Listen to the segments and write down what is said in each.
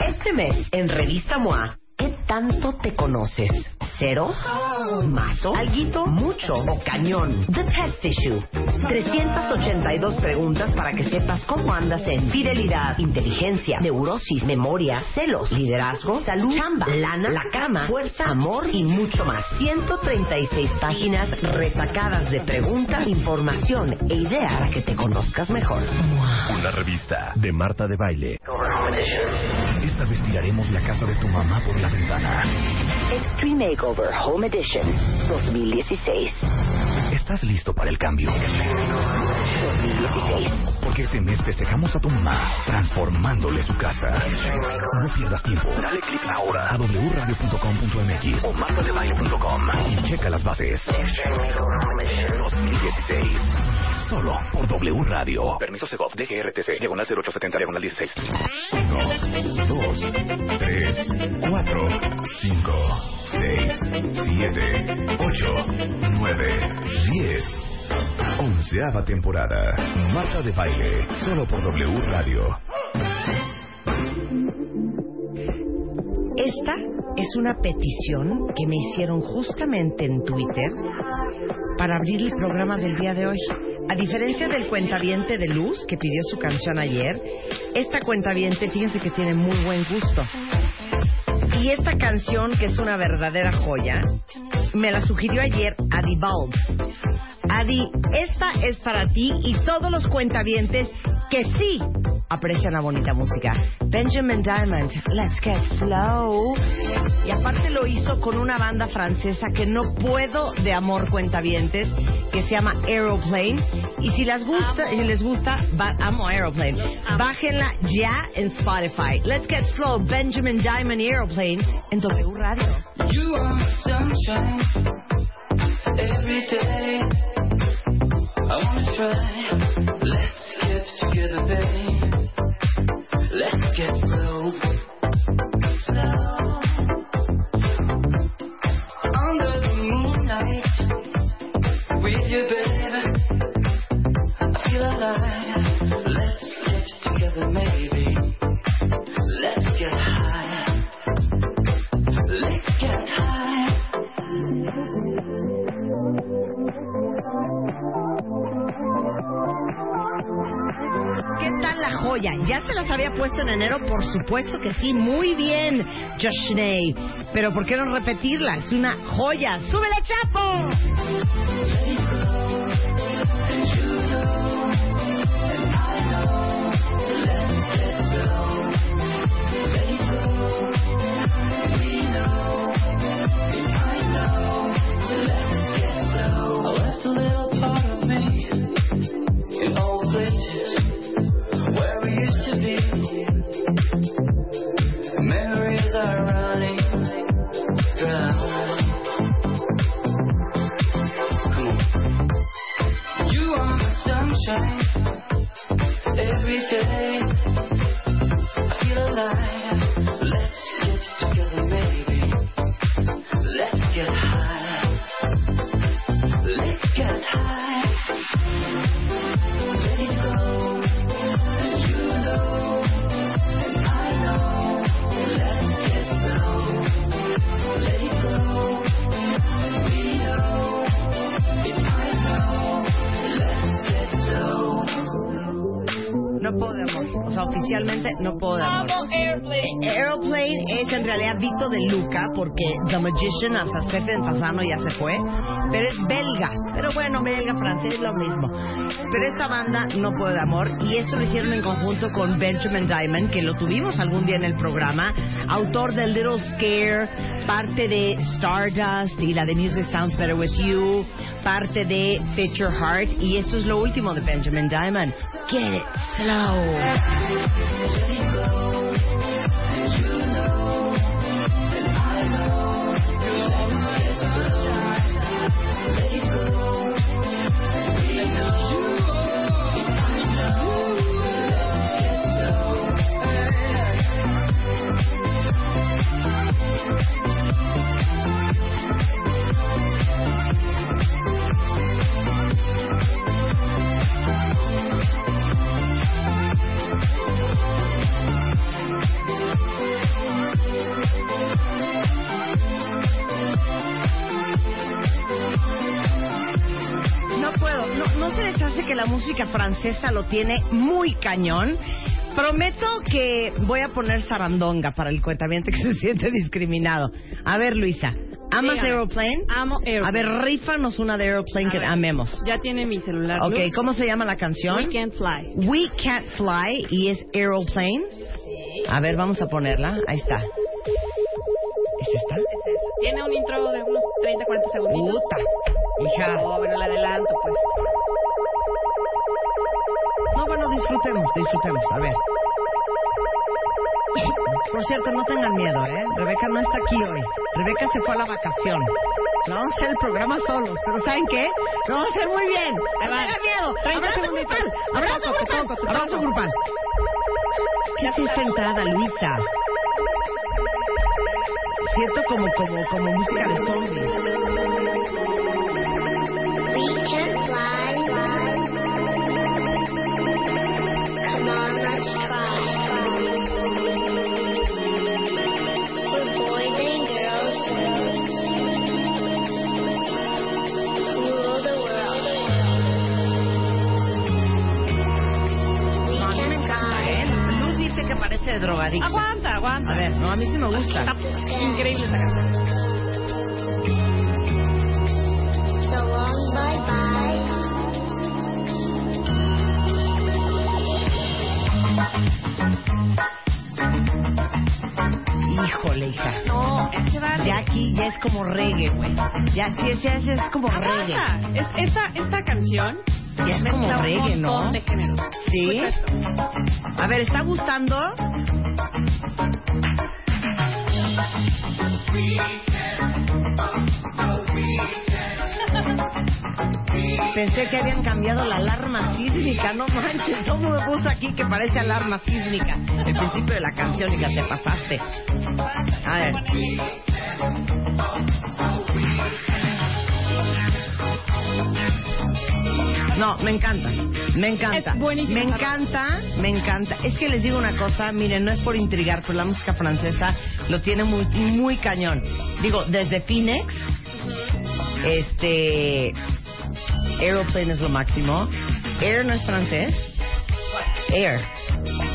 Este mes, en Revista MOA, ¿qué tanto te conoces? ¿Cero? ¿Mazo? ¿Alguito? ¿Mucho? ¿O cañón? The Test Issue. 382 preguntas para que sepas cómo andas en fidelidad, inteligencia, neurosis, memoria, celos, liderazgo, salud, chamba, lana, la cama, fuerza, amor y mucho más. 136 páginas retacadas de preguntas, información e ideas para que te conozcas mejor. Una revista de Marta de Baile. Esta vez tiraremos la casa de tu mamá por la ventana. Extreme Makeover Home Edition 2016. ¿Estás listo para el cambio? 2016. Porque este mes festejamos a tu mamá transformándole su casa. No pierdas tiempo. Dale clic ahora a wradio.com.mx o martadebaile.com y checa las bases. 2016. Solo por W Radio. Permiso Segov, DGRTC, diagonal 0870, diagonal 16. 1, 2, 3, 4, 5, 6, 7, 8, 9, 10. Onceava temporada. Marta de Baile. Solo por W Radio. Esta es una petición que me hicieron justamente en Twitter para abrir el programa del día de hoy. A diferencia del cuentaviente de Luz que pidió su canción ayer, esta cuentaviente, fíjense que tiene muy buen gusto. Y esta canción, que es una verdadera joya, me la sugirió ayer Adi Bulb. Adi, esta es para ti y todos los cuentavientes que sí aprecian la bonita música. Benjamin Diamond, Let's Get Slow. Y aparte lo hizo con una banda francesa que no puedo de amor cuentavientes, que se llama Aeroplane. Y si les gusta, si les gusta, ba- amo Aeroplane. Bájenla ya en Spotify. Let's Get Slow, Benjamin Diamond y Aeroplane en W Radio. You are sunshine every day. I wanna try. Let's get together, babe. Joya? ¿Ya se las había puesto en enero? Por supuesto que sí, muy bien, Josh Ney. Pero ¿por qué no repetirla? Es una joya. ¡Súbele, Chapo! Left Vito de Luca, porque The Magician, sea, Stephen Fasano ya se fue, pero es belga. Pero bueno, belga, francés, lo mismo. Pero esta banda no puede de amor, y esto lo hicieron en conjunto con Benjamin Diamond, que lo tuvimos algún día en el programa, autor de Little Scare, parte de Stardust y la de Music Sounds Better With You, parte de Fit Your Heart, y esto es lo último de Benjamin Diamond. Get it slow. Música francesa lo tiene muy cañón. Prometo que voy a poner sarandonga para el cuentamiento que se siente discriminado. A ver, Luisa, ¿amas Dígame. Aeroplane? Amo Aeroplane. A ver, rífanos una de Aeroplane A que ver, amemos. Ya tiene mi celular. Ok, Luz. ¿cómo se llama la canción? We Can't Fly. We Can't Fly y es Aeroplane. A ver, vamos a ponerla. Ahí está. ¿Es esta? Tiene un intro de unos 30, 40 segunditos. Puta. Hija. Oh, bueno, la adelanto, pues. No, bueno, disfrutemos, disfrutemos. A ver. Por cierto, no tengan miedo, ¿eh? Rebeca no está aquí hoy. Rebeca se fue a la vacación. No vamos a hacer el programa solos, pero ¿saben qué? Lo vamos a hacer muy bien. No tengan miedo. 30 Abrazo grupal. Abrazo grupal. Abrazo grupal. ¿Qué es esta entrada, Luisa? Siento como, como, como música de zombies. De drogadicto. Aguanta, aguanta. A ver, no, a mí sí me gusta. Está increíble esa canción. Híjole, hija. No, es que vale. Ya aquí ya es como reggae, güey. Ya sí es, ya es, es como reggae. Es, esta, esta canción Ya es como un reggae, ¿no? montón de géneros. ¿Sí? Esto. A ver, ¿está gustando? Pensé que habían cambiado la alarma sísmica, no manches, ¿cómo me puso aquí que parece alarma sísmica? El principio de la canción y ya te pasaste. A ver. No, me encanta, me encanta. Es buenísimo. Me encanta, me encanta. Es que les digo una cosa, miren, no es por intrigar, pero la música francesa lo tiene muy, muy cañón. Digo, desde Phoenix, este, Aeroplane es lo máximo. Air no es francés. Air.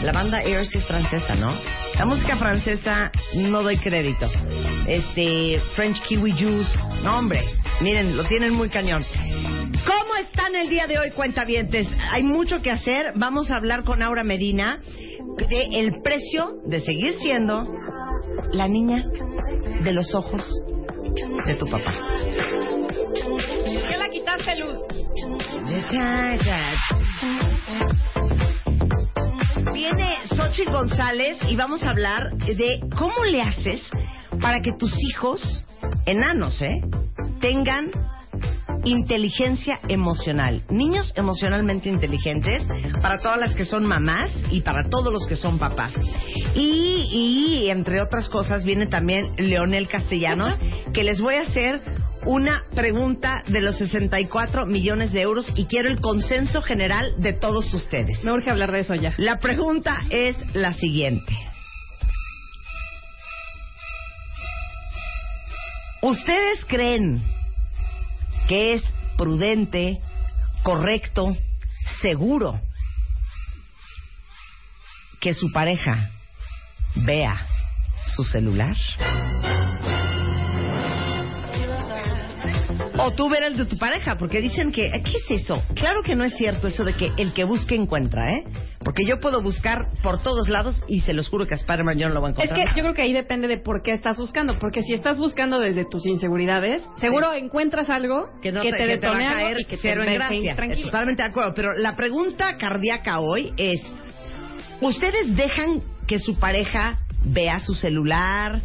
La banda Air sí es francesa, ¿no? La música francesa no doy crédito. Este, French Kiwi Juice. No, hombre. Miren, lo tienen muy cañón. ¿Cómo están el día de hoy, cuentavientes? Hay mucho que hacer. Vamos a hablar con Aura Medina de el precio de seguir siendo la niña de los ojos de tu papá. ¿Por qué la quitaste, Luz? Viene Xochitl González y vamos a hablar de cómo le haces para que tus hijos, enanos, ¿eh? tengan inteligencia emocional. Niños emocionalmente inteligentes para todas las que son mamás y para todos los que son papás. Y, y entre otras cosas viene también Leonel Castellanos, que les voy a hacer una pregunta de los 64 millones de euros y quiero el consenso general de todos ustedes. Me urge hablar de eso ya. La pregunta es la siguiente. ¿Ustedes creen que es prudente, correcto, seguro que su pareja vea su celular? O tú ver el de tu pareja, porque dicen que, ¿qué es eso? Claro que no es cierto eso de que el que busque encuentra, ¿eh? Porque yo puedo buscar por todos lados y se los juro que a Spider-Man yo no lo voy a Es encontrar. que yo creo que ahí depende de por qué estás buscando. Porque si estás buscando desde tus inseguridades, seguro encuentras algo que, no te, detone algo caer y que te en gracia. tranquilo. Totalmente de acuerdo. Pero la pregunta cardíaca hoy es: ¿Ustedes dejan que su pareja vea su celular,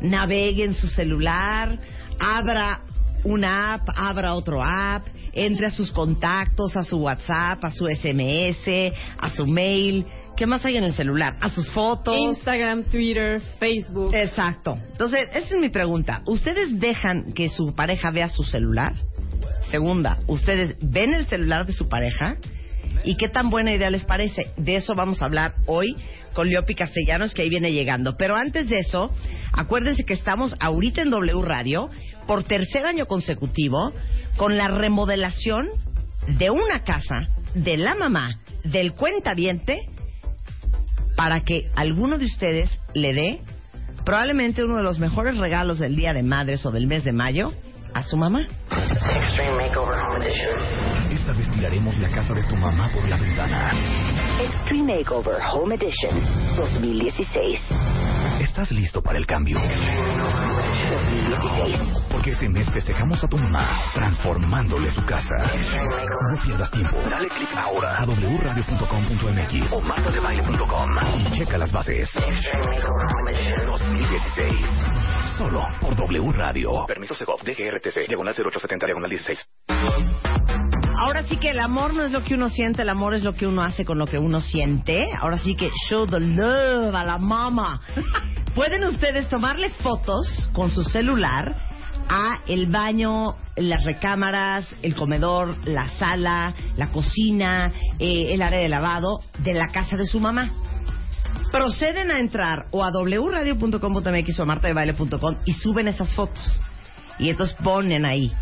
navegue en su celular, abra una app, abra otro app, entre a sus contactos, a su WhatsApp, a su SMS, a su mail? ¿Qué más hay en el celular? A sus fotos. Instagram, Twitter, Facebook. Exacto. Entonces, esa es mi pregunta. ¿Ustedes dejan que su pareja vea su celular? Segunda, ¿ustedes ven el celular de su pareja? ¿Y qué tan buena idea les parece? De eso vamos a hablar hoy con Leopi Castellanos, que ahí viene llegando. Pero antes de eso, acuérdense que estamos ahorita en W Radio, por tercer año consecutivo, con la remodelación de una casa de la mamá del cuentaviente para que alguno de ustedes le dé probablemente uno de los mejores regalos del Día de Madres o del mes de mayo a su mamá. Extreme Makeover Home Edition. Esta vez tiraremos la casa de tu mamá por la ventana. Extreme Makeover Home Edition 2016. ¿Estás listo para el cambio? 2016. Porque este mes festejamos a tu mamá transformándole su casa. No pierdas tiempo. Dale click ahora a wradio.com.mx o martadebaile.com y checa las bases. Extreme Makeover Home Edition 2016. Solo por W Radio. Permiso Segov, DGRTC, diagonal 0870, diagonal 16. Ahora sí que el amor no es lo que uno siente, el amor es lo que uno hace con lo que uno siente. Ahora sí que show the love a la mama. Pueden ustedes tomarle fotos con su celular a el baño, las recámaras, el comedor, la sala, la cocina, eh, el área de lavado de la casa de su mamá. Proceden a entrar o a wradio.com.mx o a martadebaile.com y suben esas fotos. Y entonces ponen ahí,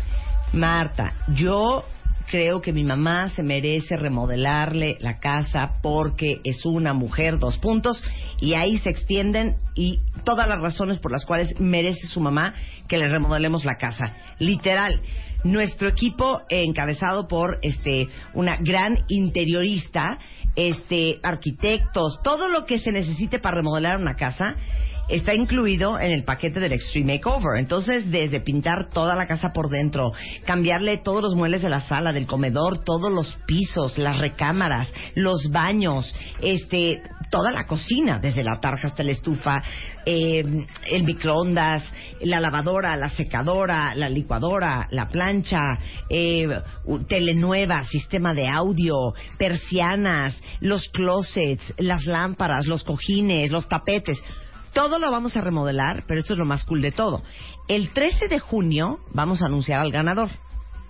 Marta, yo creo que mi mamá se merece remodelarle la casa porque es una mujer, dos puntos, y ahí se extienden y todas las razones por las cuales merece su mamá que le remodelemos la casa. Literal. Nuestro equipo encabezado por este una gran interiorista, este arquitectos, todo lo que se necesite para remodelar una casa está incluido en el paquete del Extreme Makeover. Entonces, desde pintar toda la casa por dentro, cambiarle todos los muebles de la sala, del comedor, todos los pisos, las recámaras, los baños, este, toda la cocina, desde la tarja hasta la estufa, eh, el microondas, la lavadora, la secadora, la licuadora, la plancha, eh, u- tele nueva, sistema de audio, persianas, los closets, las lámparas, los cojines, los tapetes. Todo lo vamos a remodelar, pero esto es lo más cool de todo. El 13 de junio vamos a anunciar al ganador.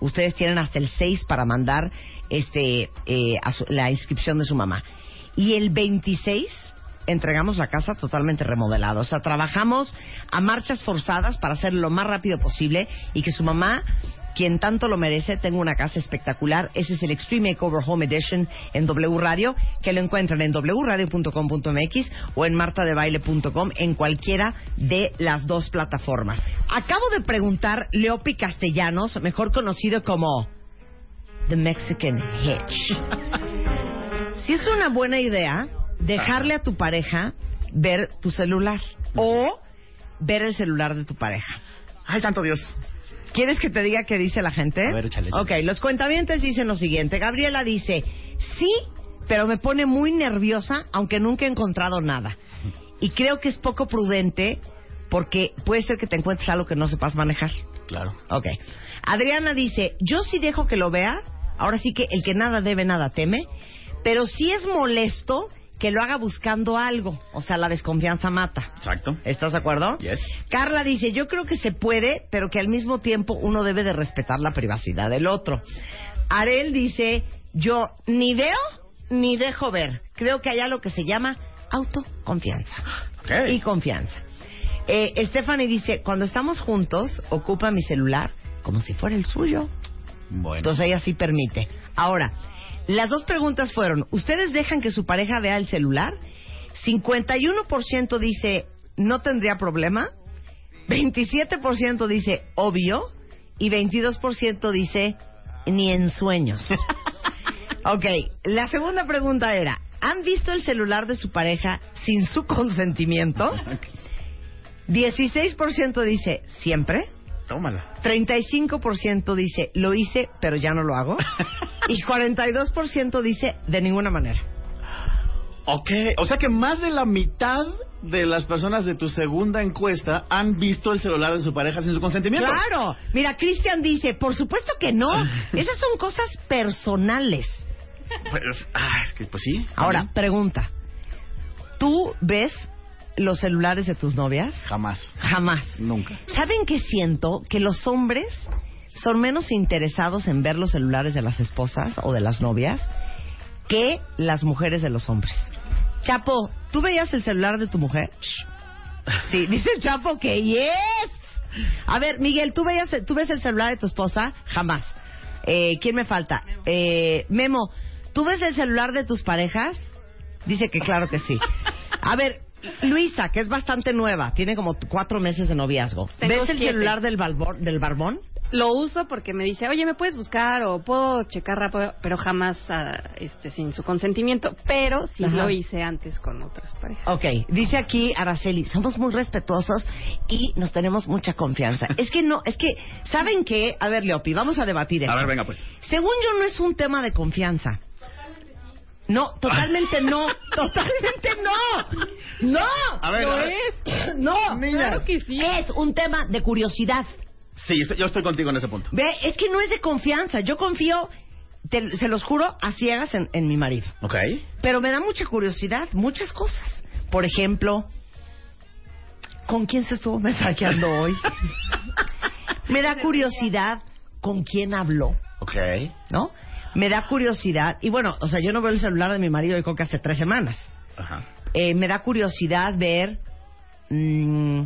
Ustedes tienen hasta el 6 para mandar este eh, a su- la inscripción de su mamá. Y el 26 entregamos la casa totalmente remodelada. O sea, trabajamos a marchas forzadas para hacerlo lo más rápido posible y que su mamá, quien tanto lo merece, tenga una casa espectacular. Ese es el Extreme Makeover Home Edition en W Radio, que lo encuentran en wradio.com.mx o en martadebaile.com en cualquiera de las dos plataformas. Acabo de preguntar Leopi Castellanos, mejor conocido como The Mexican Hitch. si es una buena idea dejarle a tu pareja ver tu celular o ver el celular de tu pareja. Ay, santo Dios. ¿Quieres que te diga qué dice la gente? A ver, échale, échale. Ok, los cuentavientes dicen lo siguiente. Gabriela dice, sí, pero me pone muy nerviosa, aunque nunca he encontrado nada. Y creo que es poco prudente porque puede ser que te encuentres algo que no sepas manejar. Claro. Ok. Adriana dice, yo sí dejo que lo vea, ahora sí que el que nada debe, nada teme, pero sí es molesto que lo haga buscando algo, o sea, la desconfianza mata. Exacto. ¿Estás de acuerdo? Yes. Carla dice, yo creo que se puede, pero que al mismo tiempo uno debe de respetar la privacidad del otro. Arel dice, yo ni veo ni dejo ver. Creo que hay algo que se llama autoconfianza Ok. y confianza. Eh, Stephanie dice, cuando estamos juntos, ocupa mi celular como si fuera el suyo. Bueno. Entonces ella sí permite. Ahora, las dos preguntas fueron, ¿ustedes dejan que su pareja vea el celular? 51% dice, no tendría problema. 27% dice, obvio. Y 22% dice, ni en sueños. ok, la segunda pregunta era, ¿han visto el celular de su pareja sin su consentimiento? 16% dice, siempre. Tómala. 35% dice, lo hice, pero ya no lo hago. y 42% dice, de ninguna manera. Ok. O sea que más de la mitad de las personas de tu segunda encuesta han visto el celular de su pareja sin su consentimiento. Claro. Mira, Cristian dice, por supuesto que no. Esas son cosas personales. Pues, ah, es que, pues sí. Ahora, pregunta. ¿Tú ves los celulares de tus novias? Jamás. Jamás. Nunca. ¿Saben qué siento? Que los hombres son menos interesados en ver los celulares de las esposas o de las novias que las mujeres de los hombres. Chapo, ¿tú veías el celular de tu mujer? Sí, dice el Chapo que yes. A ver, Miguel, ¿tú, veías, ¿tú ves el celular de tu esposa? Jamás. Eh, ¿Quién me falta? Eh, Memo, ¿Tú ves el celular de tus parejas? Dice que claro que sí. A ver, Luisa, que es bastante nueva, tiene como cuatro meses de noviazgo. Tengo ¿Ves el siete. celular del, balbor- del barbón? Lo uso porque me dice, oye, ¿me puedes buscar o puedo checar rápido? Pero jamás ah, este, sin su consentimiento. Pero sí Ajá. lo hice antes con otras parejas. Ok, dice aquí Araceli, somos muy respetuosos y nos tenemos mucha confianza. es que no, es que, ¿saben qué? A ver, Leopi, vamos a debatir esto. A ver, venga, pues. Según yo, no es un tema de confianza. No, totalmente no, totalmente no. No, A ver, no a ver. es. No, Niñas. claro que sí. Es un tema de curiosidad. Sí, yo estoy contigo en ese punto. Ve, es que no es de confianza. Yo confío, te- se los juro, a ciegas en, en mi marido. Ok. Pero me da mucha curiosidad, muchas cosas. Por ejemplo, ¿con quién se estuvo mensajeando hoy? me da curiosidad con quién habló, Ok. ¿no? Me da curiosidad, y bueno, o sea, yo no veo el celular de mi marido yo creo que hace tres semanas. Ajá. Eh, me da curiosidad ver mm,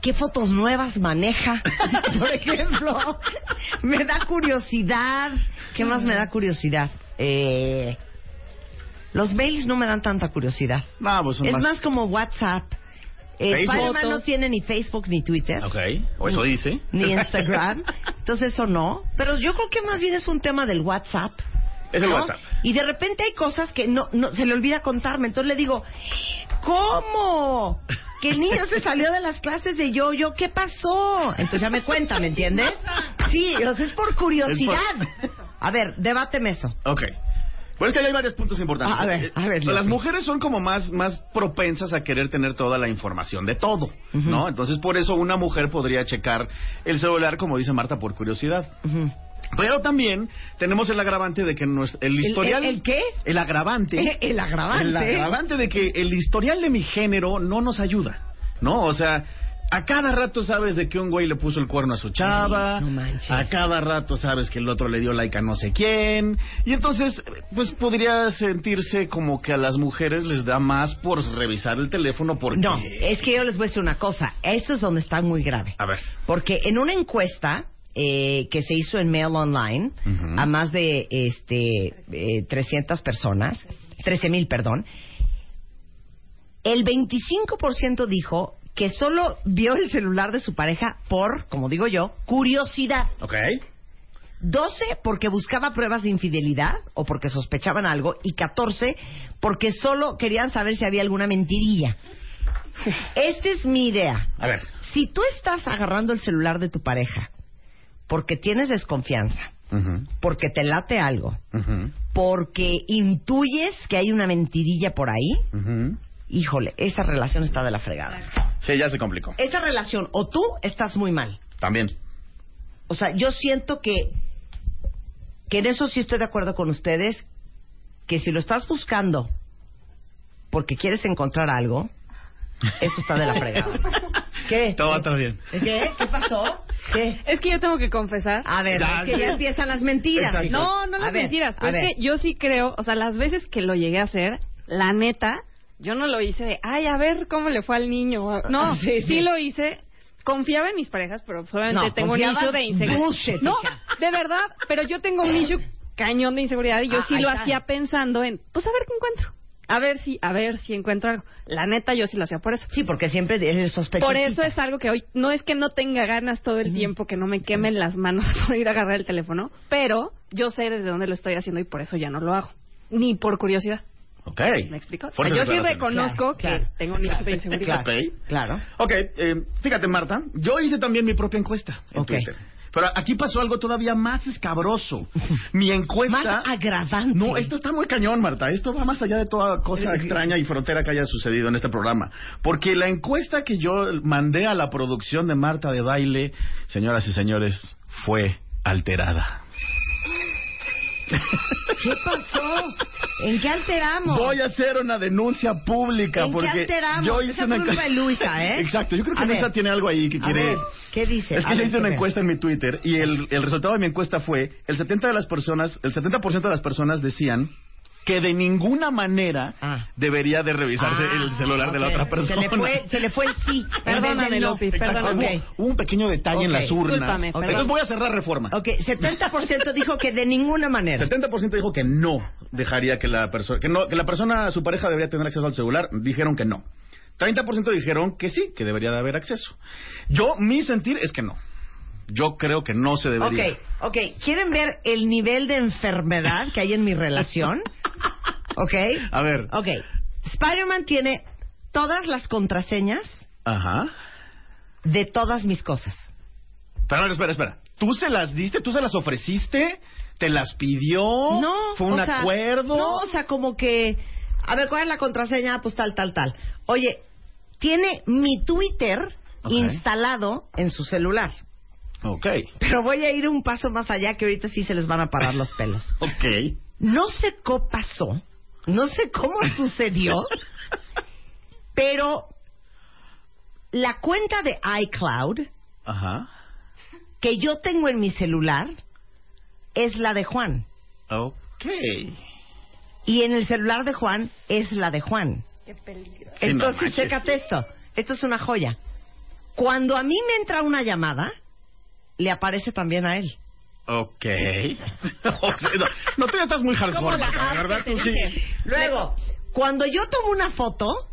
qué fotos nuevas maneja, por ejemplo. me da curiosidad. ¿Qué más me da curiosidad? Eh, los mails no me dan tanta curiosidad. No, pues Es más... más como WhatsApp. Eh. Spider-Man no tiene ni Facebook ni Twitter. Ok. O eso dice. Ni Instagram. Entonces eso no. Pero yo creo que más bien es un tema del WhatsApp. Es el ¿no? WhatsApp. Y de repente hay cosas que no, no se le olvida contarme. Entonces le digo, ¿cómo? Que el niño se salió de las clases de yo-yo. ¿Qué pasó? Entonces ya me cuenta, ¿me entiendes? Sí, o sea, es por curiosidad. A ver, debáteme eso. Ok. Pues es que ahí hay varios puntos importantes. Ah, a ver, a ver, Las mujeres son como más, más propensas a querer tener toda la información de todo, ¿no? Entonces, por eso una mujer podría checar el celular, como dice Marta, por curiosidad. Ujú. Pero también tenemos el agravante de que nuestro- el historial... el- el qué? El agravante. El agravante. El agravante de que el historial de mi género no nos ayuda, ¿no? O sea... A cada rato sabes de que un güey le puso el cuerno a su chava. Ay, no manches. A cada rato sabes que el otro le dio like a no sé quién. Y entonces, pues podría sentirse como que a las mujeres les da más por revisar el teléfono porque... No, es que yo les voy a decir una cosa. Eso es donde está muy grave. A ver. Porque en una encuesta eh, que se hizo en Mail Online a más de este eh, 300 personas, 13 mil, perdón, el 25% dijo que solo vio el celular de su pareja por, como digo yo, curiosidad. Ok. 12 porque buscaba pruebas de infidelidad o porque sospechaban algo y 14 porque solo querían saber si había alguna mentirilla. Esta es mi idea. A ver. Si tú estás agarrando el celular de tu pareja porque tienes desconfianza, porque te late algo, porque intuyes que hay una mentirilla por ahí, híjole, esa relación está de la fregada. Sí, ya se complicó. Esa relación, o tú estás muy mal. También. O sea, yo siento que, que en eso sí estoy de acuerdo con ustedes, que si lo estás buscando porque quieres encontrar algo, eso está de la fregada. ¿Qué? Todo va a estar bien. ¿Qué? ¿Qué pasó? ¿Qué? Es que yo tengo que confesar. A ver, es que ya empiezan las mentiras. Exacto. No, no las ver, mentiras. Pero es que yo sí creo, o sea, las veces que lo llegué a hacer, la neta, yo no lo hice de, ay, a ver cómo le fue al niño. No, Sí, sí, sí. lo hice. Confiaba en mis parejas, pero solamente No, tengo un issue de inseguridad. No, de verdad, pero yo tengo un issue cañón de inseguridad y yo Ah, sí lo hacía pensando en, pues a ver qué encuentro. A ver si, a ver si encuentro algo. La neta, yo sí lo hacía por eso. Sí, porque siempre eres sospechoso. Por eso es algo que hoy no es que no tenga ganas todo el tiempo, que no me quemen las manos por ir a agarrar el teléfono, pero yo sé desde dónde lo estoy haciendo y por eso ya no lo hago. Ni por curiosidad. Ok. ¿Me explico? Yo sí reconozco Claro, que claro. tengo un issue de inseguridad. Ok. Claro. Ok, eh, fíjate Marta, yo hice también mi propia encuesta en Ok. Twitter. Pero aquí pasó algo todavía más escabroso. Mi encuesta... Más agravante. No, esto está muy cañón, Marta. Esto va más allá de toda cosa extraña y frontera que haya sucedido en este programa. Porque la encuesta que yo mandé a la producción de Marta de Baile, señoras y señores, fue alterada. ¿Qué pasó? ¿En qué alteramos? Voy a hacer una denuncia pública ¿En qué porque alteramos? yo hice Esa una culpa de Luisa, ¿eh? Exacto, yo creo que A ver. Luisa tiene algo ahí que A quiere ver, ¿qué dice? Es A que yo ver, hice una ¿qué? encuesta en mi Twitter y el, el resultado de mi encuesta fue el 70 de las personas, el 70% de las personas decían que de ninguna manera Ah. debería de revisarse Ah, el celular de la otra persona. Se le fue, se le fue el sí. Perdóname, Exacto, perdóname. hubo, un pequeño detalle en las urnas. Entonces voy a cerrar reforma. Ok, 70% dijo que de ninguna manera. 70% dijo que no, dejaría que la persona, que no, que la persona, su pareja debería tener acceso al celular, dijeron que no. 30% dijeron que sí, que debería de haber acceso. Yo, mi sentir es que no. Yo creo que no se debería. Ok, ok. ¿Quieren ver el nivel de enfermedad que hay en mi relación? Ok. A ver. Ok. Spider-Man tiene todas las contraseñas Ajá. de todas mis cosas. Pero espera, espera. ¿Tú se las diste? ¿Tú se las ofreciste? ¿Te las pidió? No. ¿Fue un o sea, acuerdo? No, o sea, como que. A ver, ¿cuál es la contraseña? Pues tal, tal, tal. Oye, tiene mi Twitter Ok. instalado en su celular. Ok. Pero voy a ir un paso más allá que ahorita sí se les van a parar los pelos. Ok. No sé cómo pasó, no sé cómo sucedió, pero la cuenta de iCloud Ajá. que yo tengo en mi celular es la de Juan. Ok. Y en el celular de Juan es la de Juan. Qué peligro. Sí, Entonces, chécate esto. Esto es una joya. Cuando a mí me entra una llamada, le aparece también a él. Ok. No, no, tú ya estás muy hardcore. ¿verdad? Tú sí. Luego, cuando yo tomo una foto,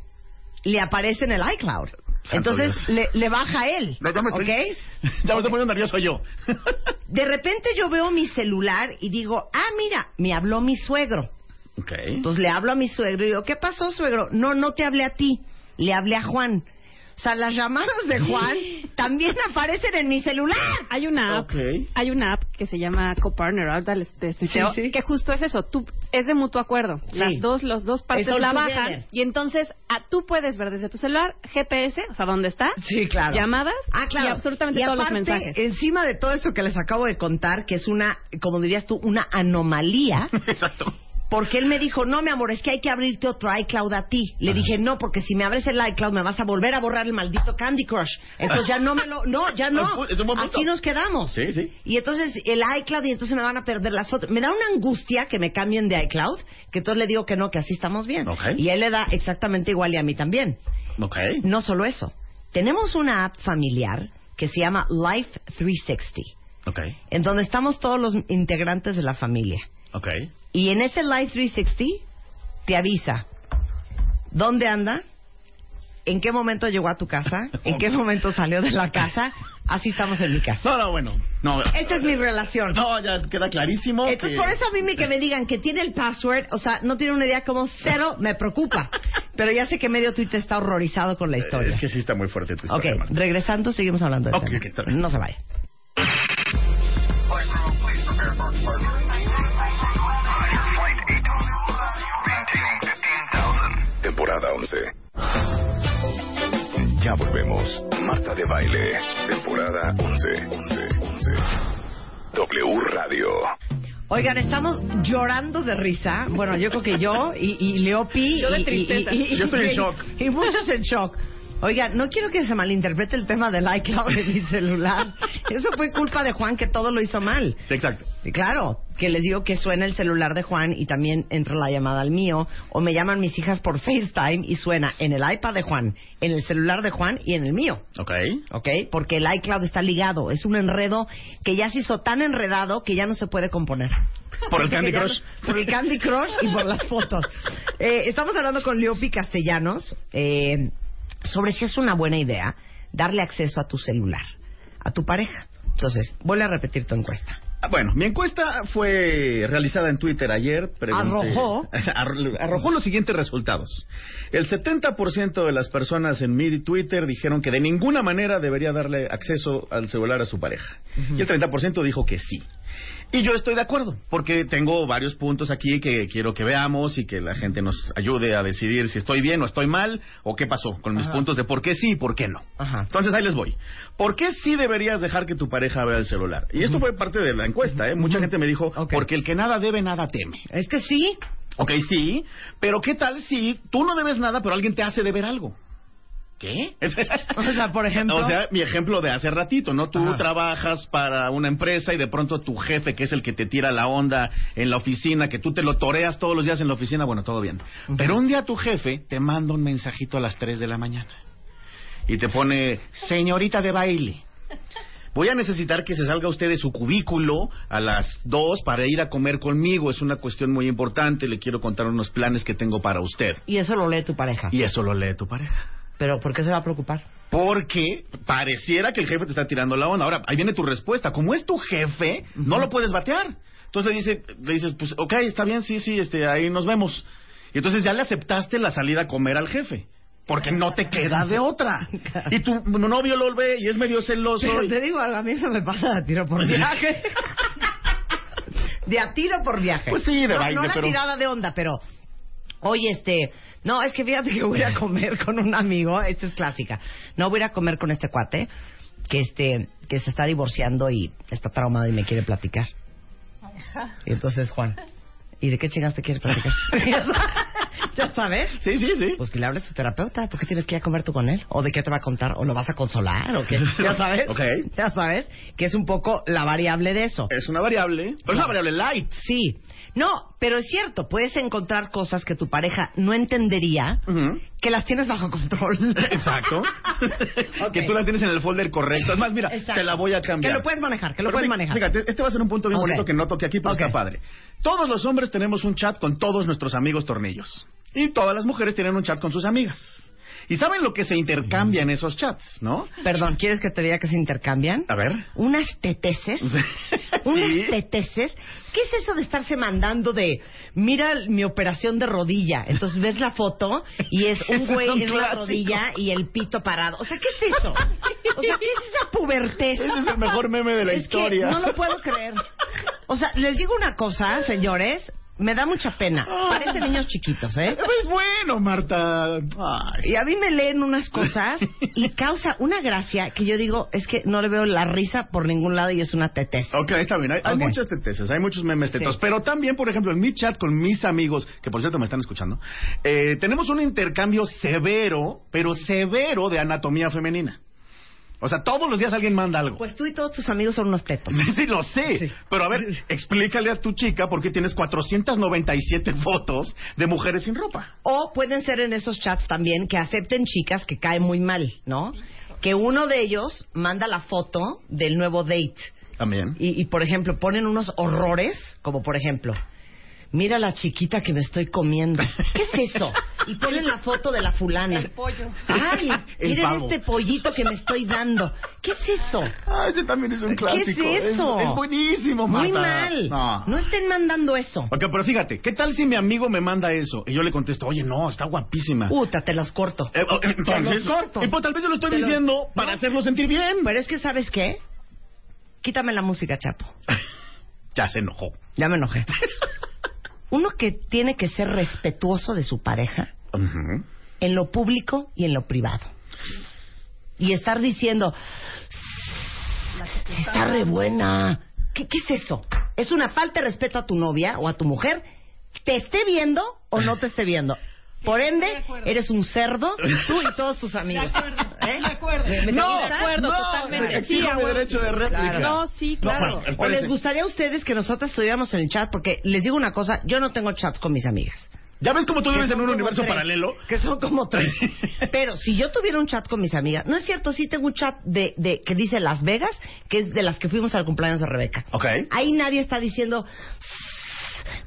le aparece en el iCloud. Santo Entonces le, le baja a él. No, ya me estoy, ¿Ok? Ya me estoy poniendo nervioso yo. De repente yo veo mi celular y digo, ah, mira, me habló mi suegro. ok. Entonces le hablo a mi suegro y digo, ¿qué pasó, suegro? No, no te hablé a ti, le hablé a Juan. O sea, las llamadas de Juan también aparecen en mi celular. Hay una app, hay una app que se llama Copartner, ahorita les Sí, sí. que justo es eso, tú es de mutuo acuerdo. Sí. Las dos, los dos partes Es all la bajan y entonces a, tú puedes ver desde tu celular GPS, o sea, dónde está, Sí, claro. llamadas Ah, claro. y absolutamente Y todos los aparte, mensajes. Encima de todo esto que les acabo de contar, que es una, como dirías tú, una anomalía, Exacto. Porque él me dijo, no, mi amor, es que hay que abrirte otro iCloud a ti. Le dije, no, porque si me abres el iCloud me vas a volver a borrar el maldito Candy Crush. Entonces ya no me lo, no, ya no. Así nos quedamos. Sí, sí. Y entonces el iCloud y entonces me van a perder las fotos. Me da una angustia que me cambien de iCloud, que entonces le digo que no, que así estamos bien. Ok. Y él le da exactamente igual y a mí también. Ok. No solo eso. Tenemos una app familiar que se llama Life 360, Ok. en donde estamos todos los integrantes de la familia. Ok. Y en ese Life 360 te avisa dónde anda, en qué momento llegó a tu casa, en qué momento salió de la casa. Así estamos en mi casa. No, no, bueno. No, Esa es mi relación. no ya queda clarísimo. Entonces, que- por eso a mí me, que me digan que tiene el password, o sea, no tiene una idea como cero, me preocupa. Pero ya sé que medio Twitter está horrorizado con la historia. Es que sí está muy fuerte tu Ok, historia, Marta. regresando, seguimos hablando de Ok, ok, está bien. No se vaya. Temporada 11. Ya volvemos. Marta de Baile. Temporada 11. 11. 11. W Radio. Oigan, estamos llorando de risa. Bueno, yo creo que yo y, y Leopi. Yo de y- y- tristeza. y- y- Yo estoy en y- shock. Y muchos en shock. Oigan, no quiero que se malinterprete el tema del iCloud de mi celular. Eso fue culpa de Juan que todo lo hizo mal. Sí, exacto. Y claro, que les digo que suena el celular de Juan y también entra la llamada al mío, o me llaman mis hijas por FaceTime y suena en el iPad de Juan, en el celular de Juan y en el mío. Ok. ¿ok? Porque el iCloud está ligado. Es un enredo que ya se hizo tan enredado que ya no se puede componer. Por el Candy Crush. no- por el Candy Crush y por las fotos. Eh, estamos hablando con Leopi Castellanos eh, sobre si es una buena idea darle acceso a tu celular, a tu pareja. Entonces, vuelve a repetir tu encuesta. Ah, Bueno, mi encuesta fue realizada en Twitter ayer. Pregunté- Arrojó. Arro- arrojó los siguientes resultados. El 70% de las personas en mi Twitter dijeron que de ninguna manera debería darle acceso al celular a su pareja. Y el 30% dijo que sí. Y yo estoy de acuerdo, porque tengo varios puntos aquí que quiero que veamos y que la gente nos ayude a decidir si estoy bien o estoy mal o qué pasó con mis Ajá. puntos de por qué sí y por qué no. Ajá. Entonces ahí les voy. ¿Por qué sí deberías dejar que tu pareja vea el celular? Y esto fue parte de la encuesta, ¿eh? Mucha gente me dijo, porque el que nada debe, nada teme. Es que sí. Ok, sí, pero ¿qué tal si tú no debes nada, pero alguien te hace deber algo? ¿Qué? O sea, por ejemplo. O sea, mi ejemplo de hace ratito, ¿no? Tú Ajá. trabajas para una empresa y de pronto tu jefe, que es el que te tira la onda en la oficina, que tú te lo toreas todos los días en la oficina, bueno, todo bien. Pero un día tu jefe te manda un mensajito a las 3 de la mañana y te pone, señorita de baile, voy a necesitar que se salga usted de su cubículo a las dos para ir a comer conmigo. Es una cuestión muy importante. Le quiero contar unos planes que tengo para usted. Y eso lo lee tu pareja. Y eso lo lee tu pareja. Pero ¿por qué se va a preocupar? Porque pareciera que el jefe te está tirando la onda. Ahora, ahí viene tu respuesta. Como es tu jefe, no lo puedes batear. Entonces le, dice, le dices, pues, ok, está bien, sí, sí, este, ahí nos vemos. Y entonces ya le aceptaste la salida a comer al jefe. Porque no te queda de otra. Y tu novio lo ve y es medio celoso. Pero y- te digo, a mí eso me pasa de tiro por viaje. de a tiro por viaje. Pues sí, de no, baile, no la pero- tirada de onda, pero... Oye, este... No, es que fíjate que voy a comer con un amigo. Esta es clásica. No, voy a ir a comer con este cuate que este que se está divorciando y está traumado y me quiere platicar. Y entonces, Juan... ¿Y de qué chingas te quiere platicar? ¿Ya sabes? Sí, sí, sí. Pues que le hables a tu terapeuta. ¿Por qué tienes que ir a comer tú con él? ¿O de qué te va a contar? ¿O lo vas a consolar? ¿O qué? ¿Ya sabes? Ok. Ya sabes que es un poco la variable de eso. Es una variable. Pero es una variable light. Sí. No, pero es cierto. Puedes encontrar cosas que tu pareja no entendería que las tienes bajo control. Exacto. Que tú la tienes en el folder correcto. Es más, mira, Exacto. te la voy a cambiar. Que lo puedes manejar, que lo Pero puedes manejar. Fíjate, este va a ser un punto bien bonito que no toque aquí, pero Ok. está padre. Todos los hombres tenemos un chat con todos nuestros amigos tornillos. Y todas las mujeres tienen un chat con sus amigas. Y saben lo que se intercambia en esos chats, ¿no? Perdón, ¿quieres que te diga que se intercambian? A ver. Unas teteses. Unas Sí. teteses. ¿Qué es eso de estarse mandando de, mira mi operación de rodilla? Entonces ves la foto y es un es güey un en una clásico. rodilla y el pito parado. O sea, ¿qué es eso? O sea, ¿qué es esa pubertez? Ese es el mejor meme de la Es que historia. no lo puedo creer. O sea, les digo una cosa, señores, me da mucha pena. Parecen niños chiquitos, ¿eh? Es bueno, Marta. Ay. Y a mí me leen unas cosas y causa una gracia que yo digo, es que no le veo la risa por ningún lado y es una tetez. Ok, está bien. Hay, muchas teteses, hay muchos memes tetos. Sí. Pero también, por ejemplo, en mi chat con mis amigos, que por cierto me están escuchando, eh, tenemos un intercambio severo, pero severo de anatomía femenina. O sea, todos los días alguien manda algo. Pues tú y todos tus amigos son unos tetos. Sí, sí, lo sé. Sí. Pero a ver, explícale a tu chica por qué tienes 497 fotos de mujeres sin ropa. O pueden ser en esos chats también que acepten chicas que caen muy mal, ¿no? Que uno de ellos manda la foto del nuevo date. También. Y, y, por ejemplo, ponen unos horrores, como por ejemplo, mira la chiquita que me estoy comiendo. ¿Qué es eso? Y ponen la foto de la fulana. El pollo. Ay, El miren pavo. este pollito que me estoy dando. ¿Qué es eso? Ah, ese también es un clásico. ¿Qué es eso? Es, es buenísimo, Marta. Muy mal. No. No estén mandando eso. Ok, pero fíjate, ¿qué tal si mi amigo me manda eso? Y yo le contesto, oye, no, está guapísima. Puta, te los corto. Eh, oh, entonces, Te los corto. y pues tal vez yo lo estoy Te lo- diciendo para No. hacerlo sentir bien. Pero es que, ¿sabes qué? Quítame la música, Chapo. Ya se enojó. Ya me enojé. Uno que tiene que ser respetuoso de su pareja en lo público y en lo privado. Y estar diciendo, está re buena. ¿Qué, ¿Qué es eso? ¿Es una falta de respeto a tu novia o a tu mujer? ¿Te esté viendo o no te esté viendo? Por ende, de eres un cerdo, tú y todos tus amigos. De acuerdo, ¿Eh? de acuerdo. ¿Me- No, de acuerdo, No, totalmente. Sí, huevo. derecho de réplica. Claro. No, sí, No, claro. bueno, ¿O les gustaría a ustedes que nosotros estuviéramos en el chat? Porque les digo una cosa, yo no tengo chats con mis amigas. ¿Ya ves cómo tú vives en un universo tres, paralelo? Que son como tres. Pero si yo tuviera un chat con mis amigas, no es cierto, sí tengo un chat de, de que dice Las Vegas, que es de las que fuimos al cumpleaños de Rebeca. Ok. Ahí nadie está diciendo,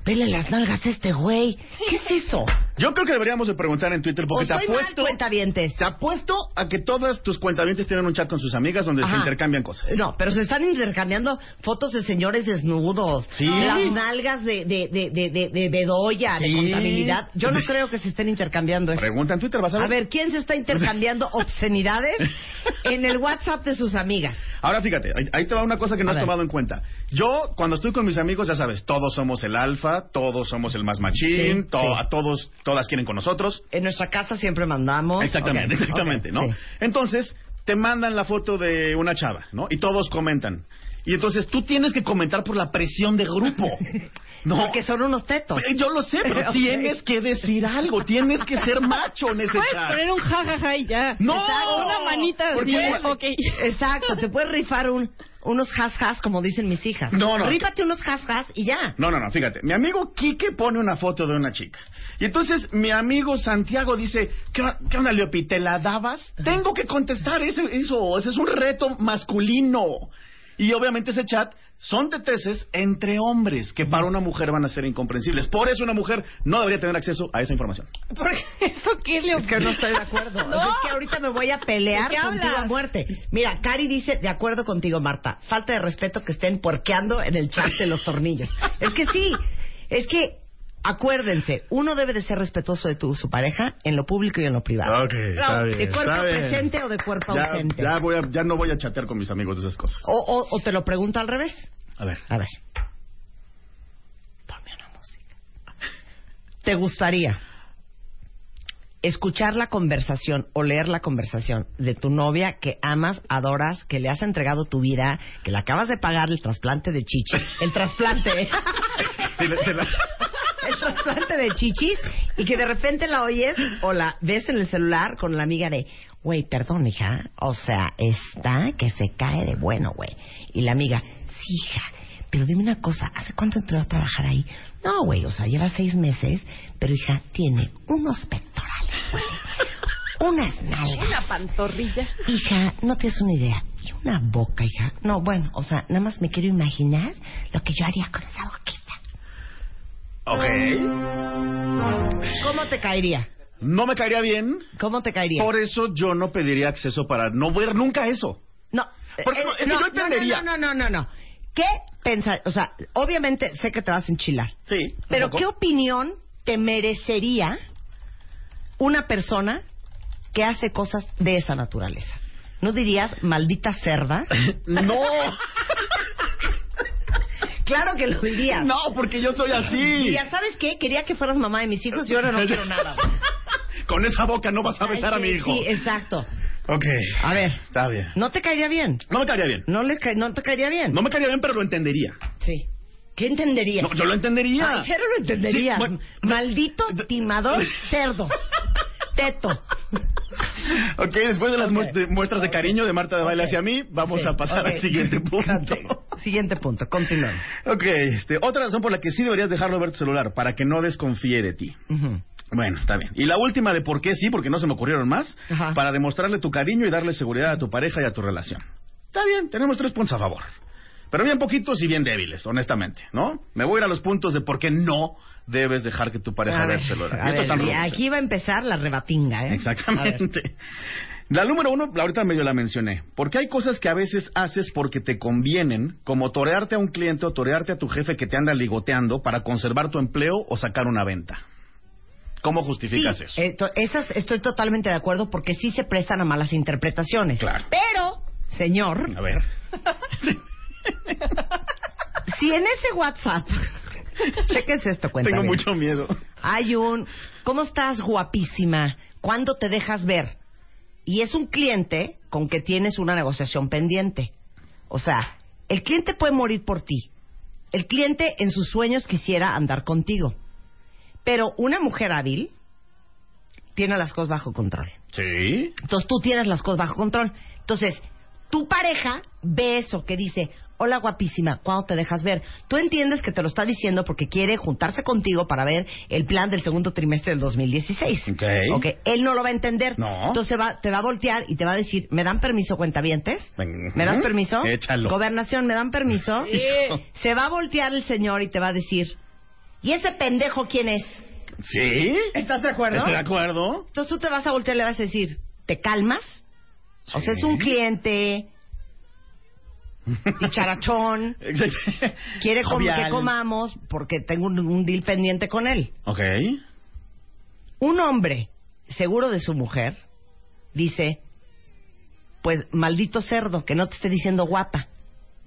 vele las nalgas a este güey. ¿Qué es eso? Yo creo que deberíamos de preguntar en Twitter O porque te mal, apuesto... cuentavientes. Te apuesto a que todas tus cuentavientes tienen un chat con sus amigas donde se intercambian cosas. No, pero se están intercambiando fotos de señores desnudos. Sí. Las nalgas de, de, de, de, de, de Bedoya, de Sí. contabilidad. Yo no creo que se estén intercambiando eso. Pregunta en Twitter, vas a ver. A ver, ¿quién se está intercambiando obscenidades en el WhatsApp de sus amigas? Ahora fíjate, ahí, ahí te va una cosa que no A has ver. tomado en cuenta. Yo, cuando estoy con mis amigos, ya sabes, todos somos el alfa, todos somos el más machín, Sí, to- sí. a todos, todas quieren con nosotros. En nuestra casa siempre mandamos. Exactamente, exactamente, ¿no? sí. Entonces, te mandan la foto de una chava, ¿no? Y todos comentan. Y entonces tú tienes que comentar por la presión de grupo. No. Porque son unos tetos. Eh, Yo lo sé, pero tienes que decir algo. Tienes que ser macho en ese Puedes chat. poner un jajaja y ya. No. Exacto, Una manita así. Porque- Ok. Exacto, te puedes rifar un, unos has-has, como dicen mis hijas. No, no. Rífate unos has-has y ya. No, no, no, fíjate. Mi amigo Quique pone una foto de una chica. Y entonces mi amigo Santiago dice, ¿qué, qué onda, Leopi? ¿Te la dabas? Tengo que contestar eso, eso. Ese es un reto masculino. Y obviamente ese chat son teteses entre hombres que para una mujer van a ser incomprensibles. Por eso una mujer no debería tener acceso a esa información. ¿Por qué? ¿Eso qué le Es que no estoy de acuerdo. No. Es que ahorita me voy a pelear ¿De contigo hablas? a muerte. Mira, Cari dice, de acuerdo contigo, Marta. Falta de respeto que estén puerqueando en el chat de los tornillos. Es que sí, es que acuérdense, uno debe de ser respetuoso de tu, su pareja en lo público y en lo privado. ¿De cuerpo presente o de cuerpo Ya, ausente? ya, voy a- ya no voy a chatear con mis amigos de esas cosas. O, o- o te lo pregunto al revés. A ver. A ver. Ponme una música. ¿Te gustaría escuchar la conversación o leer la conversación de tu novia que amas, adoras, que le has entregado tu vida, que le acabas de pagar el trasplante de chichis? El trasplante. ¿eh? Sí, le- se la- trasplante de chichis y que de repente la oyes o la ves en el celular con la amiga de, güey, perdón, hija, o sea, está que se cae de bueno, güey. Y la amiga, sí, hija, pero dime una cosa, ¿hace cuánto entró a trabajar ahí? No, güey, o sea, lleva seis meses, pero hija, tiene unos pectorales, güey. Unas nalgas. Una pantorrilla. Hija, no tienes una idea. Y una boca, hija. No, bueno, o sea, nada más me quiero imaginar lo que yo haría con esa boquita. Ok. ¿Cómo te caería? No me caería bien. ¿Cómo te caería? Por eso yo no pediría acceso para no ver nunca eso. No. Porque eh, no, yo entendería. No, no, no, no, no. ¿Qué pensar? O sea, obviamente sé que te vas a enchilar. Sí. Pero poco. ¿qué opinión te merecería una persona que hace cosas de esa naturaleza? ¿No dirías maldita cerda? No. claro que lo dirías. No, porque yo soy así. Dirías, ¿sabes qué? Quería que fueras mamá de mis hijos y ahora no quiero nada. Con esa boca no vas a besar a mi hijo. Sí, exacto. Ok. A ver, Está bien. ¿no te caería bien? No me caería bien. ¿No, le ca- no te caería bien? No me caería bien, pero lo entendería. Sí. ¿Qué entenderías? No, yo lo entendería. Ay, cero lo entenderías. Sí, bueno, Maldito timador cerdo. Teto. Ok, después de las muestras de cariño de Marta de Baile hacia mí, vamos Sí, a pasar al siguiente punto. Siguiente punto, continuamos. Ok, este, otra razón por la que sí deberías dejarlo ver tu celular, para que no desconfíe de ti. Bueno, está bien. Y la última de por qué sí, porque no se me ocurrieron más, Ajá. para demostrarle tu cariño y darle seguridad a tu pareja y a tu relación. Está bien, tenemos tres puntos a favor. Pero bien poquitos y bien débiles, honestamente, ¿no? Me voy a ir a los puntos de por qué no debes dejar que tu pareja vea aquí va a empezar la rebatinga, ¿eh? Exactamente. La número uno, ahorita medio la mencioné. Porque hay cosas que a veces haces porque te convienen, como torearte a un cliente o torearte a tu jefe que te anda ligoteando para conservar tu empleo o sacar una venta. ¿Cómo justificas Sí, eso? eh, to- esas estoy totalmente de acuerdo porque sí se prestan a malas interpretaciones. Claro. Pero, señor, A ver. si en ese WhatsApp, cheques esto, cuenta. Tengo mucho miedo. Hay un, ¿cómo estás guapísima? ¿Cuándo te dejas ver? Y es un cliente con que tienes una negociación pendiente. O sea, el cliente puede morir por ti. El cliente en sus sueños quisiera andar contigo. Pero una mujer hábil tiene las cosas bajo control. Sí. Entonces tú tienes las cosas bajo control. Entonces, tu pareja ve eso que dice, hola guapísima, ¿cuándo te dejas ver? Tú entiendes que te lo está diciendo porque quiere juntarse contigo para ver el plan del segundo trimestre del 2016. Ok. Ok, él no lo va a entender. No. Entonces va, te va a voltear y te va a decir, ¿me dan permiso, cuentavientes? Ven- ¿Me das permiso? Échalo. Gobernación, ¿me dan permiso? Se va a voltear el señor y te va a decir, ¿y ese pendejo quién es? ¿Sí? ¿Estás de acuerdo? ¿Estoy de acuerdo? Entonces tú te vas a voltear y le vas a decir, ¿te calmas? O sea, es un cliente dicharachón, Exacto. quiere com- que comamos porque tengo un, un deal pendiente con él. Ok. Un hombre seguro de su mujer dice, pues maldito cerdo, que no te esté diciendo guapa.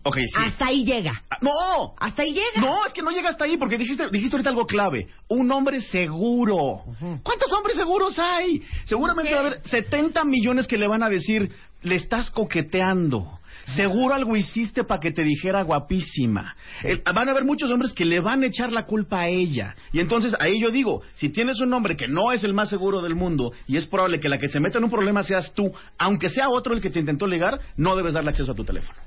Ok, sí. Hasta ahí llega. Ah, ¡No! Hasta ahí llega. No, es que no llega hasta ahí porque dijiste, dijiste ahorita algo clave. Un hombre seguro. ¿Cuántos hombres seguros hay? Seguramente va a haber 70 millones que le van a decir, le estás coqueteando. Seguro algo hiciste para que te dijera guapísima. El- van a haber muchos hombres que le van a echar la culpa a ella. Y entonces ahí yo digo, si tienes un hombre que no es el más seguro del mundo y es probable que la que se meta en un problema seas tú, aunque sea otro el que te intentó ligar, no debes darle acceso a tu teléfono.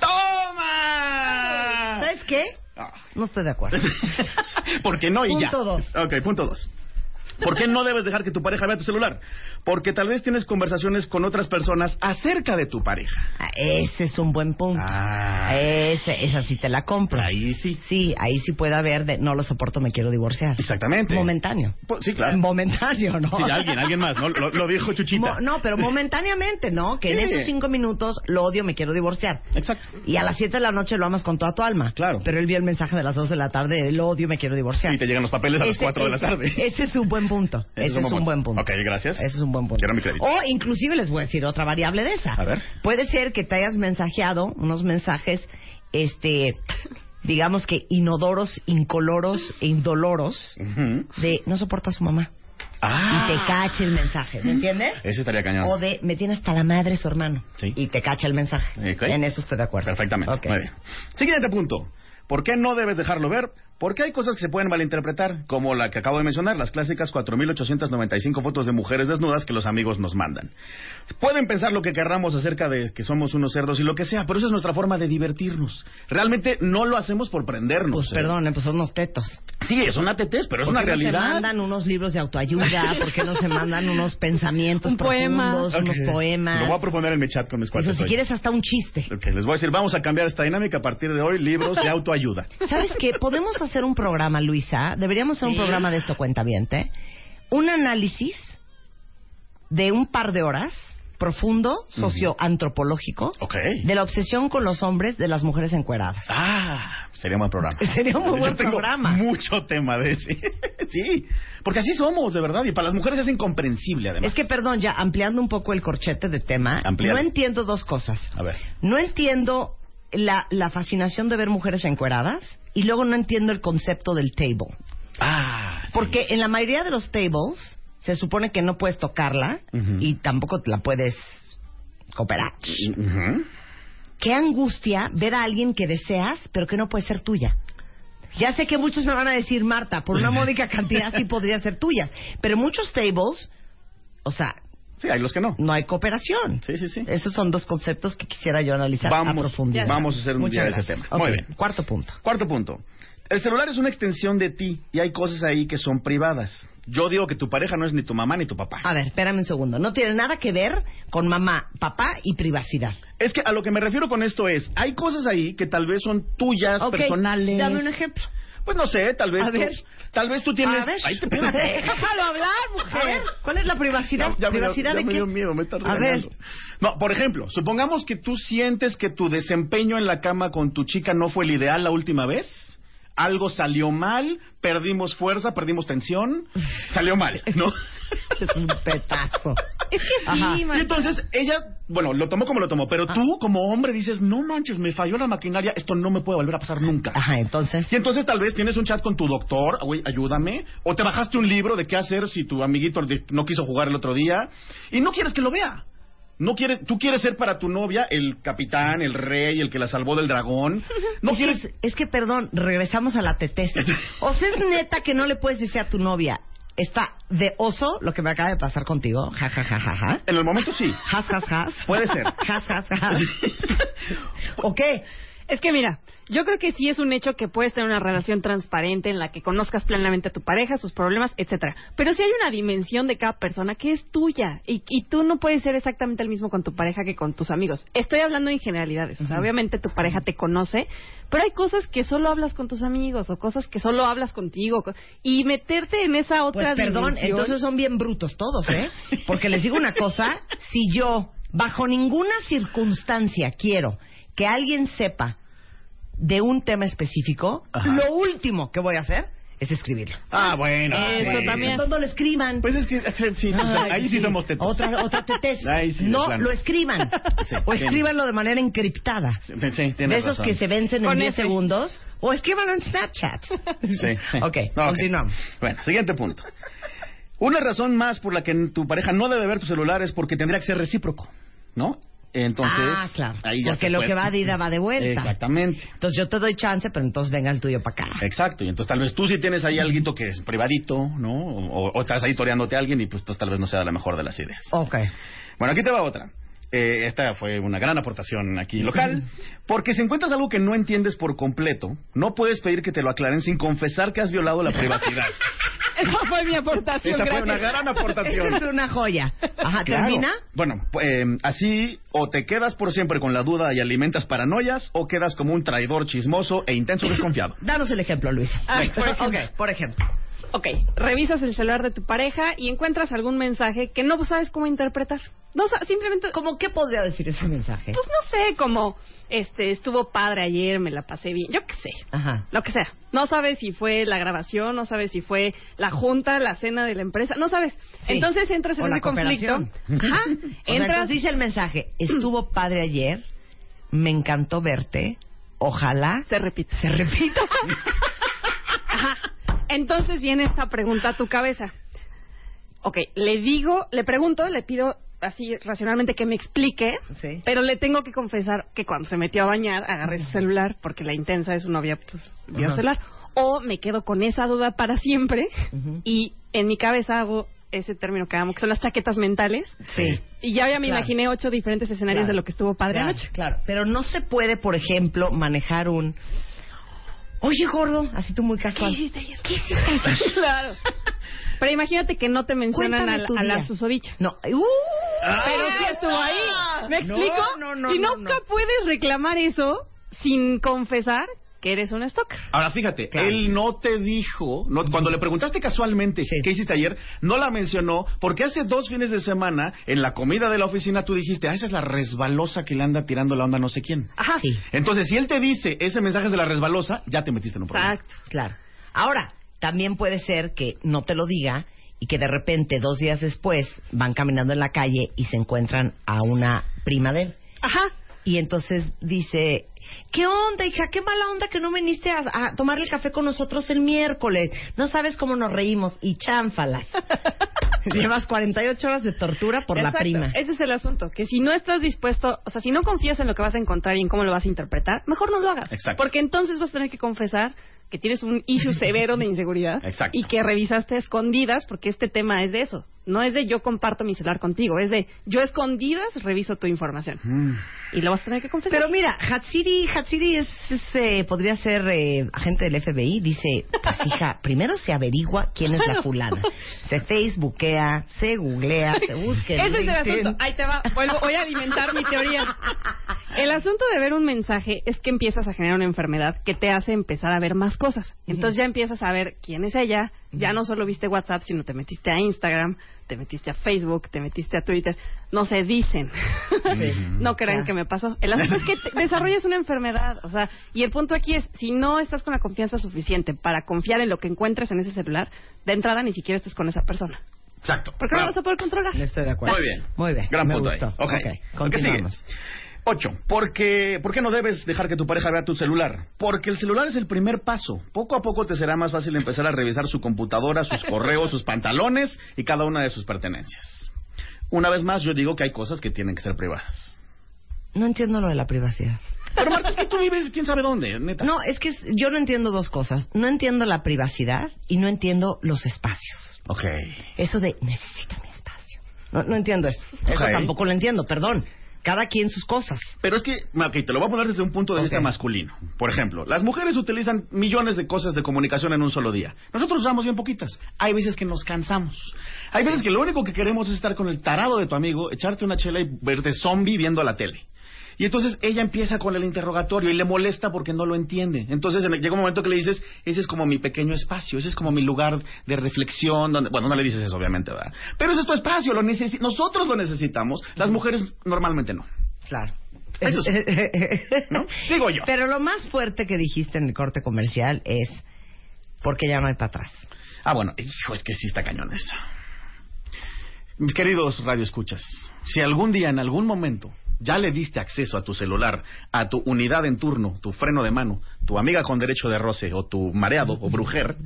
¡Toma! ¿Sabes qué? Ah. No estoy de acuerdo. ¿Por qué no? Y ya. Punto dos. Ok, punto dos. ¿Por qué no debes dejar que tu pareja vea tu celular? Porque tal vez tienes conversaciones con otras personas acerca de tu pareja. Ah, Ese es un buen punto. Ah. Ese, esa sí te la compro. Ahí sí. Sí, ahí sí puede haber de no lo soporto, me quiero divorciar. Exactamente. Momentáneo. Pues, sí, claro. Momentáneo, ¿no? Sí, alguien, alguien más, ¿no? Lo, lo dijo Chuchita. Mo- no, pero momentáneamente, ¿no? Que en esos cinco minutos lo odio, me quiero divorciar. Exacto. Y a las siete de la noche lo amas con toda tu alma. Claro. Pero él vio el mensaje de las dos de la tarde, lo odio, me quiero divorciar. Y te llegan los papeles a las 4 de la tarde. Ese es un buen punto. Ese, es un buen punto. Ok, gracias. Ese es un buen punto. Quiero mi crédito. O inclusive les voy a decir otra variable de esa. A ver. Puede ser que te hayas mensajeado unos mensajes, este, digamos que inodoros, incoloros e indoloros de no soporta a su mamá. Ah. Y te cache el mensaje, ¿me entiendes? Ese estaría cañón. O de me tiene hasta la madre su hermano. Sí. Y te cacha el mensaje. Ok. En eso estoy de acuerdo. Perfectamente. Ok. Muy bien. Siguiente punto. ¿Por qué no debes dejarlo ver? Porque hay cosas que se pueden malinterpretar, como la que acabo de mencionar, las clásicas 4.895 fotos de mujeres desnudas que los amigos nos mandan. Pueden pensar lo que querramos acerca de que somos unos cerdos y lo que sea, pero esa es nuestra forma de divertirnos. Realmente no lo hacemos por prendernos. Pues ¿eh? perdón, pues son unos tetos. Sí, es una tetez, pero es ¿Por una qué no realidad. se mandan unos libros de autoayuda? ¿Por qué no se mandan unos pensamientos Un poema. unos Ok. poemas? Lo voy a proponer en mi chat con mis Eso, cuates. si hoy. quieres hasta un chiste. Ok, les voy a decir, vamos a cambiar esta dinámica a partir de hoy, libros de autoayuda. ¿Sabes qué? Podemos hacer un programa, Luisa. Deberíamos hacer un programa de esto, cuentaviente. Un análisis de un par de horas profundo, socioantropológico, Ok. de la obsesión con los hombres de las mujeres encueradas. Ah, sería un buen programa. Sería un muy buen Yo tengo programa. Mucho tema de ese. sí, porque así somos, de verdad. Y para las mujeres es incomprensible, además. Es que, perdón, ya ampliando un poco el corchete de tema, Amplíalo. no entiendo dos cosas. A ver. No entiendo la, la fascinación de ver mujeres encueradas y luego no entiendo el concepto del table. Ah, sí. Porque en la mayoría de los tables se supone que no puedes tocarla y tampoco la puedes cooperar. Qué angustia ver a alguien que deseas, pero que no puede ser tuya. Ya sé que muchos me van a decir, Marta, por una módica cantidad sí podría ser tuyas. Pero muchos tables, o sea, Sí, hay los que no. no hay cooperación. Sí, sí, sí. Esos son dos conceptos que quisiera yo analizar a Vamos, profundidad. vamos a hacer un Muchas día de ese tema. Muy bien. Cuarto punto. Cuarto punto. El celular es una extensión de ti y hay cosas ahí que son privadas. Yo digo que tu pareja no es ni tu mamá ni tu papá. A ver, espérame un segundo. No tiene nada que ver con mamá, papá y privacidad. Es que a lo que me refiero con esto es, hay cosas ahí que tal vez son tuyas, personales. Dame un ejemplo. Pues no sé, tal vez A tú, ver. tal vez tú tienes. A ver, Ay, te- déjalo hablar, mujer. A ver. ¿Cuál es la privacidad? Ya, ya me ¿Privacidad ya de me dio miedo, me está A ver, No, por ejemplo, supongamos que tú sientes que tu desempeño en la cama con tu chica no fue el ideal la última vez. Algo salió mal, perdimos fuerza, perdimos tensión, salió mal, ¿no? es un petazo. Es que sí, Ajá. Y entonces ella, bueno, lo tomó como lo tomó, pero tú como hombre dices, no manches, me falló la maquinaria, esto no me puede volver a pasar nunca. Ajá, entonces. Y entonces tal vez tienes un chat con tu doctor, güey, ayúdame, o te bajaste un libro de qué hacer si tu amiguito no quiso jugar el otro día y no quieres que lo vea. No quieres, tú quieres ser para tu novia el capitán, el rey, el que la salvó del dragón. No es, quieres que, es- que, perdón, regresamos a la tetez. O sea, es neta que no le puedes decir a tu novia, está de oso lo que me acaba de pasar contigo. Ja, ja, ja, ja, ja. en el momento sí. Has, has, has. Puede ser. Has, has, has. ¿O qué? Es que mira, yo creo que sí es un hecho que puedes tener una relación transparente en la que conozcas plenamente a tu pareja, sus problemas, etcétera. Pero sí hay una dimensión de cada persona que es tuya y, y tú no puedes ser exactamente el mismo con tu pareja que con tus amigos. Estoy hablando en generalidades. O sea, obviamente tu pareja te conoce, pero hay cosas que solo hablas con tus amigos o cosas que solo hablas contigo co- y meterte en esa Pues otra perdón, dimensión- entonces son bien brutos todos, ¿eh? Porque les digo una cosa, si yo bajo ninguna circunstancia quiero que alguien sepa de un tema específico, Ajá. lo último que voy a hacer es escribirlo. Ah, bueno. Eso sí. también. Entonces no lo escriban. Pues es que sí, sí, Ay, ahí sí, somos tetos. Otra, otra tetez. Ahí sí, de no lo escriban. Sí, o escríbanlo de manera encriptada. Sí, sí, De esos razón. que se vencen en Con 10 F. segundos. O escríbanlo en Snapchat. Sí, sí. Ok, No, continuamos. Bueno, siguiente punto. Una razón más por la que tu pareja no debe ver tu celular es porque tendría que ser recíproco, ¿no? Entonces, ah, claro. ahí ya Porque lo puede. que va de ida va de vuelta. Exactamente. Entonces yo te doy chance, pero entonces venga el tuyo para acá. Exacto, y entonces tal vez tú sí tienes ahí algo que es privadito, ¿no? O, o estás ahí toreándote a alguien y pues, pues tal vez no sea la mejor de las ideas. Ok. Bueno, aquí te va otra. Eh, esta fue una gran aportación aquí local. Porque si encuentras algo que no entiendes por completo, no puedes pedir que te lo aclaren sin confesar que has violado la privacidad. Esa fue mi aportación. Esa fue una gran aportación. Esa es una joya. Ajá, Claro. ¿termina? Bueno, pues, eh, así o te quedas por siempre con la duda y alimentas paranoias o quedas como un traidor chismoso e intenso desconfiado. Danos el ejemplo, Luisa. Ay, por ejemplo. Ok, por ejemplo. Ok, revisas el celular de tu pareja y encuentras algún mensaje que no sabes cómo interpretar. No, simplemente, ¿Cómo qué podría decir ese mensaje? pues no sé, como, este, estuvo padre ayer, me la pasé bien, yo qué sé, Ajá. lo que sea. No sabes si fue la grabación, no sabes si fue la junta, la cena de la empresa, no sabes. Sí. Entonces entras en O ese conflicto. Ajá, entras, entonces dice el mensaje, estuvo padre ayer, me encantó verte, ojalá se repite. se repita. Ajá. Entonces viene esta pregunta a tu cabeza. Ok, le digo, le pregunto, le pido así racionalmente que me explique, Sí. pero le tengo que confesar que cuando se metió a bañar agarré su celular porque la intensa de su novia pues vio celular. O me quedo con esa duda para siempre y en mi cabeza hago ese término que amo, que son las chaquetas mentales. Sí. Y ya, ya me Claro. imaginé ocho diferentes escenarios Claro. de lo que estuvo padre claro, anoche. Claro, pero no se puede, por ejemplo, manejar un... Oye, gordo, así tú muy casual. ¿Qué hiciste ayer? ¿Qué hiciste ayer? claro. Pero imagínate que no te mencionan al, a la susodicha. No. ¡Uh! Pero sí estuvo ahí. ¿Me explico? no, no, y no, nunca no. puedes reclamar eso sin confesar que eres un stalker. Ahora fíjate, Claro. él no te dijo, no, cuando le preguntaste casualmente Sí. qué hiciste ayer, no la mencionó porque hace dos fines de semana en la comida de la oficina tú dijiste, ah, esa es la resbalosa que le anda tirando la onda a no sé quién. Ajá. Sí. Entonces, si él te dice ese mensaje es de la resbalosa, ya te metiste en un problema. Exacto. Claro. Ahora, también puede ser que no te lo diga y que de repente, dos días después, van caminando en la calle y se encuentran a una prima de él. Ajá. Y entonces dice, ¿qué onda, hija? ¿Qué mala onda que no viniste a, a tomar el café con nosotros el miércoles? No sabes cómo nos reímos. Y chánfalas. Llevas 48 horas de tortura por la prima. Ese es el asunto. Que si no estás dispuesto, o sea, si no confías en lo que vas a encontrar y en cómo lo vas a interpretar, mejor no lo hagas. Exacto. Porque entonces vas a tener que confesar que tienes un issue severo de inseguridad Exacto. y que revisaste escondidas, porque este tema es de eso. No es de yo comparto mi celular contigo, es de yo escondidas reviso tu información. Mm. Y lo vas a tener que confesar. Pero mira, Hatsiri, Hatsiri es, es, eh, podría ser eh, agente del FBI. Dice, pues hija, primero se averigua quién es la fulana. Se facebookea, se googlea, se busca. Ese es el asunto. Ahí te va. Vuelvo, voy a alimentar mi teoría. El asunto de ver un mensaje es que empiezas a generar una enfermedad que te hace empezar a ver más cosas. Entonces ya empiezas a ver quién es ella. Ya no solo viste WhatsApp, sino te metiste a Instagram, te metiste a Facebook, te metiste a Twitter. No se dicen. no crean que me pasó. El asunto es que te- desarrollas una enfermedad. O sea, y el punto aquí es, si no estás con la confianza suficiente para confiar en lo que encuentres en ese celular, de entrada ni siquiera estés con esa persona. Exacto. Porque no lo vas a poder controlar. Estoy de acuerdo. Muy bien. Muy bien. Gran me punto gustó. ahí. Ok. Ok, ¿Qué sigue? Ocho, porque, ¿por qué no debes dejar que tu pareja vea tu celular? Porque el celular es el primer paso. Poco a poco te será más fácil empezar a revisar su computadora, sus correos, sus pantalones y cada una de sus pertenencias. Una vez más, yo digo que hay cosas que tienen que ser privadas. No entiendo lo de la privacidad. Pero Marta, es que tú vives quién sabe dónde, neta. No, es que yo no entiendo dos cosas. No entiendo la privacidad y no entiendo los espacios. Ok. Eso de necesito mi espacio. No, no entiendo eso. Eso Ok. tampoco lo entiendo, perdón. Cada quien sus cosas. Pero es que, ok, te lo voy a poner desde un punto de vista masculino. Por ejemplo, las mujeres utilizan millones de cosas de comunicación en un solo día. Nosotros usamos bien poquitas. Hay veces que nos cansamos. Hay veces que lo único que queremos es estar con el tarado de tu amigo, echarte una chela y verte zombie viendo la tele. Y entonces ella empieza con el interrogatorio y le molesta porque no lo entiende. Entonces llega un momento que le dices, ese es como mi pequeño espacio, ese es como mi lugar de reflexión, donde, bueno, no le dices eso obviamente, ¿verdad? Pero ese es tu espacio, lo necesi- nosotros lo necesitamos, las mujeres normalmente no. Claro. Eso sí. ¿No? Digo yo. Pero lo más fuerte que dijiste en el corte comercial es porque ya no hay para atrás. Ah, bueno, hijo, es que sí está cañón eso. Mis queridos radioescuchas, si algún día, en algún momento, ya le diste acceso a tu celular, a tu unidad en turno, tu freno de mano, tu amiga con derecho de roce o tu mareado o brujer,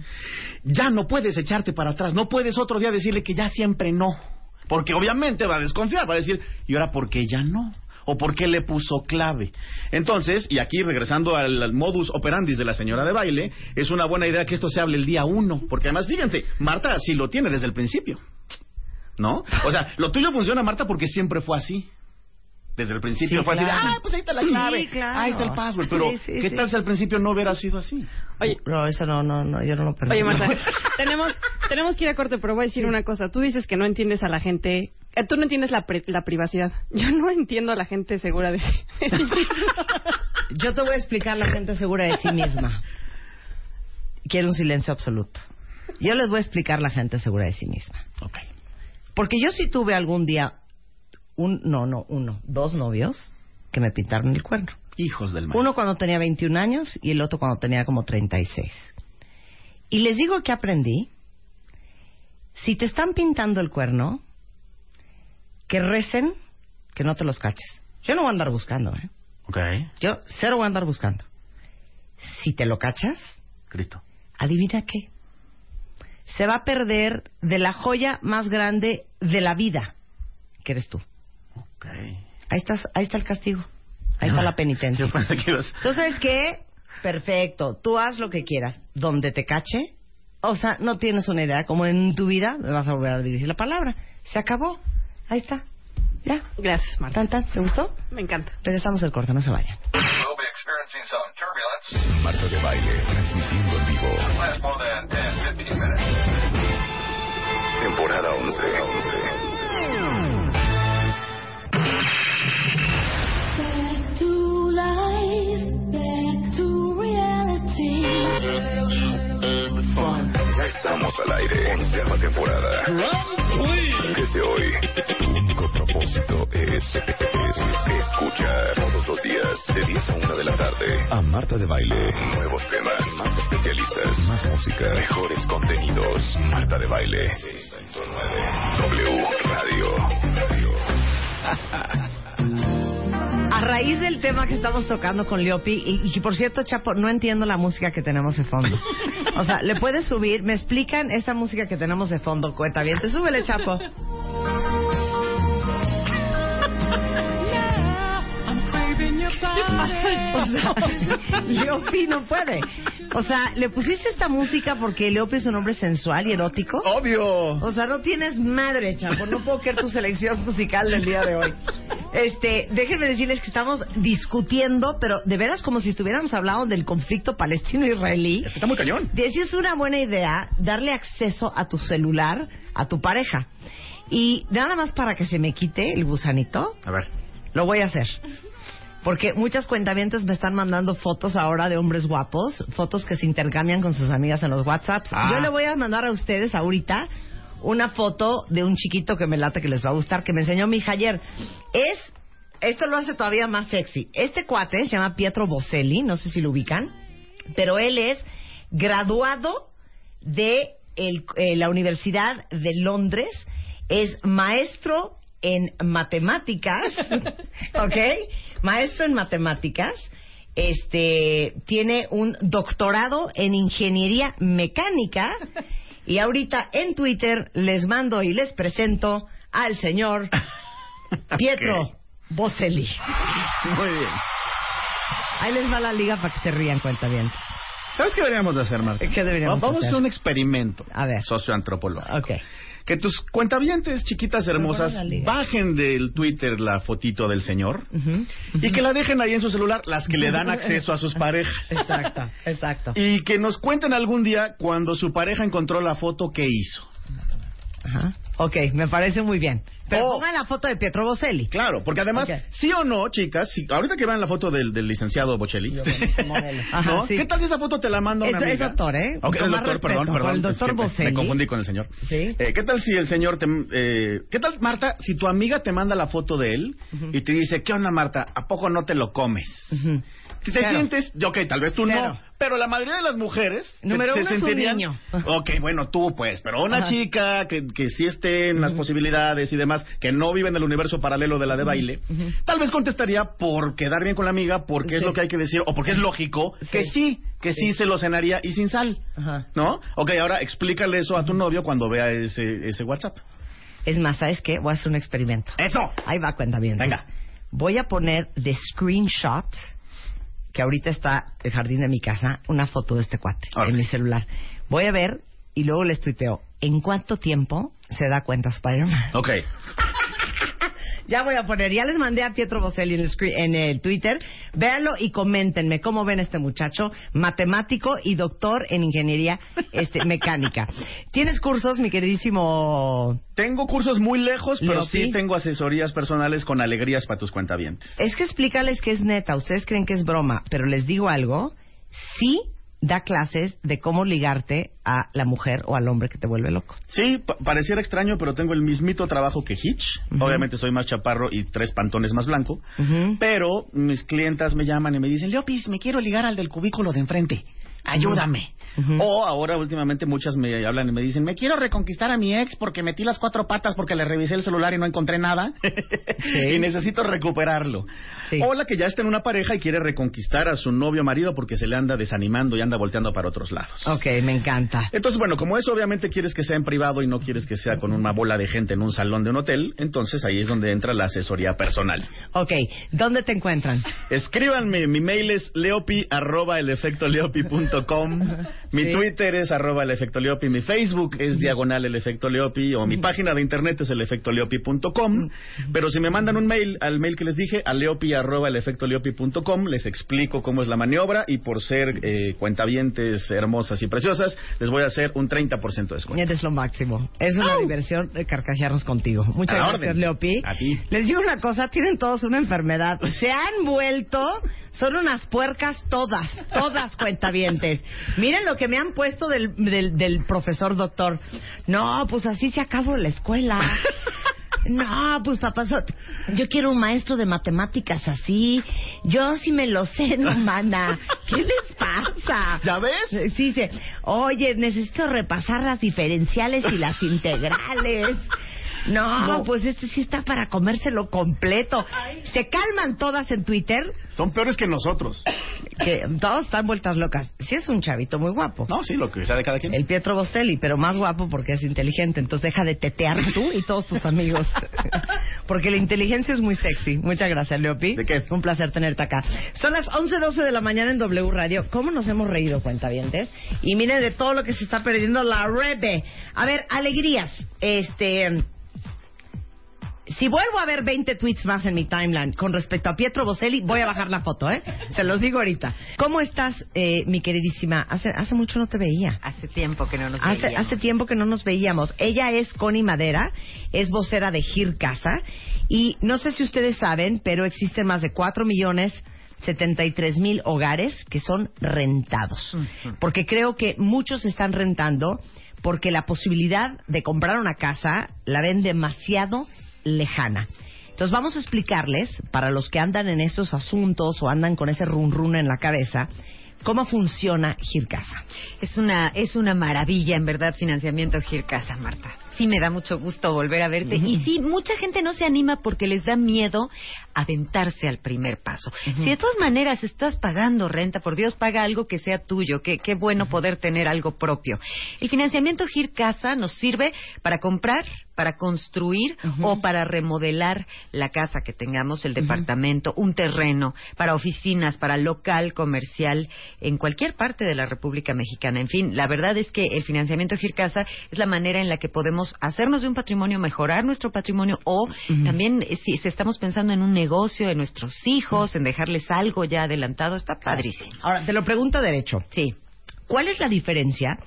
ya no puedes echarte para atrás, no puedes otro día decirle que ya siempre no, porque obviamente va a desconfiar, va a decir, ¿y ahora por qué ya no? ¿O por qué le puso clave? Entonces, y aquí regresando al, modus operandi de la señora de baile, es una buena idea que esto se hable el día uno, porque además, fíjense, Marta sí lo tiene desde el principio. ¿No? O sea, lo tuyo funciona, Marta, porque siempre fue así. Desde el principio Sí, fue así, ah, pues ahí está la clave, Sí, claro. ahí está el password, pero Sí, sí, ¿qué sí. tal si al principio no hubiera sido así? Oye, No, eso no, no, no, yo no lo permito. Oye, Marta, tenemos, tenemos que ir a corte, pero voy a decir una cosa. Tú dices que no entiendes a la gente. eh, Tú no entiendes la, pri- la privacidad. Yo no entiendo a la gente segura de sí. Yo te voy a explicar la gente segura de sí misma. Quiero un silencio absoluto. Yo les voy a explicar la gente segura de sí misma. Ok. Porque yo sí tuve algún día un, no, no, uno, dos novios que me pintaron el cuerno. Hijos del mal. Uno cuando tenía 21 años y el otro cuando tenía como 36. Y les digo que aprendí, si te están pintando el cuerno, que recen, que no te los caches. Yo no voy a andar buscando, ¿eh? Ok. Yo cero voy a andar buscando. Si te lo cachas, Cristo. adivina qué. Se va a perder de la joya más grande de la vida, que eres tú. Ok. Ahí, estás, ahí está el castigo. Ahí está la penitencia. Yo pensé que ibas... Entonces, ¿qué? Perfecto. Tú haz lo que quieras. Donde te cache. O sea, no tienes una idea. Como en tu vida me vas a volver a dirigir la palabra. Se acabó. Ahí está. Ya. Gracias, Marta. Tan, tan. ¿Te gustó? Me encanta. Regresamos al corte. No se vayan. We'll be experiencing some turbulence. Marta de baile, transmitiendo en vivo. Last more than 10, 15 minutes. Temporada 11. 11. Estamos al aire. Onceava temporada. Desde hoy, tu único propósito es, es escuchar todos los días, de 10 a 1 de la tarde, a Marta de Baile. Nuevos temas, más especialistas, más música, mejores contenidos. Marta de Baile. W Radio. A raíz del tema que estamos tocando con Leopi, y, y por cierto, Chapo, no entiendo la música que tenemos de fondo. O sea, ¿le puedes subir? ¿Me explican esta música que tenemos de fondo? Cuenta bien, te súbele, Chapo. O sea, Leopi no puede. O sea, ¿le pusiste esta música porque Leopi es un hombre sensual y erótico? ¡Obvio! O sea, no tienes madre, Chapo. No puedo creer tu selección musical del día de hoy. Este, déjenme decirles que estamos discutiendo, pero de veras como si estuviéramos hablando del conflicto palestino-israelí. Es que está muy cañón. De si es una buena idea darle acceso a tu celular a tu pareja. Y nada más para que se me quite el gusanito, A ver. lo voy a hacer. Porque muchas cuentavientes me están mandando fotos ahora de hombres guapos, fotos que se intercambian con sus amigas en los WhatsApps. Ah. Yo le voy a mandar a ustedes ahorita una foto de un chiquito que me late que les va a gustar, que me enseñó mi hija ayer. Es, esto lo hace todavía más sexy. Este cuate se llama Pietro Boselli, no sé si lo ubican, pero él es graduado de el- eh, la Universidad de Londres, es maestro en matemáticas, ¿ok? Maestro en matemáticas, este, tiene un doctorado en ingeniería mecánica y ahorita en Twitter les mando y les presento al señor Pietro Boselli. Muy bien. Ahí les va la liga para que se rían, cuenta bien. ¿Sabes qué deberíamos de hacer, Marta? ¿Qué deberíamos Vamos a hacer? un experimento. A ver. Socioantropológico. Ok. Que tus cuentavientes chiquitas hermosas bajen del Twitter la fotito del señor y que la dejen ahí en su celular las que le dan acceso a sus parejas. Exacto, exacto. Y que nos cuenten algún día cuando su pareja encontró la foto que hizo. Ajá. Ok, me parece muy bien. Pero Oh. pongan la foto de Pietro Boselli. Claro, porque además, Ok. sí o no, chicas, si- ahorita que vean la foto del, del licenciado Bocelli, Ajá, ¿no? sí. ¿qué tal si esa foto te la manda una Es- es amiga? doctor, ¿eh? Ok, Con el doctor, respeto, perdón, perdón. el doctor es Bocelli. Me confundí con el señor. Sí. Eh, ¿Qué tal si el señor te... eh, ¿Qué tal, Marta, si tu amiga te manda la foto de él y te dice, ¿qué onda, Marta? ¿A poco no te lo comes? Ujú. Si te Cero. sientes, ok, tal vez tú no, pero la mayoría de las mujeres se- Número se, uno es un sentirían, niño. ok, bueno, tú pues, pero una Ajá. chica que, que sí esté en las posibilidades y demás, que no vive en el universo paralelo de la de baile, tal vez contestaría por quedar bien con la amiga, porque es lo que hay que decir, o porque es lógico, que sí, que sí se lo cenaría y sin sal. Ajá. ¿No? Ok, ahora explícale eso a tu novio cuando vea ese, ese WhatsApp. Es más, ¿sabes qué? Voy a hacer un experimento. ¡Eso! Ahí va, cuenta bien. Venga. Voy a poner de screenshot, que ahorita está el jardín de mi casa, una foto de este cuate en mi celular. Voy a ver y luego les tuiteo. ¿En cuánto tiempo se da cuenta Spider-Man? Ok. Ya voy a poner, ya les mandé a Pietro Boselli en el, screen- en el Twitter. Véanlo y coméntenme cómo ven a este muchacho, matemático y doctor en ingeniería este, mecánica. ¿Tienes cursos, mi queridísimo? Tengo cursos muy lejos, pero sí tengo asesorías personales con alegrías para tus cuentavientes. Es que explícales que es neta. Ustedes creen que es broma, pero les digo algo. Sí da clases de cómo ligarte a la mujer o al hombre que te vuelve loco. Sí, pa- pareciera extraño, pero tengo el mismito trabajo que Hitch. Obviamente soy más chaparro y tres pantones más blanco. Pero mis clientas me llaman y me dicen, Leopis, me quiero ligar al del cubículo de enfrente. Ayúdame. Ujú. O ahora últimamente muchas me hablan y me dicen, me quiero reconquistar a mi ex porque metí las cuatro patas porque le revisé el celular y no encontré nada. y necesito recuperarlo. Sí. O la que ya está en una pareja y quiere reconquistar a su novio o marido porque se le anda desanimando y anda volteando para otros lados. Ok, me encanta. Entonces, bueno, como eso obviamente quieres que sea en privado y no quieres que sea con una bola de gente en un salón de un hotel, entonces ahí es donde entra la asesoría personal. Ok, ¿dónde te encuentran? Escríbanme, mi mail es leopi arroba elefectoleopi.com, mi Sí. Twitter es arroba el efecto leopi, mi Facebook es diagonal el efecto leopi o mi página de internet es elefectoleopi.com, pero si me mandan un mail al mail que les dije, a leopi arroba elefectoleopi.com, les explico cómo es la maniobra y por ser eh, cuentavientes hermosas y preciosas, les voy a hacer un 30% de descuento. Eres lo máximo. Es una diversión de carcajearnos contigo. Muchas A gracias, orden. Leopi. A ti. Les digo una cosa, tienen todos una enfermedad. Se han vuelto, son unas puercas todas, todas cuentavientes. Miren lo que me han puesto del, del, del profesor doctor. No, pues así se acabó la escuela. No, pues papá, yo quiero un maestro de matemáticas así. Yo sí me lo sé, no, mana. ¿Qué les pasa? ¿Ya ves? Sí, dice, oye, necesito repasar las diferenciales y las integrales. No, No. pues este sí está para comérselo completo. Se calman todas en Twitter, Son peores que nosotros. que todas están vueltas locas. Sí es un chavito muy guapo. No, sí, lo que sea de cada quien. El Pietro Bostelli, pero más guapo porque es inteligente. Entonces deja de tetear tú y todos tus amigos. porque la inteligencia es muy sexy. Muchas gracias, Leopi. ¿De qué? Un placer tenerte acá. Son las 11.12 de la mañana en W Radio. ¿Cómo nos hemos reído, cuentavientes? Y miren de todo lo que se está perdiendo la Rebe. A ver, alegrías. Este... Si vuelvo a ver 20 tweets más en mi timeline con respecto a Pietro Boselli, voy a bajar la foto, ¿eh? Se los digo ahorita. ¿Cómo estás, eh, mi queridísima? Hace, hace mucho no te veía. Hace tiempo que no nos Hace, veíamos. hace tiempo que no nos veíamos. Ella es Connie Madera, es vocera de Gir Casa. Y no sé si ustedes saben, pero existen más de 4 millones 73 mil hogares que son rentados. Porque creo que muchos están rentando porque la posibilidad de comprar una casa la ven demasiado lejana. Entonces vamos a explicarles, para los que andan en esos asuntos o andan con ese run run en la cabeza, cómo funciona Gir Casa. Es una, es una maravilla, en verdad, financiamiento Gircasa, Marta. Sí, me da mucho gusto volver a verte. Y sí, mucha gente no se anima porque les da miedo aventarse al primer paso. Si de todas maneras estás pagando renta, por Dios, paga algo que sea tuyo. Qué, qué bueno poder tener algo propio. El financiamiento Gircasa nos sirve para comprar, para construir o para remodelar la casa que tengamos, el departamento, un terreno, para oficinas, para local comercial, en cualquier parte de la República Mexicana. En fin, la verdad es que el financiamiento Gircasa es la manera en la que podemos hacernos de un patrimonio, mejorar nuestro patrimonio o también eh, si, si estamos pensando en un negocio de nuestros hijos, en dejarles algo ya adelantado, está padrísimo. Ahora, te lo pregunto derecho. Sí. ¿Cuál es la diferencia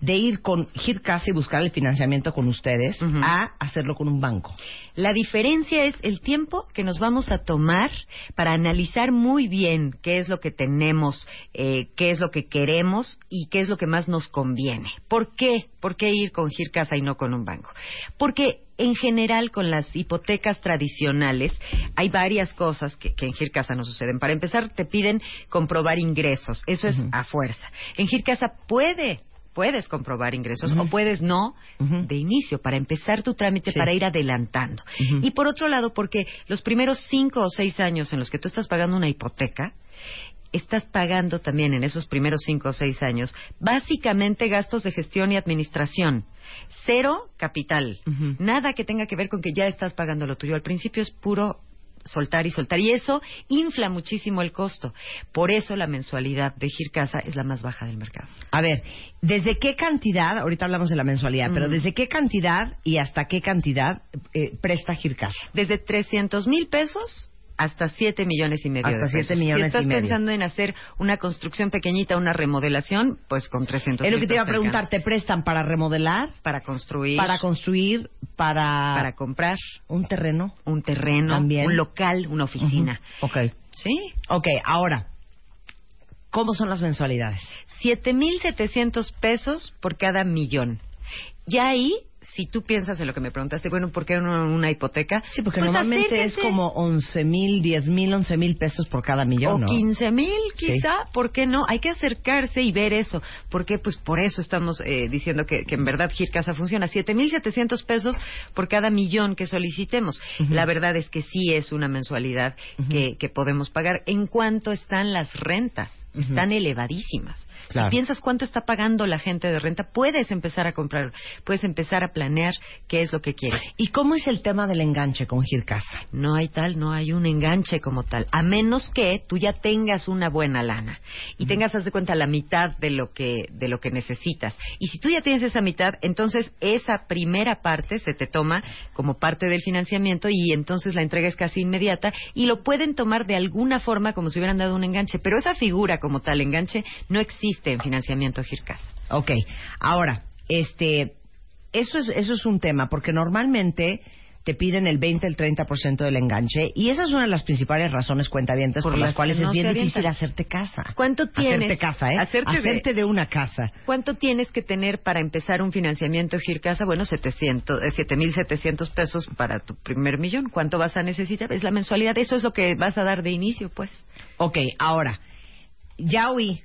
de ir con Gir Casa y buscar el financiamiento con ustedes a hacerlo con un banco? La diferencia es el tiempo que nos vamos a tomar para analizar muy bien qué es lo que tenemos, eh, qué es lo que queremos y qué es lo que más nos conviene. ¿Por qué? ¿Por qué ir con Gircasa y no con un banco? Porque en general con las hipotecas tradicionales hay varias cosas que, que en Gircasa no suceden. Para empezar, te piden comprobar ingresos. Eso es a fuerza. En Gircasa puede puedes comprobar ingresos o puedes no de inicio para empezar tu trámite Sí. para ir adelantando. Y por otro lado, porque los primeros cinco o seis años en los que tú estás pagando una hipoteca, estás pagando también en esos primeros cinco o seis años básicamente gastos de gestión y administración. Cero capital. Nada que tenga que ver con que ya estás pagando lo tuyo. Al principio es puro soltar y soltar. Y eso infla muchísimo el costo. Por eso la mensualidad de Gircasa es la más baja del mercado. A ver, ¿desde qué cantidad, ahorita hablamos de la mensualidad, pero Mm. desde qué cantidad y hasta qué cantidad eh, presta Gircasa? Desde 300 mil pesos hasta 7 millones y medio Hasta de pesos. 7 millones si estás y medio. pensando en hacer una construcción pequeñita, una remodelación, pues con 300 Es lo que te iba a preguntar. ¿te prestan para remodelar, Para construir, para construir, para, para comprar un terreno? un terreno, También. un local, una oficina. Ujú. Ok. ¿Sí? Ok, ahora, ¿cómo son las mensualidades? 7.700 pesos por cada millón. Ya ahí, si tú piensas en lo que me preguntaste, bueno, ¿por qué una, una hipoteca? Sí, porque Pues normalmente es como 11 mil, 10 mil, 11 mil pesos por cada millón, o ¿no? 15 mil Sí. quizá, ¿por qué no? Hay que acercarse y ver eso, porque pues por eso estamos eh, diciendo que, que en verdad Gircasa funciona. 7.700 pesos por cada millón que solicitemos. La verdad es que sí es una mensualidad que, que podemos pagar. ¿En cuánto están las rentas? Están elevadísimas. Claro. Si piensas cuánto está pagando la gente de renta, puedes empezar a comprar, puedes empezar a planear qué es lo que quieres. ¿Y cómo es el tema del enganche con Gircasa? No hay tal, no hay un enganche como tal, a menos que tú ya tengas una buena lana y tengas, haz de cuenta, la mitad de lo que de lo que necesitas. Y si tú ya tienes esa mitad, entonces esa primera parte se te toma como parte del financiamiento y entonces la entrega es casi inmediata y lo pueden tomar de alguna forma como si hubieran dado un enganche, pero esa figura como tal enganche no existe en financiamiento Gircasa. Ok, ahora, este, eso es, eso es un tema, porque normalmente te piden el 20, el 30% del enganche, y esa es una de las principales razones cuentavientes por, Por las las cuales es bien difícil hacerte casa. ¿Cuánto tienes? Hacerte casa, ¿eh? Hacerte de- de una casa. ¿Cuánto tienes que tener para empezar un financiamiento Gircasa? Bueno, 700, eh, 7.700 pesos para tu primer millón. ¿Cuánto vas a necesitar? Es la mensualidad. Eso es lo que vas a dar de inicio, pues. Ok, ahora, ya oí,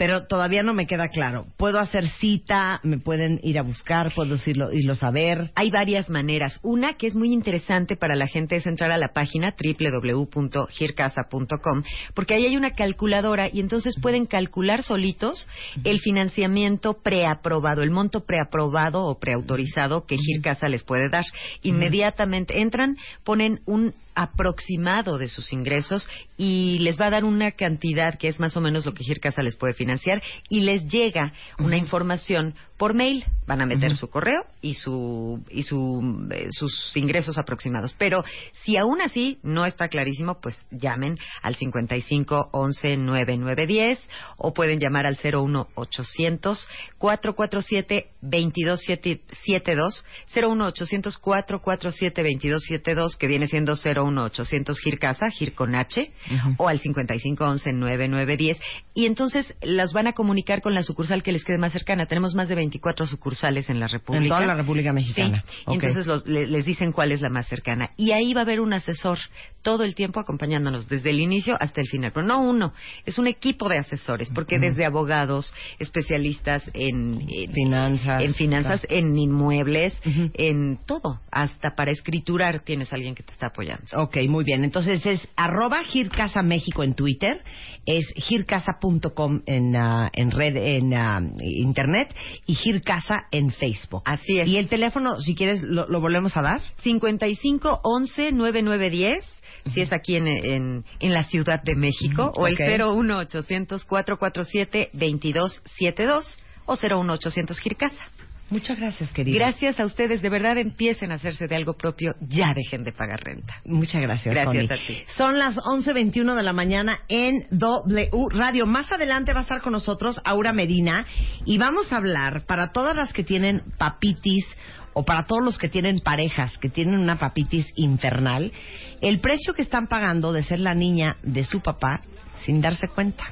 pero todavía no me queda claro. ¿Puedo hacer cita? ¿Me pueden ir a buscar? ¿Puedo irlo, irlo a ver? Hay varias maneras. Una que es muy interesante para la gente es entrar a la página www.gircasa.com porque ahí hay una calculadora y entonces pueden calcular solitos el financiamiento preaprobado, el monto preaprobado o preautorizado que Gircasa les puede dar. Inmediatamente entran, ponen un aproximado de sus ingresos y les va a dar una cantidad que es más o menos lo que Gircasa les puede financiar y les llega una información por mail. Van a meter su correo y su y su eh, sus ingresos aproximados. Pero si aún así no está clarísimo, pues llamen al 55 11 9910 o pueden llamar al 01 800 447 2272 01 800 447 2272 que viene siendo 01 800 Gircasa, Gir con H o al 55 11 9910 y entonces las van a comunicar con la sucursal que les quede más cercana. Tenemos más de 24 sucursales en la República. En toda la República Mexicana. Sí, y entonces los- le- les dicen cuál es la más cercana. Y ahí va a haber un asesor todo el tiempo acompañándonos, desde el inicio hasta el final. Pero no uno, es un equipo de asesores, porque desde abogados, especialistas en, en- Finanzas. en finanzas, en inmuebles, en todo, hasta para escriturar tienes alguien que te está apoyando. Ok, muy bien. Entonces es arroba Gircasa México en Twitter, es gircasa.com en, ah, en red, en ah, internet y Gircasa en Facebook. Así es. Y el teléfono, si quieres, lo, lo volvemos a dar. 55 11 9910 si es aquí en, en, en la Ciudad de México, o el Ok. 01 800 447 2272 o 01 800 Gircasa. Muchas gracias, querida. Gracias a ustedes, de verdad empiecen a hacerse de algo propio, ya dejen de pagar renta. Muchas gracias, Gracias a ti. Son las 11.21 de la mañana en W Radio. Más adelante va a estar con nosotros Aura Medina y vamos a hablar para todas las que tienen papitis o para todos los que tienen parejas que tienen una papitis infernal, el precio que están pagando de ser la niña de su papá sin darse cuenta.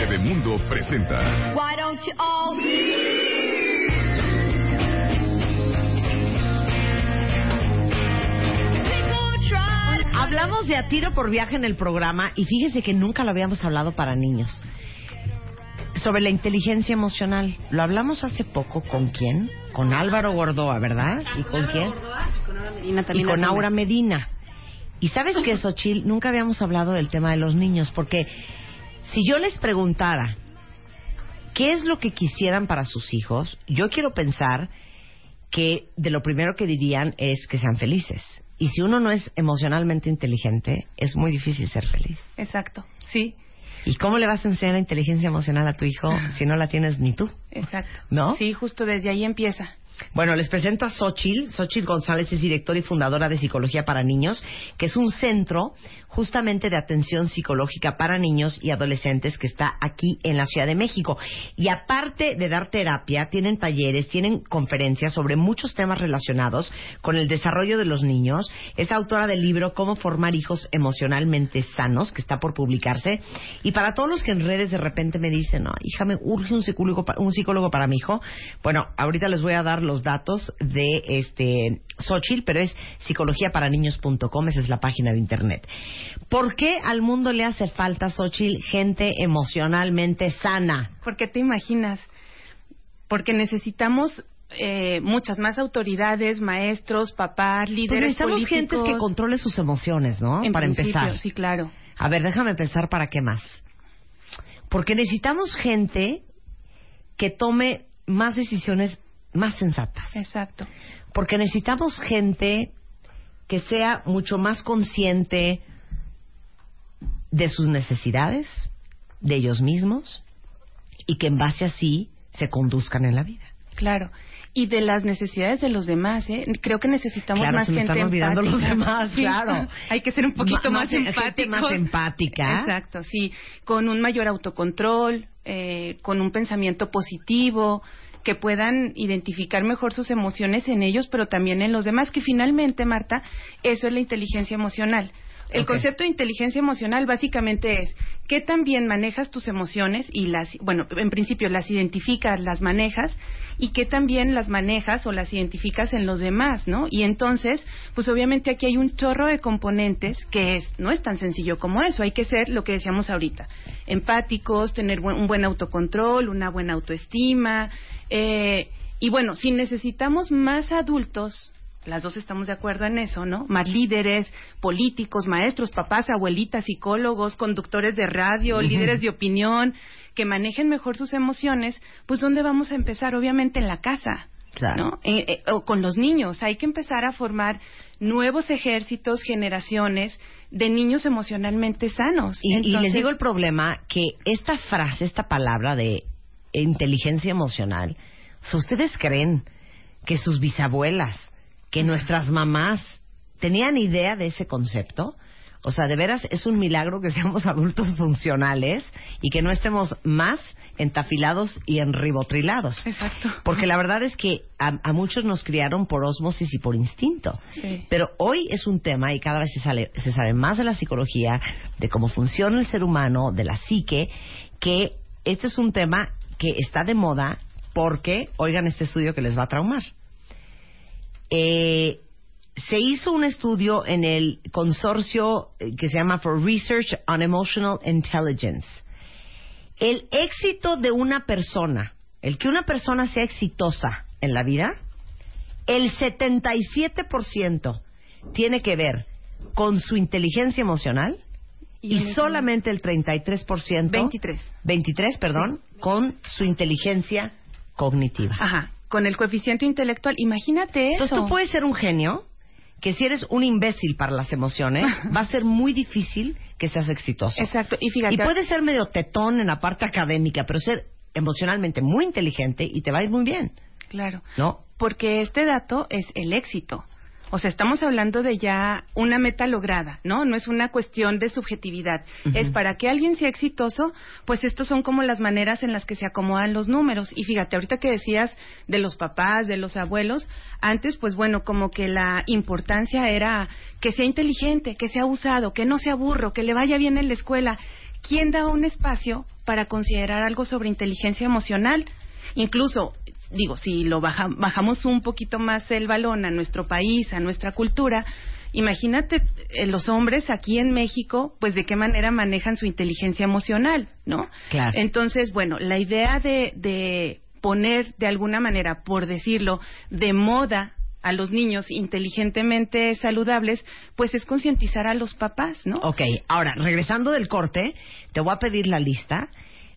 Bebemundo presenta Why don't you all Hablamos de a tiro por viaje en el programa y fíjese que nunca lo habíamos hablado para niños. Sobre la inteligencia emocional. Lo hablamos hace poco con quién? Con Álvaro Gordoa, ¿verdad? ¿Y con quién? Medina Y también con hace Aura Medina. Y sabes que Xochil, nunca habíamos hablado del tema de los niños, porque si yo les preguntara qué es lo que quisieran para sus hijos, yo quiero pensar que de lo primero que dirían es que sean felices. Y si uno no es emocionalmente inteligente, es muy difícil ser feliz. Exacto, sí, ¿Y cómo le vas a enseñar inteligencia emocional a tu hijo si no la tienes ni tú? exacto. ¿No? Sí, justo desde ahí empieza. Bueno, les presento a Xochil. Xochil González es directora y fundadora de Psicología para Niños, que es un centro justamente de atención psicológica para niños y adolescentes que está aquí en la Ciudad de México. Y aparte de dar terapia, tienen talleres, tienen conferencias sobre muchos temas relacionados con el desarrollo de los niños. Es autora del libro Cómo formar hijos emocionalmente sanos, que está por publicarse. Y para todos los que en redes de repente me dicen, no, hija, me urge un psicólogo, un psicólogo para mi hijo. Bueno, ahorita les voy a dar los datos de este Xochitl, pero es psicologiaparaniños.com, esa es la página de internet. ¿Por qué al mundo le hace falta, Xochitl, gente emocionalmente sana? ¿Por qué te imaginas? Porque necesitamos eh, muchas más autoridades, maestros, papás, Pues líderes necesitamos políticos. gentes que controle sus emociones, ¿no? En para empezar. Sí, claro. A ver, déjame pensar para qué más. Porque necesitamos gente que tome más decisiones más sensatas. Exacto. Porque necesitamos gente que sea mucho más consciente de sus necesidades, de ellos mismos, y que en base así se conduzcan en la vida. Claro. Y de las necesidades de los demás, ¿eh? Creo que necesitamos Claro, más se me gente están olvidando los demás, Sí. claro. Hay que ser un poquito más, más- empáticos. más empática. Exacto, sí. Con un mayor autocontrol, eh, con un pensamiento positivo, que puedan identificar mejor sus emociones en ellos, pero también en los demás, que finalmente, Marta, eso es la inteligencia emocional. El concepto de inteligencia emocional básicamente es qué tan bien manejas tus emociones y las, bueno, en principio las identificas, las manejas y qué tan bien las manejas o las identificas en los demás, ¿no? Y entonces, pues obviamente aquí hay un chorro de componentes que es, no es tan sencillo como eso, hay que ser lo que decíamos ahorita, empáticos, tener un buen autocontrol, una buena autoestima, eh, y bueno, si necesitamos más adultos las dos estamos de acuerdo en eso, ¿no? Más líderes, políticos, maestros, papás, abuelitas, psicólogos, conductores de radio, líderes de opinión, que manejen mejor sus emociones, pues ¿dónde vamos a empezar? Obviamente en la casa. Claro. ¿no? Eh, eh, o con los niños. Hay que empezar a formar nuevos ejércitos, generaciones de niños emocionalmente sanos. Y, y les digo el problema que esta frase, esta palabra de inteligencia emocional, ustedes creen que sus bisabuelas, que nuestras mamás tenían idea de ese concepto. O sea, de veras es un milagro que seamos adultos funcionales y que no estemos más entafilados y enribotrilados. Exacto. Porque la verdad es que a, a muchos nos criaron por ósmosis y por instinto. Sí. Pero hoy es un tema y cada vez se, sale, se sabe más de la psicología, de cómo funciona el ser humano, de la psique, que este es un tema que está de moda porque, oigan este estudio que les va a traumar. Eh, se hizo un estudio en el consorcio eh, que se llama For Research on Emotional Intelligence. El éxito de una persona, el que una persona sea exitosa en la vida, el 77% tiene que ver con su inteligencia emocional y, el- solamente el 33%, 23. 23, perdón, con su inteligencia cognitiva. Ajá, con el coeficiente intelectual. Imagínate eso. Entonces tú puedes ser un genio que si eres un imbécil para las emociones, va a ser muy difícil que seas exitoso. Exacto, y fíjate. Y puedes ser medio tetón en la parte académica, pero ser emocionalmente muy inteligente y te va a ir muy bien, Claro. ¿no? porque este dato es el éxito. O sea, estamos hablando de ya una meta lograda, ¿no? No es una cuestión de subjetividad. Es para que alguien sea exitoso, pues estos son como las maneras en las que se acomodan los números. Y fíjate, ahorita que decías de los papás, de los abuelos, antes, pues bueno, como que la importancia era que sea inteligente, que sea usado, que no sea burro, que le vaya bien en la escuela. ¿Quién da un espacio para considerar algo sobre inteligencia emocional? Incluso, digo, si lo baja- bajamos un poquito más el balón a nuestro país, a nuestra cultura, Imagínate eh, los hombres aquí en México, pues de qué manera manejan su inteligencia emocional, ¿no? Claro. Entonces, bueno, la idea de, de poner de alguna manera, por decirlo, de moda a los niños inteligentemente saludables, pues es concientizar a los papás, ¿no? Ok, ahora, regresando del corte, te voy a pedir la lista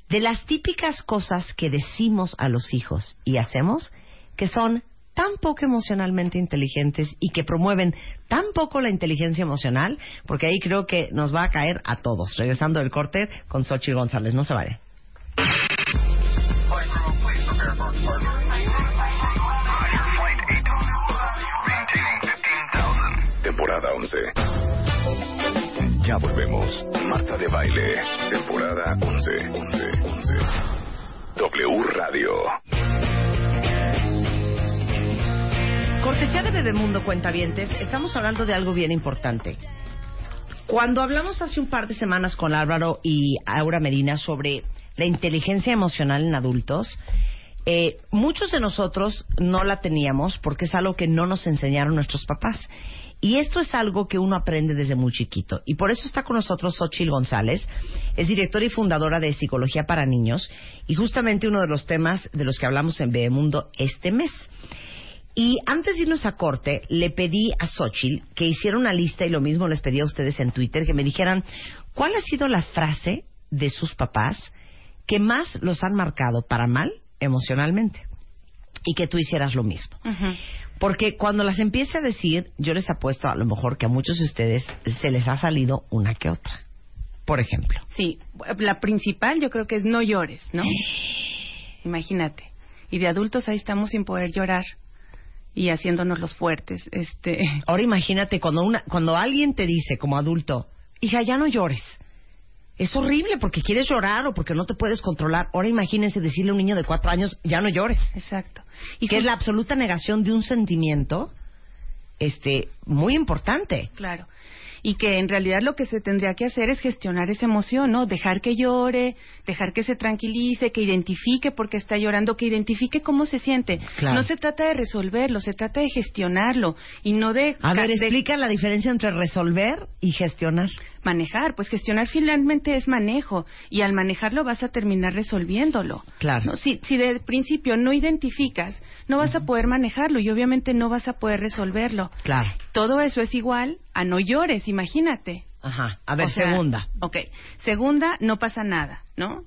de las típicas cosas que decimos a los hijos y hacemos que son tan poco emocionalmente inteligentes y que promueven tan poco la inteligencia emocional, porque ahí creo que nos va a caer a todos. Regresando del corte con Xochitl González, no se vale. Temporada 11. Ya volvemos. Marta de Baile. Temporada 11. 11. 11. W Radio. Cortesía de Bebemundo Cuentavientes, estamos hablando de algo bien importante. Cuando hablamos hace un par de semanas con Álvaro y Aura Medina sobre la inteligencia emocional en adultos, eh, muchos de nosotros no la teníamos porque es algo que no nos enseñaron nuestros papás. Y esto es algo que uno aprende desde muy chiquito. Y por eso está con nosotros Xochil González, es directora y fundadora de Psicología para Niños, y justamente uno de los temas de los que hablamos en Bebemundo este mes. Y antes de irnos a corte, le pedí a Xochitl que hiciera una lista, y lo mismo les pedí a ustedes en Twitter, que me dijeran cuál ha sido la frase de sus papás que más los han marcado para mal emocionalmente. Y que tú hicieras lo mismo. Porque cuando las empiece a decir, yo les apuesto a lo mejor que a muchos de ustedes se les ha salido una que otra. Por ejemplo. Sí, la principal yo creo que es no llores, ¿no? Imagínate. Y de adultos ahí estamos sin poder llorar y haciéndonos los fuertes. Este, Ahora imagínate cuando una, cuando alguien te dice como adulto, hija, ya no llores. Es horrible porque quieres llorar o porque no te puedes controlar. Ahora imagínense decirle a un niño de cuatro años, ya no llores. Exacto. Y que es la absoluta negación de un sentimiento, este, muy importante. Claro. Y que en realidad lo que se tendría que hacer es gestionar esa emoción, ¿no? Dejar que llore, dejar que se tranquilice, que identifique por qué está llorando, que identifique cómo se siente. Claro. No se trata de resolverlo, se trata de gestionarlo y no de... A ver, de explica la diferencia entre resolver y gestionar. Manejar. Pues gestionar finalmente es manejo y al manejarlo vas a terminar resolviéndolo. Claro. ¿no? Si, si de principio no identificas, no vas a poder manejarlo y obviamente no vas a poder resolverlo. Claro. Todo eso es igual a no llores, imagínate. Ajá. A ver, O sea, segunda. Ok. Segunda, no pasa nada, ¿no?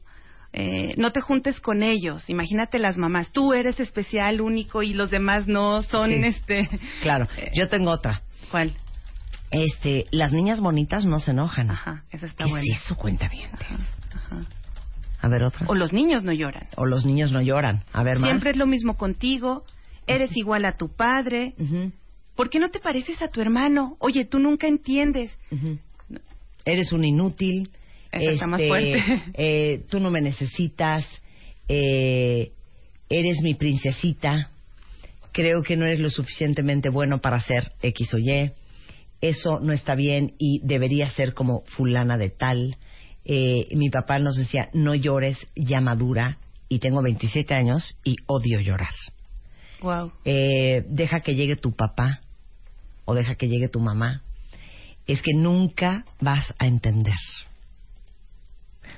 Eh, no te juntes con ellos. Imagínate las mamás. Tú eres especial, único y los demás no son Sí. este. Claro. Yo tengo otra. ¿Cuál? Este, las niñas bonitas no se enojan. Ajá, esa está ¿Qué buena. es eso, cuenta bien? Ajá. A ver, otra. O los niños no lloran. O los niños no lloran. A ver, más. Siempre es lo mismo contigo. Eres igual a tu padre. Ujú, ¿Por qué no te pareces a tu hermano? Oye, tú nunca entiendes. Eres un inútil. Esa está más este, fuerte. eh, tú no me necesitas. eh, eres mi princesita. Creo que no eres lo suficientemente bueno para ser X o Y. Eso no está bien y debería ser como fulana de tal. Eh, mi papá nos decía, no llores, ya madura. Y tengo 27 años y odio llorar. Wow. eh, deja que llegue tu papá o deja que llegue tu mamá, es que nunca vas a entender.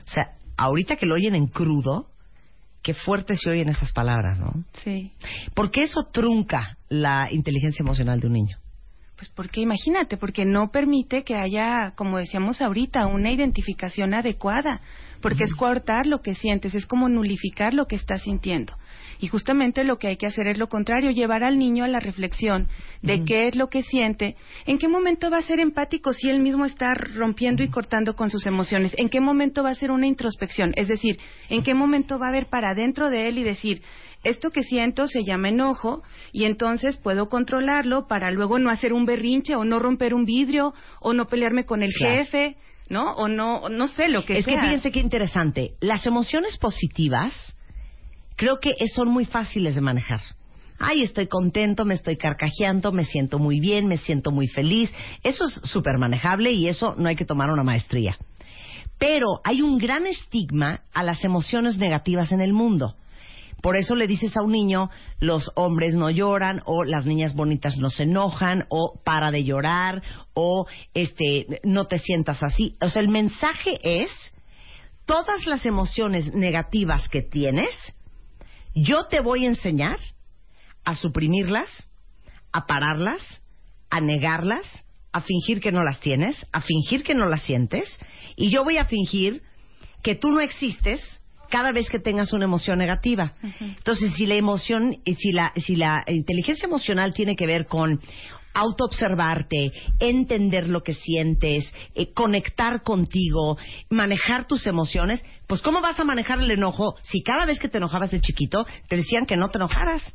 O sea, ahorita que lo oyen en crudo, qué fuerte se oyen esas palabras, ¿no? Sí. Porque eso trunca la inteligencia emocional de un niño. Pues porque imagínate, porque no permite que haya, como decíamos ahorita, una identificación adecuada, porque es coartar lo que sientes, es como nulificar lo que estás sintiendo. Y justamente lo que hay que hacer es lo contrario, llevar al niño a la reflexión de qué es lo que siente, en qué momento va a ser empático si él mismo está rompiendo y cortando con sus emociones, en qué momento va a ser una introspección, es decir, en qué momento va a ver para adentro de él y decir, esto que siento se llama enojo y entonces puedo controlarlo para luego no hacer un berrinche o no romper un vidrio o no pelearme con el Claro. jefe, ¿no? O no, no sé lo que es sea. que fíjense qué interesante. Las emociones positivas creo que son muy fáciles de manejar. Ay, estoy contento, me estoy carcajeando, me siento muy bien, me siento muy feliz. Eso es súper manejable y eso no hay que tomar una maestría. Pero hay un gran estigma a las emociones negativas en el mundo. Por eso le dices a un niño, los hombres no lloran, o las niñas bonitas no se enojan, o para de llorar, o este, no te sientas así. O sea, el mensaje es, todas las emociones negativas que tienes, yo te voy a enseñar a suprimirlas, a pararlas, a negarlas, a fingir que no las tienes, a fingir que no las sientes, y yo voy a fingir que tú no existes cada vez que tengas una emoción negativa. Entonces, si la emoción, si la, si la inteligencia emocional tiene que ver con autoobservarte, entender lo que sientes, eh, conectar contigo, manejar tus emociones, pues ¿cómo vas a manejar el enojo si cada vez que te enojabas de chiquito te decían que no te enojaras?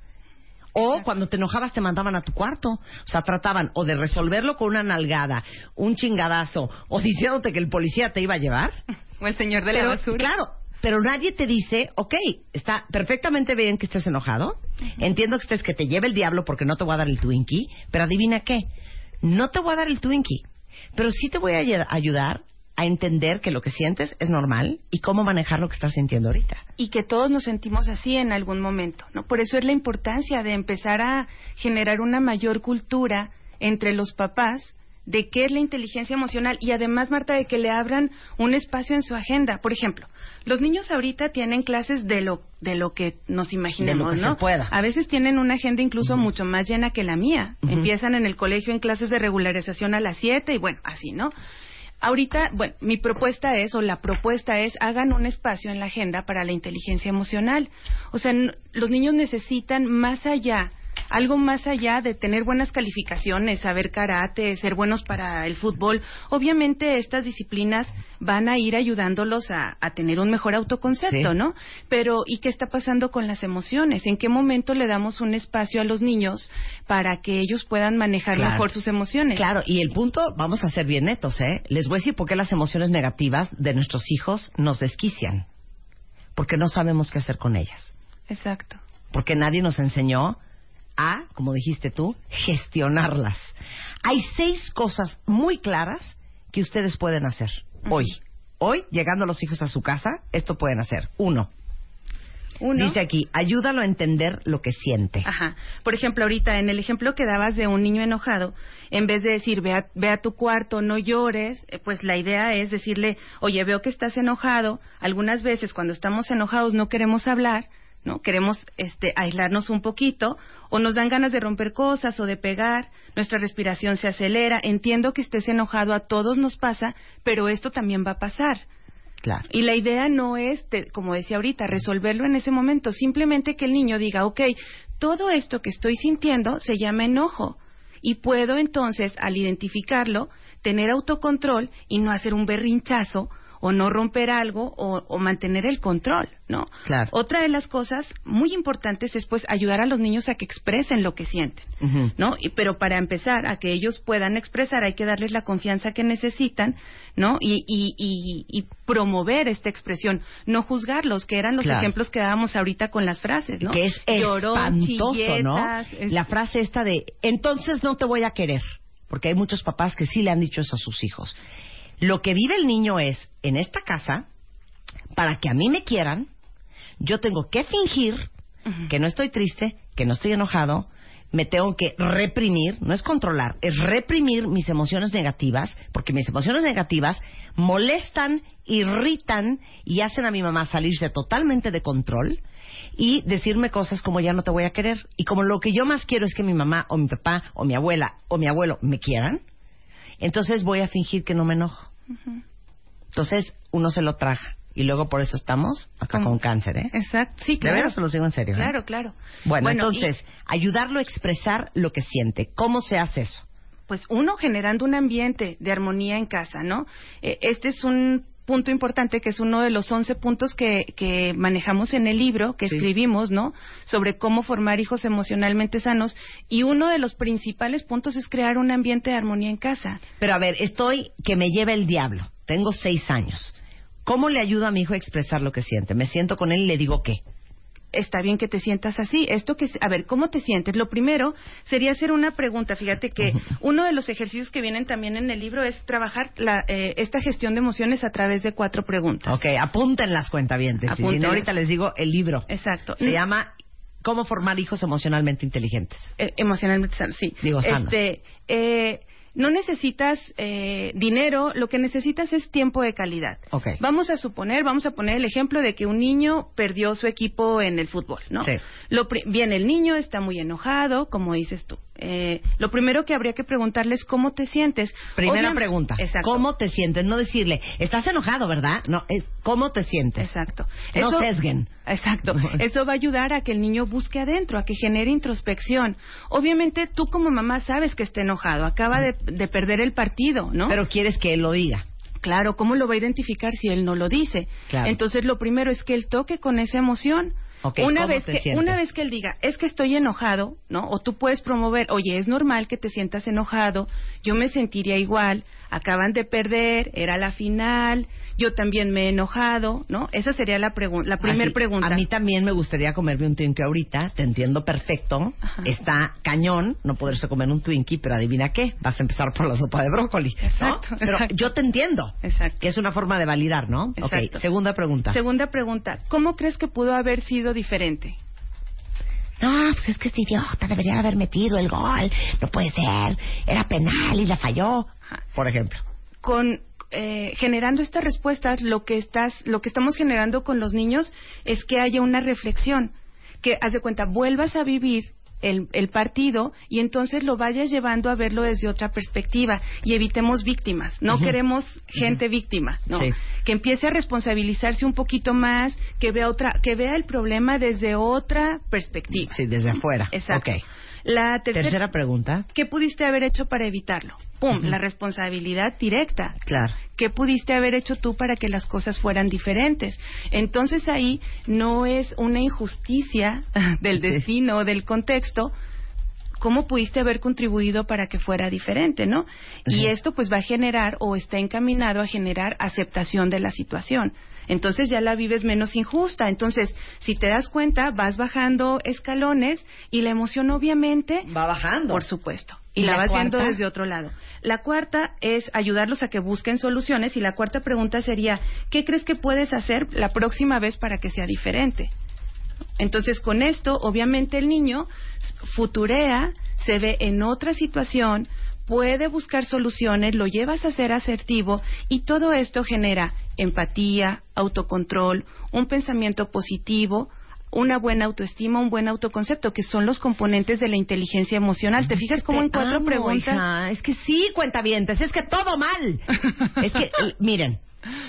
O cuando te enojabas te mandaban a tu cuarto. O sea, trataban o de resolverlo con una nalgada, un chingadazo, o diciéndote que el policía te iba a llevar. O el señor de Pero, la basura. Claro, pero nadie te dice, ok, está perfectamente bien que estés enojado, entiendo que estés que te lleve el diablo porque no te voy a dar el Twinkie, pero adivina qué, no te voy a dar el Twinkie, pero sí te voy a ay- ayudar a entender que lo que sientes es normal y cómo manejar lo que estás sintiendo ahorita. y que todos nos sentimos así en algún momento, ¿no? Por eso es la importancia de empezar a generar una mayor cultura entre los papás de qué es la inteligencia emocional y además, Marta, de que le abran un espacio en su agenda. Por ejemplo, los niños ahorita tienen clases de lo de lo que nos imaginemos, De lo que ¿no? se pueda. A veces tienen una agenda incluso mucho más llena que la mía. Empiezan en el colegio en clases de regularización a las 7 y bueno, así, ¿no? Ahorita, bueno, mi propuesta es, o la propuesta es, hagan un espacio en la agenda para la inteligencia emocional. O sea, los niños necesitan más allá, algo más allá de tener buenas calificaciones, saber karate, ser buenos para el fútbol. Obviamente estas disciplinas van a ir ayudándolos a, a tener un mejor autoconcepto, Sí. ¿no? Pero, ¿y qué está pasando con las emociones? ¿En qué momento le damos un espacio a los niños para que ellos puedan manejar Claro. mejor sus emociones? Claro, y el punto, vamos a ser bien netos, ¿eh? Les voy a decir por qué las emociones negativas de nuestros hijos nos desquician. Porque no sabemos qué hacer con ellas. Exacto. Porque nadie nos enseñó a, como dijiste tú, gestionarlas. Hay seis cosas muy claras que ustedes pueden hacer hoy. Hoy, llegando los hijos a su casa, esto pueden hacer. Uno, Uno. dice aquí, ayúdalo a entender lo que siente. Ajá. Por ejemplo, ahorita en el ejemplo que dabas de un niño enojado, en vez de decir, ve a, ve a tu cuarto, no llores, eh, pues la idea es decirle, oye, veo que estás enojado. Algunas veces cuando estamos enojados no queremos hablar, ¿no? Queremos este, aislarnos un poquito o nos dan ganas de romper cosas o de pegar, nuestra respiración se acelera. Entiendo que estés enojado, a todos nos pasa, pero esto también va a pasar. Claro. Y la idea no es, te- como decía ahorita, resolverlo en ese momento, simplemente que el niño diga, ok, todo esto que estoy sintiendo se llama enojo. Y puedo entonces, al identificarlo, tener autocontrol y no hacer un berrinchazo o no romper algo o, o mantener el control, ¿no? Claro. Otra de las cosas muy importantes es pues ayudar a los niños a que expresen lo que sienten. ¿no? Y- pero para empezar, a que ellos puedan expresar, hay que darles la confianza que necesitan, ¿no? Y, y, y, y promover esta expresión, no juzgarlos, que eran los Claro. ejemplos que dábamos ahorita con las frases, ¿no? Que es Llorón, espantoso, ¿no? es- La frase esta de, entonces no te voy a querer. Porque hay muchos papás que sí le han dicho eso a sus hijos. Lo que vive el niño es, en esta casa, para que a mí me quieran, yo tengo que fingir que no estoy triste, que no estoy enojado, me tengo que reprimir, no es controlar, es reprimir mis emociones negativas, porque mis emociones negativas molestan, irritan y hacen a mi mamá salirse totalmente de control y decirme cosas como ya no te voy a querer. Y como lo que yo más quiero es que mi mamá o mi papá o mi abuela o mi abuelo me quieran, entonces voy a fingir que no me enojo. Entonces uno se lo traga y luego por eso estamos acá ¿Cómo? con cáncer, ¿eh? Exacto, sí, De claro. veras se lo digo en serio. ¿eh? Claro, claro. Bueno, Bueno, entonces, ayudarlo a expresar lo que siente. ¿Cómo se hace eso? pues uno generando un ambiente de armonía en casa, ¿no? Eh, este es un punto importante que es uno de los 11 puntos que, que manejamos en el libro que Sí. escribimos, ¿no? Sobre cómo formar hijos emocionalmente sanos y uno de los principales puntos es crear un ambiente de armonía en casa. Pero a ver, estoy que me lleva el diablo. Tengo seis años. ¿Cómo le ayudo a mi hijo a expresar lo que siente? Me siento con él y le digo qué. Está bien que te sientas así. Esto que, a ver, ¿cómo te sientes? Lo primero sería hacer una pregunta. Fíjate que uno de los ejercicios que vienen también en el libro es trabajar la, eh, esta gestión de emociones a través de cuatro preguntas. Ok, apunten las cuentavientes. Y Si no, Apúntenlas. ahorita les digo el libro. Exacto. Se llama Cómo formar hijos emocionalmente inteligentes. Eh, emocionalmente sanos, sí. Digo, sanos. Este, eh, no necesitas eh, dinero, lo que necesitas es tiempo de calidad. Ok. Vamos a suponer, vamos a poner el ejemplo de que un niño perdió su equipo en el fútbol, ¿no? Sí. Lo bien, el niño está muy enojado, como dices tú. Eh, lo primero que habría que preguntarle es cómo te sientes. Primera pregunta. Exacto. ¿Cómo te sientes? No decirle, estás enojado, ¿verdad? No, es ¿cómo te sientes? Exacto. No Eso- sesguen. Exacto. Eso va a ayudar a que el niño busque adentro, a que genere introspección. Obviamente tú como mamá sabes que está enojado, acaba de, de perder el partido, ¿no? Pero quieres que él lo diga. Claro, ¿cómo lo va a identificar si él no lo dice? Claro. Entonces lo primero es que él toque con esa emoción. Ok, una ¿cómo vez que sientes? una vez que él diga, es que estoy enojado, ¿no? O tú puedes promover, "Oye, es normal que te sientas enojado, yo me sentiría igual, acaban de perder, era la final, yo también me he enojado", ¿no? Esa sería la pregunta, la primera Así, pregunta. A mí también me gustaría comerme un Twinkie ahorita, te entiendo perfecto. Ajá. Está cañón no poderse comer un Twinkie, pero adivina qué, vas a empezar por la sopa de brócoli. ¿no? Exacto, Pero exacto. yo te entiendo. Exacto. Que es una forma de validar, ¿no? Exacto. Ok, segunda pregunta. Segunda pregunta, ¿cómo crees que pudo haber sido diferente? No, pues es que este idiota debería haber metido el gol. No puede ser. Era penal y la falló. Por ejemplo. con eh, generando estas respuestas, lo que estás, lo que estamos generando con los niños es que haya una reflexión, que haz de cuenta vuelvas a vivir el, el partido y entonces lo vayas llevando a verlo desde otra perspectiva y evitemos víctimas. No queremos gente víctima, ¿no? Sí. Que empiece a responsabilizarse un poquito más, que vea otra, que vea el problema desde otra perspectiva. Sí, desde afuera. Exacto. La tercera, Tercera pregunta. ¿qué pudiste haber hecho para evitarlo? Pum, la responsabilidad directa. Claro. ¿Qué pudiste haber hecho tú para que las cosas fueran diferentes? Entonces ahí no es una injusticia del destino o del contexto. ¿Cómo pudiste haber contribuido para que fuera diferente, no? Y esto pues va a generar o está encaminado a generar aceptación de la situación. Entonces ya la vives menos injusta. Entonces, si te das cuenta, vas bajando escalones y la emoción obviamente Va bajando. por supuesto. Y, ¿Y la, vas viendo desde otro lado. La cuarta es ayudarlos a que busquen soluciones y la cuarta pregunta sería, ¿qué crees que puedes hacer la próxima vez para que sea diferente? Entonces, con esto, obviamente el niño futurea, se ve en otra situación, puede buscar soluciones, lo llevas a ser asertivo y todo esto genera empatía, autocontrol, un pensamiento positivo, una buena autoestima, un buen autoconcepto, que son los componentes de la inteligencia emocional. ¿Te fijas cómo en cuatro amo, preguntas? hija. Es que sí, cuentavientes, es que todo mal. es que, miren,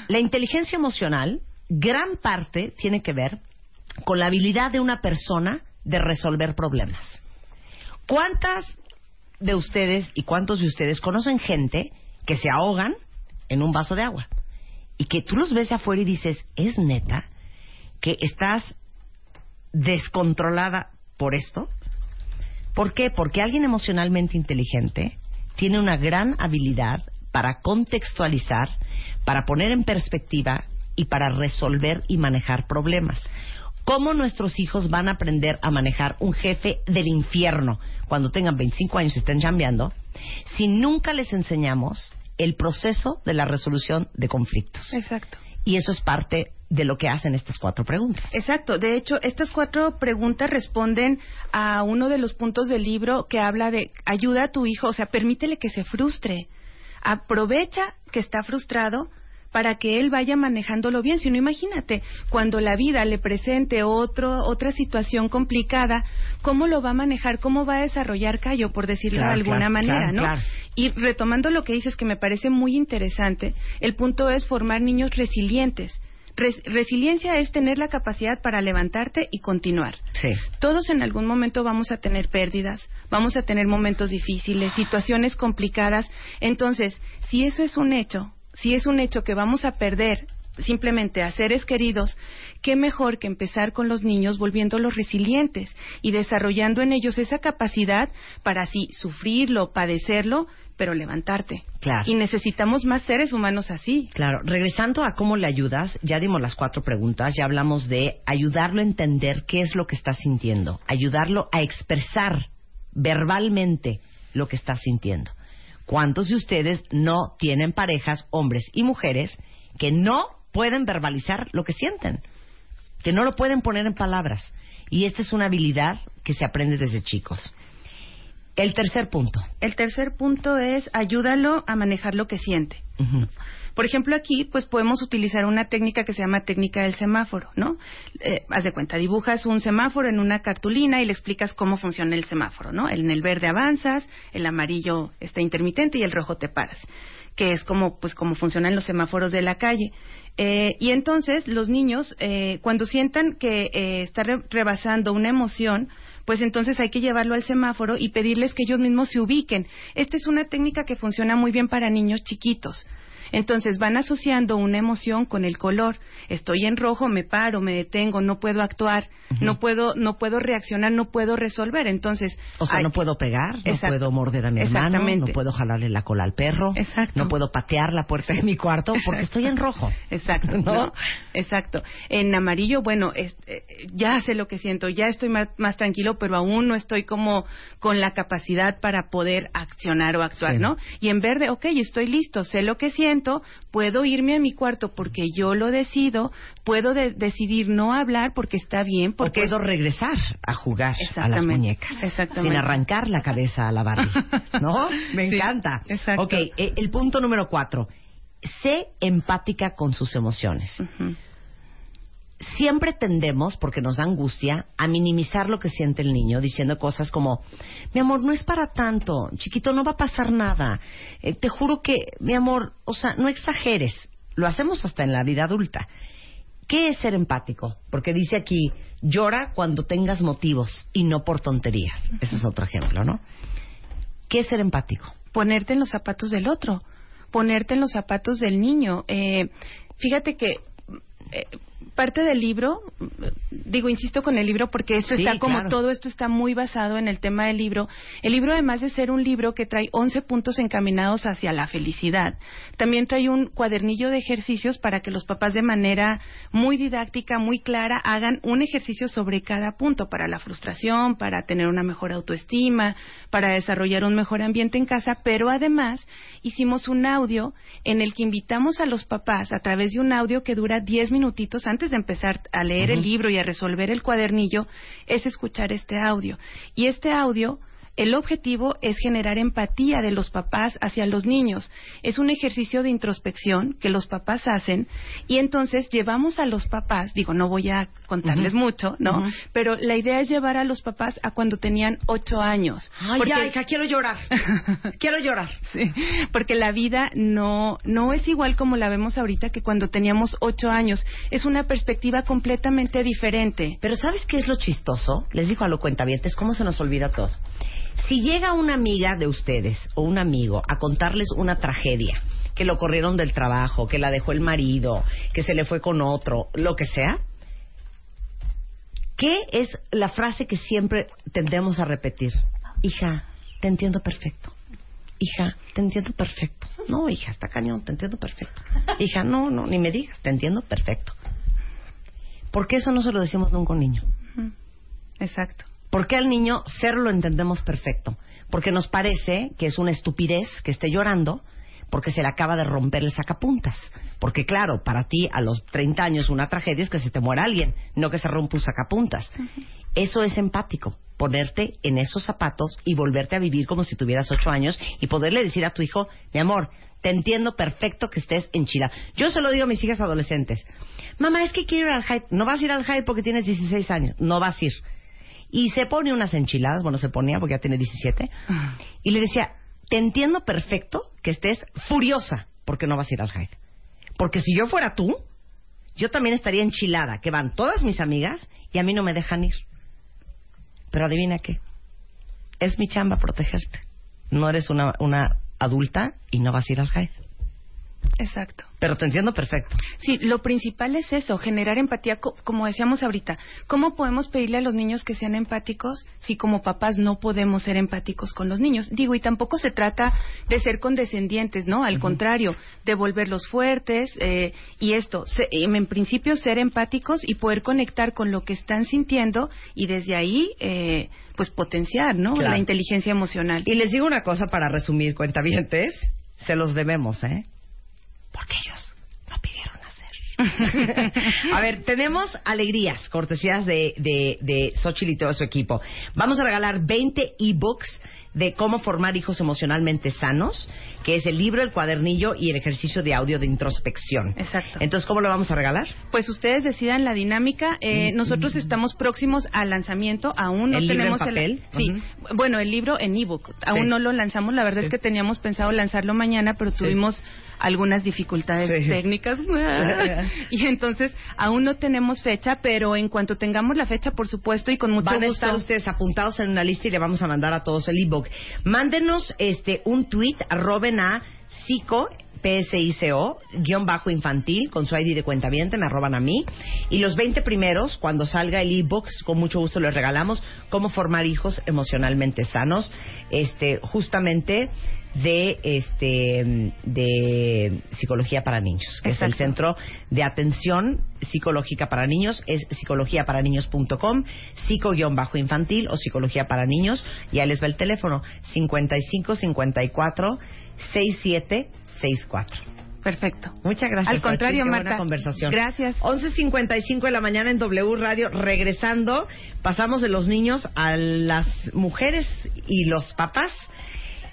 la inteligencia emocional, gran parte tiene que ver con la habilidad de una persona de resolver problemas. ¿Cuántas de ustedes y cuántos de ustedes conocen gente que se ahogan en un vaso de agua? Y que tú los ves afuera y dices, ¿es neta que estás descontrolada por esto? ¿Por qué? Porque alguien emocionalmente inteligente tiene una gran habilidad para contextualizar, para poner en perspectiva y para resolver y manejar problemas. ¿Cómo nuestros hijos van a aprender a manejar un jefe del infierno cuando tengan 25 años y estén chambeando si nunca les enseñamos el proceso de la resolución de conflictos? Exacto. Y eso es parte de lo que hacen estas cuatro preguntas. Exacto. De hecho, estas cuatro preguntas responden a uno de los puntos del libro que habla de ayuda a tu hijo, o sea, permítele que se frustre. Aprovecha que está frustrado para que él vaya manejándolo bien. Si no, imagínate, cuando la vida le presente otro, otra situación complicada, ¿cómo lo va a manejar? ¿Cómo va a desarrollar callo, por decirlo Claro, de alguna claro, manera, claro, no? Y retomando lo que dices, que me parece muy interesante, el punto es formar niños resilientes. Res- resiliencia es tener la capacidad para levantarte y continuar. Sí. Todos en algún momento vamos a tener pérdidas, vamos a tener momentos difíciles, situaciones complicadas. Entonces, si eso es un hecho, si es un hecho que vamos a perder simplemente a seres queridos, qué mejor que empezar con los niños volviéndolos resilientes y desarrollando en ellos esa capacidad para así sufrirlo, padecerlo, pero levantarte. Claro. Y necesitamos más seres humanos así. Claro, regresando a cómo le ayudas, ya dimos las cuatro preguntas, ya hablamos de ayudarlo a entender qué es lo que está sintiendo, ayudarlo a expresar verbalmente lo que está sintiendo. ¿Cuántos de ustedes no tienen parejas, hombres y mujeres, que no pueden verbalizar lo que sienten? Que no lo pueden poner en palabras. Y esta es una habilidad que se aprende desde chicos. El tercer punto. El tercer punto es ayúdalo a manejar lo que siente. Por ejemplo, aquí, pues podemos utilizar una técnica que se llama técnica del semáforo, ¿no? Eh, haz de cuenta, dibujas un semáforo en una cartulina y le explicas cómo funciona el semáforo, ¿no? En el verde avanzas, el amarillo está intermitente y el rojo te paras, que es como, pues, como funcionan los semáforos de la calle. Eh, y entonces, los niños, eh, cuando sientan que eh, está re- rebasando una emoción, pues entonces hay que llevarlo al semáforo y pedirles que ellos mismos se ubiquen. Esta es una técnica que funciona muy bien para niños chiquitos. Entonces van asociando una emoción con el color. Estoy en rojo, me paro, me detengo, no puedo actuar, no puedo, no puedo reaccionar, no puedo resolver. Entonces, O sea, hay- no puedo pegar, no puedo morder a mi hermano, no puedo jalarle la cola al perro, Exacto. no puedo patear la puerta de mi cuarto porque Exacto. estoy en rojo. Exacto, ¿No? ¿no? Exacto. En amarillo, bueno, es- eh, ya sé lo que siento, ya estoy más, más tranquilo, pero aún no estoy como con la capacidad para poder accionar o actuar, Sí. ¿no? Y en verde, ok, estoy listo, sé lo que siento, puedo irme a mi cuarto porque yo lo decido, puedo de- decidir no hablar porque está bien, O porque puedo regresar a jugar a las muñecas exactamente. sin arrancar la cabeza a la Barbie. ¿No? Me Sí, encanta. exacto. Ok, eh, el punto número cuatro. Sé empática con sus emociones. Siempre tendemos, porque nos da angustia, a minimizar lo que siente el niño, diciendo cosas como, mi amor, no es para tanto, chiquito, no va a pasar nada. Eh, te juro que, mi amor, o sea, no exageres. Lo hacemos hasta en la vida adulta. ¿Qué es ser empático? Porque dice aquí, llora cuando tengas motivos y no por tonterías. Ese es otro ejemplo, ¿no? ¿Qué es ser empático? ponerte en los zapatos del otro, ponerte en los zapatos del niño. Eh, fíjate que eh, parte del libro, digo, insisto con el libro porque esto Sí, está como claro. todo esto está muy basado en el tema del libro. El libro, además de ser un libro que trae 11 puntos encaminados hacia la felicidad, también trae un cuadernillo de ejercicios para que los papás de manera muy didáctica, muy clara, hagan un ejercicio sobre cada punto para la frustración, para tener una mejor autoestima, para desarrollar un mejor ambiente en casa, pero además hicimos un audio en el que invitamos a los papás a través de un audio que dura 10 minutitos antes de empezar a leer el libro y a resolver el cuadernillo, es escuchar este audio. Y este audio el objetivo es generar empatía de los papás hacia los niños. Es un ejercicio de introspección que los papás hacen y entonces llevamos a los papás, digo, no voy a contarles mucho, ¿no? Pero la idea es llevar a los papás a cuando tenían ocho años. Ay, Porque- ya, hija, quiero llorar. quiero llorar. Sí, porque la vida no, no es igual como la vemos ahorita que cuando teníamos ocho años. Es una perspectiva completamente diferente. Pero ¿sabes qué es lo chistoso? Les digo a lo cuentavientes, ¿cómo se nos olvida todo? Si llega una amiga de ustedes o un amigo a contarles una tragedia, que lo corrieron del trabajo, que la dejó el marido, que se le fue con otro, lo que sea, ¿qué es la frase que siempre tendemos a repetir? Hija, te entiendo perfecto. Hija, te entiendo perfecto. No, hija, está cañón, te entiendo perfecto. Hija, no, no, ni me digas, te entiendo perfecto. ¿Por qué eso no se lo decimos nunca un niño? Exacto. ¿Por qué al niño ser lo entendemos perfecto? Porque nos parece que es una estupidez que esté llorando porque se le acaba de romper el sacapuntas. Porque claro, para ti a los 30 años una tragedia es que se te muera alguien, no que se rompa un sacapuntas. Eso es empático, ponerte en esos zapatos y volverte a vivir como si tuvieras 8 años y poderle decir a tu hijo, mi amor, te entiendo perfecto que estés en Chile. Yo se lo digo a mis hijas adolescentes. Mamá, es que quiero ir al Hyde. No vas a ir al Hyde porque tienes 16 años. No vas a ir y se pone unas enchiladas, bueno, se ponía porque ya tiene 17, y le decía, te entiendo perfecto que estés furiosa porque no vas a ir al Hyde. Porque si yo fuera tú, yo también estaría enchilada, que van todas mis amigas y a mí no me dejan ir. Pero adivina qué, es mi chamba protegerte. No eres una, una adulta y no vas a ir al Hyde. Exacto. Pero te entiendo perfecto. Sí, lo principal es eso, generar empatía, co- como decíamos ahorita. ¿Cómo podemos pedirle a los niños que sean empáticos si como papás no podemos ser empáticos con los niños? Digo, y tampoco se trata de ser condescendientes, ¿no? Al contrario, de volverlos fuertes eh, y esto, se- en principio ser empáticos y poder conectar con lo que están sintiendo y desde ahí, eh, pues potenciar, ¿no? Claro. La inteligencia emocional. Y les digo una cosa para resumir, cuentavientes, se los debemos, ¿eh? Porque ellos no pidieron hacer. A ver, tenemos alegrías, cortesías de, de, de Xochitl y todo su equipo. Vamos a regalar 20 ebooks de cómo formar hijos emocionalmente sanos, que es el libro, el cuadernillo y el ejercicio de audio de introspección. Exacto. Entonces, ¿cómo lo vamos a regalar? Pues ustedes decidan la dinámica. Eh, nosotros estamos próximos al lanzamiento. Aún no ¿El libro tenemos en papel? el. Sí. Bueno, el libro en ebook. Aún no lo lanzamos. La verdad es que teníamos pensado lanzarlo mañana, pero tuvimos algunas dificultades Sí. técnicas. y entonces aún no tenemos fecha, pero en cuanto tengamos la fecha, por supuesto, y con mucho Van a gusto. estar ustedes apuntados en una lista y le vamos a mandar a todos el ebook. Mándenos este un tweet, arroben a psico, PSICO, guion bajo infantil, con su ID de cuenta me arroban a mí. Y los 20 primeros, cuando salga el ebook, con mucho gusto les regalamos cómo formar hijos emocionalmente sanos, este, justamente de este de psicología para niños, que es el centro de atención psicológica para niños, es psicologiaparaniños.com, psico-infantil o psicología para niños, ya les va el teléfono 55 54 67 64. Perfecto. Muchas gracias. Al contrario, Marta. Buena conversación. Gracias. 11.55 de la mañana en W Radio. Regresando, pasamos de los niños a las mujeres y los papás.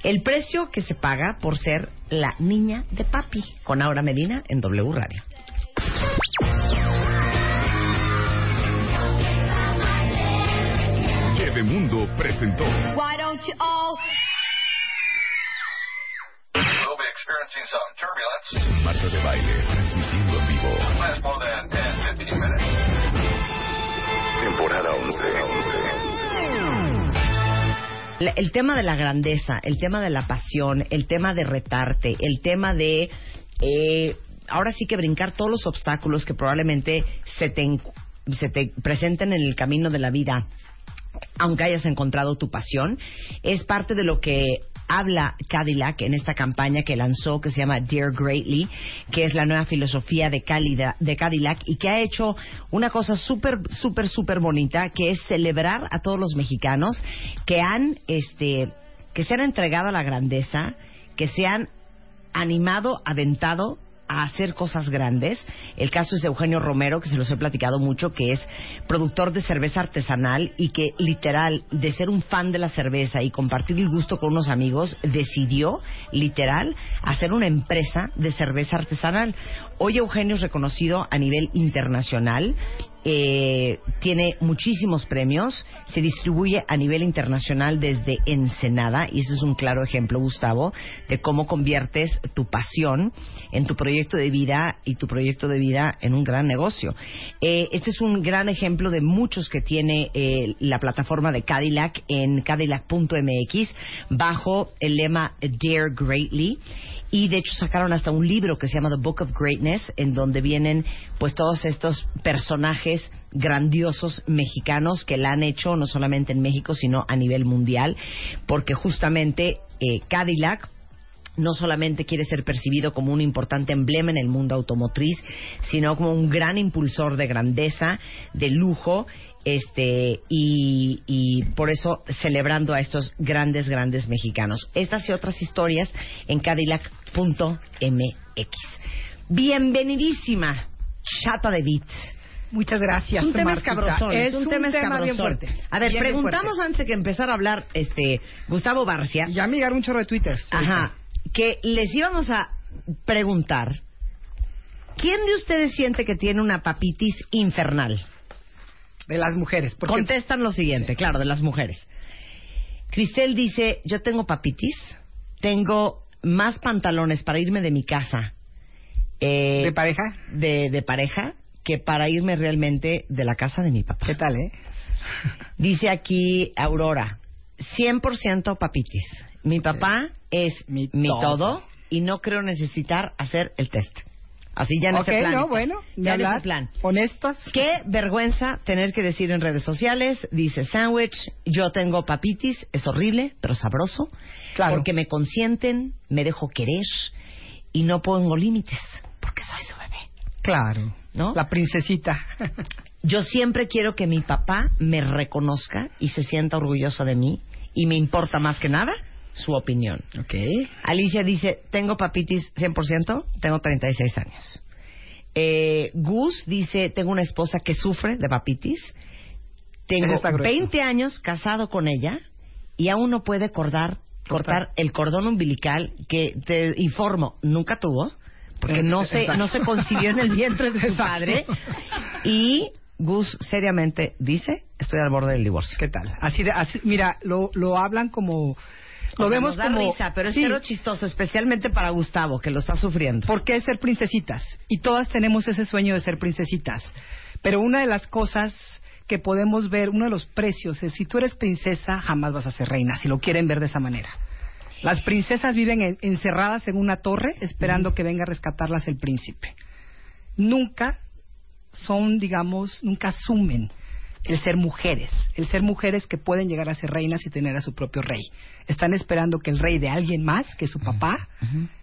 El precio que se paga por ser la niña de papi. Con Aura Medina en W Radio. Mundo presentó Why don't you all We'll be experiencing some turbulence. Marta de Baile, transmitiendo en vivo. Last more than 10, 15 minutes. Temporada 11. La- El tema de la grandeza, el tema de la pasión, el tema de retarte, el tema de eh, ahora sí que brincar todos los obstáculos que probablemente se te, se te presenten en el camino de la vida, aunque hayas encontrado tu pasión, es parte de lo que habla Cadillac en esta campaña que lanzó que se llama Dear Greatly, que es la nueva filosofía de, de Cadillac y que ha hecho una cosa súper, súper, súper bonita, que es celebrar a todos los mexicanos que han, este, que se han entregado a la grandeza, que se han animado, aventado a hacer cosas grandes. El caso es de Eugenio Romero, que se los he platicado mucho, que es productor de cerveza artesanal y que literal, de ser un fan de la cerveza y compartir el gusto con unos amigos, decidió, literal, hacer una empresa de cerveza artesanal. Hoy Eugenio es reconocido a nivel internacional, eh, tiene muchísimos premios, se distribuye a nivel internacional desde Ensenada, y ese es un claro ejemplo, Gustavo, de cómo conviertes tu pasión en tu proyecto de vida y tu proyecto de vida en un gran negocio. Eh, este es un gran ejemplo de muchos que tiene eh, la plataforma de Cadillac en cadillac.mx bajo el lema Dare Greatly y de hecho sacaron hasta un libro que se llama The Book of Greatness en donde vienen pues todos estos personajes grandiosos mexicanos que la han hecho no solamente en México sino a nivel mundial porque justamente eh, Cadillac no solamente quiere ser percibido como un importante emblema en el mundo automotriz, sino como un gran impulsor de grandeza, de lujo, este y, y por eso celebrando a estos grandes, grandes mexicanos. Estas y otras historias en cadillac.mx. Bienvenidísima, chata de beats. Muchas gracias. Es un tema escabrosón. Es, un, tema, bien fuerte. A ver, Bien, preguntamos antes de que empezara a hablar este Gustavo Barcia. Ya me llegaron un chorro de Twitter. Ajá. Que les íbamos a preguntar. ¿Quién de ustedes siente que tiene una papitis infernal? De las mujeres. porque- Contestan lo siguiente, claro, de las mujeres. Cristel dice, yo tengo papitis, tengo más pantalones para irme de mi casa. eh, ¿De pareja? De, de pareja que para irme realmente de la casa de mi papá. ¿Qué tal, eh? Dice aquí Aurora, 100% papitis. Mi papá es mi, Mi todo. todo. y no creo necesitar hacer el test. Así ya en Ok, ese plan. no, bueno, ya hablar. plan. Honestos. Qué vergüenza tener que decir en redes sociales, dice Sandwich, yo tengo papitis, es horrible, pero sabroso, Claro. porque me consienten, me dejo querer y no pongo límites, porque soy su bebé. Claro. ¿No? La princesita. Yo siempre quiero que mi papá me reconozca y se sienta orgulloso de mí y me importa más que nada su opinión. ok. Alicia dice, tengo papitis 100%, tengo 36 años. Eh, Gus dice, tengo una esposa que sufre de papitis, tengo Ese está grueso. 20 años casado con ella y aún no puede cortar, cortar el cordón umbilical que te informo, nunca tuvo, porque no se, Exacto. no se concibió en el vientre de su Exacto. padre. Y Gus seriamente dice, estoy al borde del divorcio. ¿Qué tal? Así de, así, mira, lo, lo hablan como... Lo O sea, vemos nos da como... risa, pero es Sí, cero chistoso, especialmente para Gustavo, que lo está sufriendo. porque es ser princesitas. Y todas tenemos ese sueño de ser princesitas. Pero una de las cosas que podemos ver, uno de los precios es, si tú eres princesa, jamás vas a ser reina, si lo quieren ver de esa manera. Las princesas viven en- encerradas en una torre esperando que venga a rescatarlas el príncipe. Nunca son, digamos, nunca asumen el ser mujeres, el ser mujeres que pueden llegar a ser reinas y tener a su propio rey. Están esperando que el rey de alguien más, que su papá,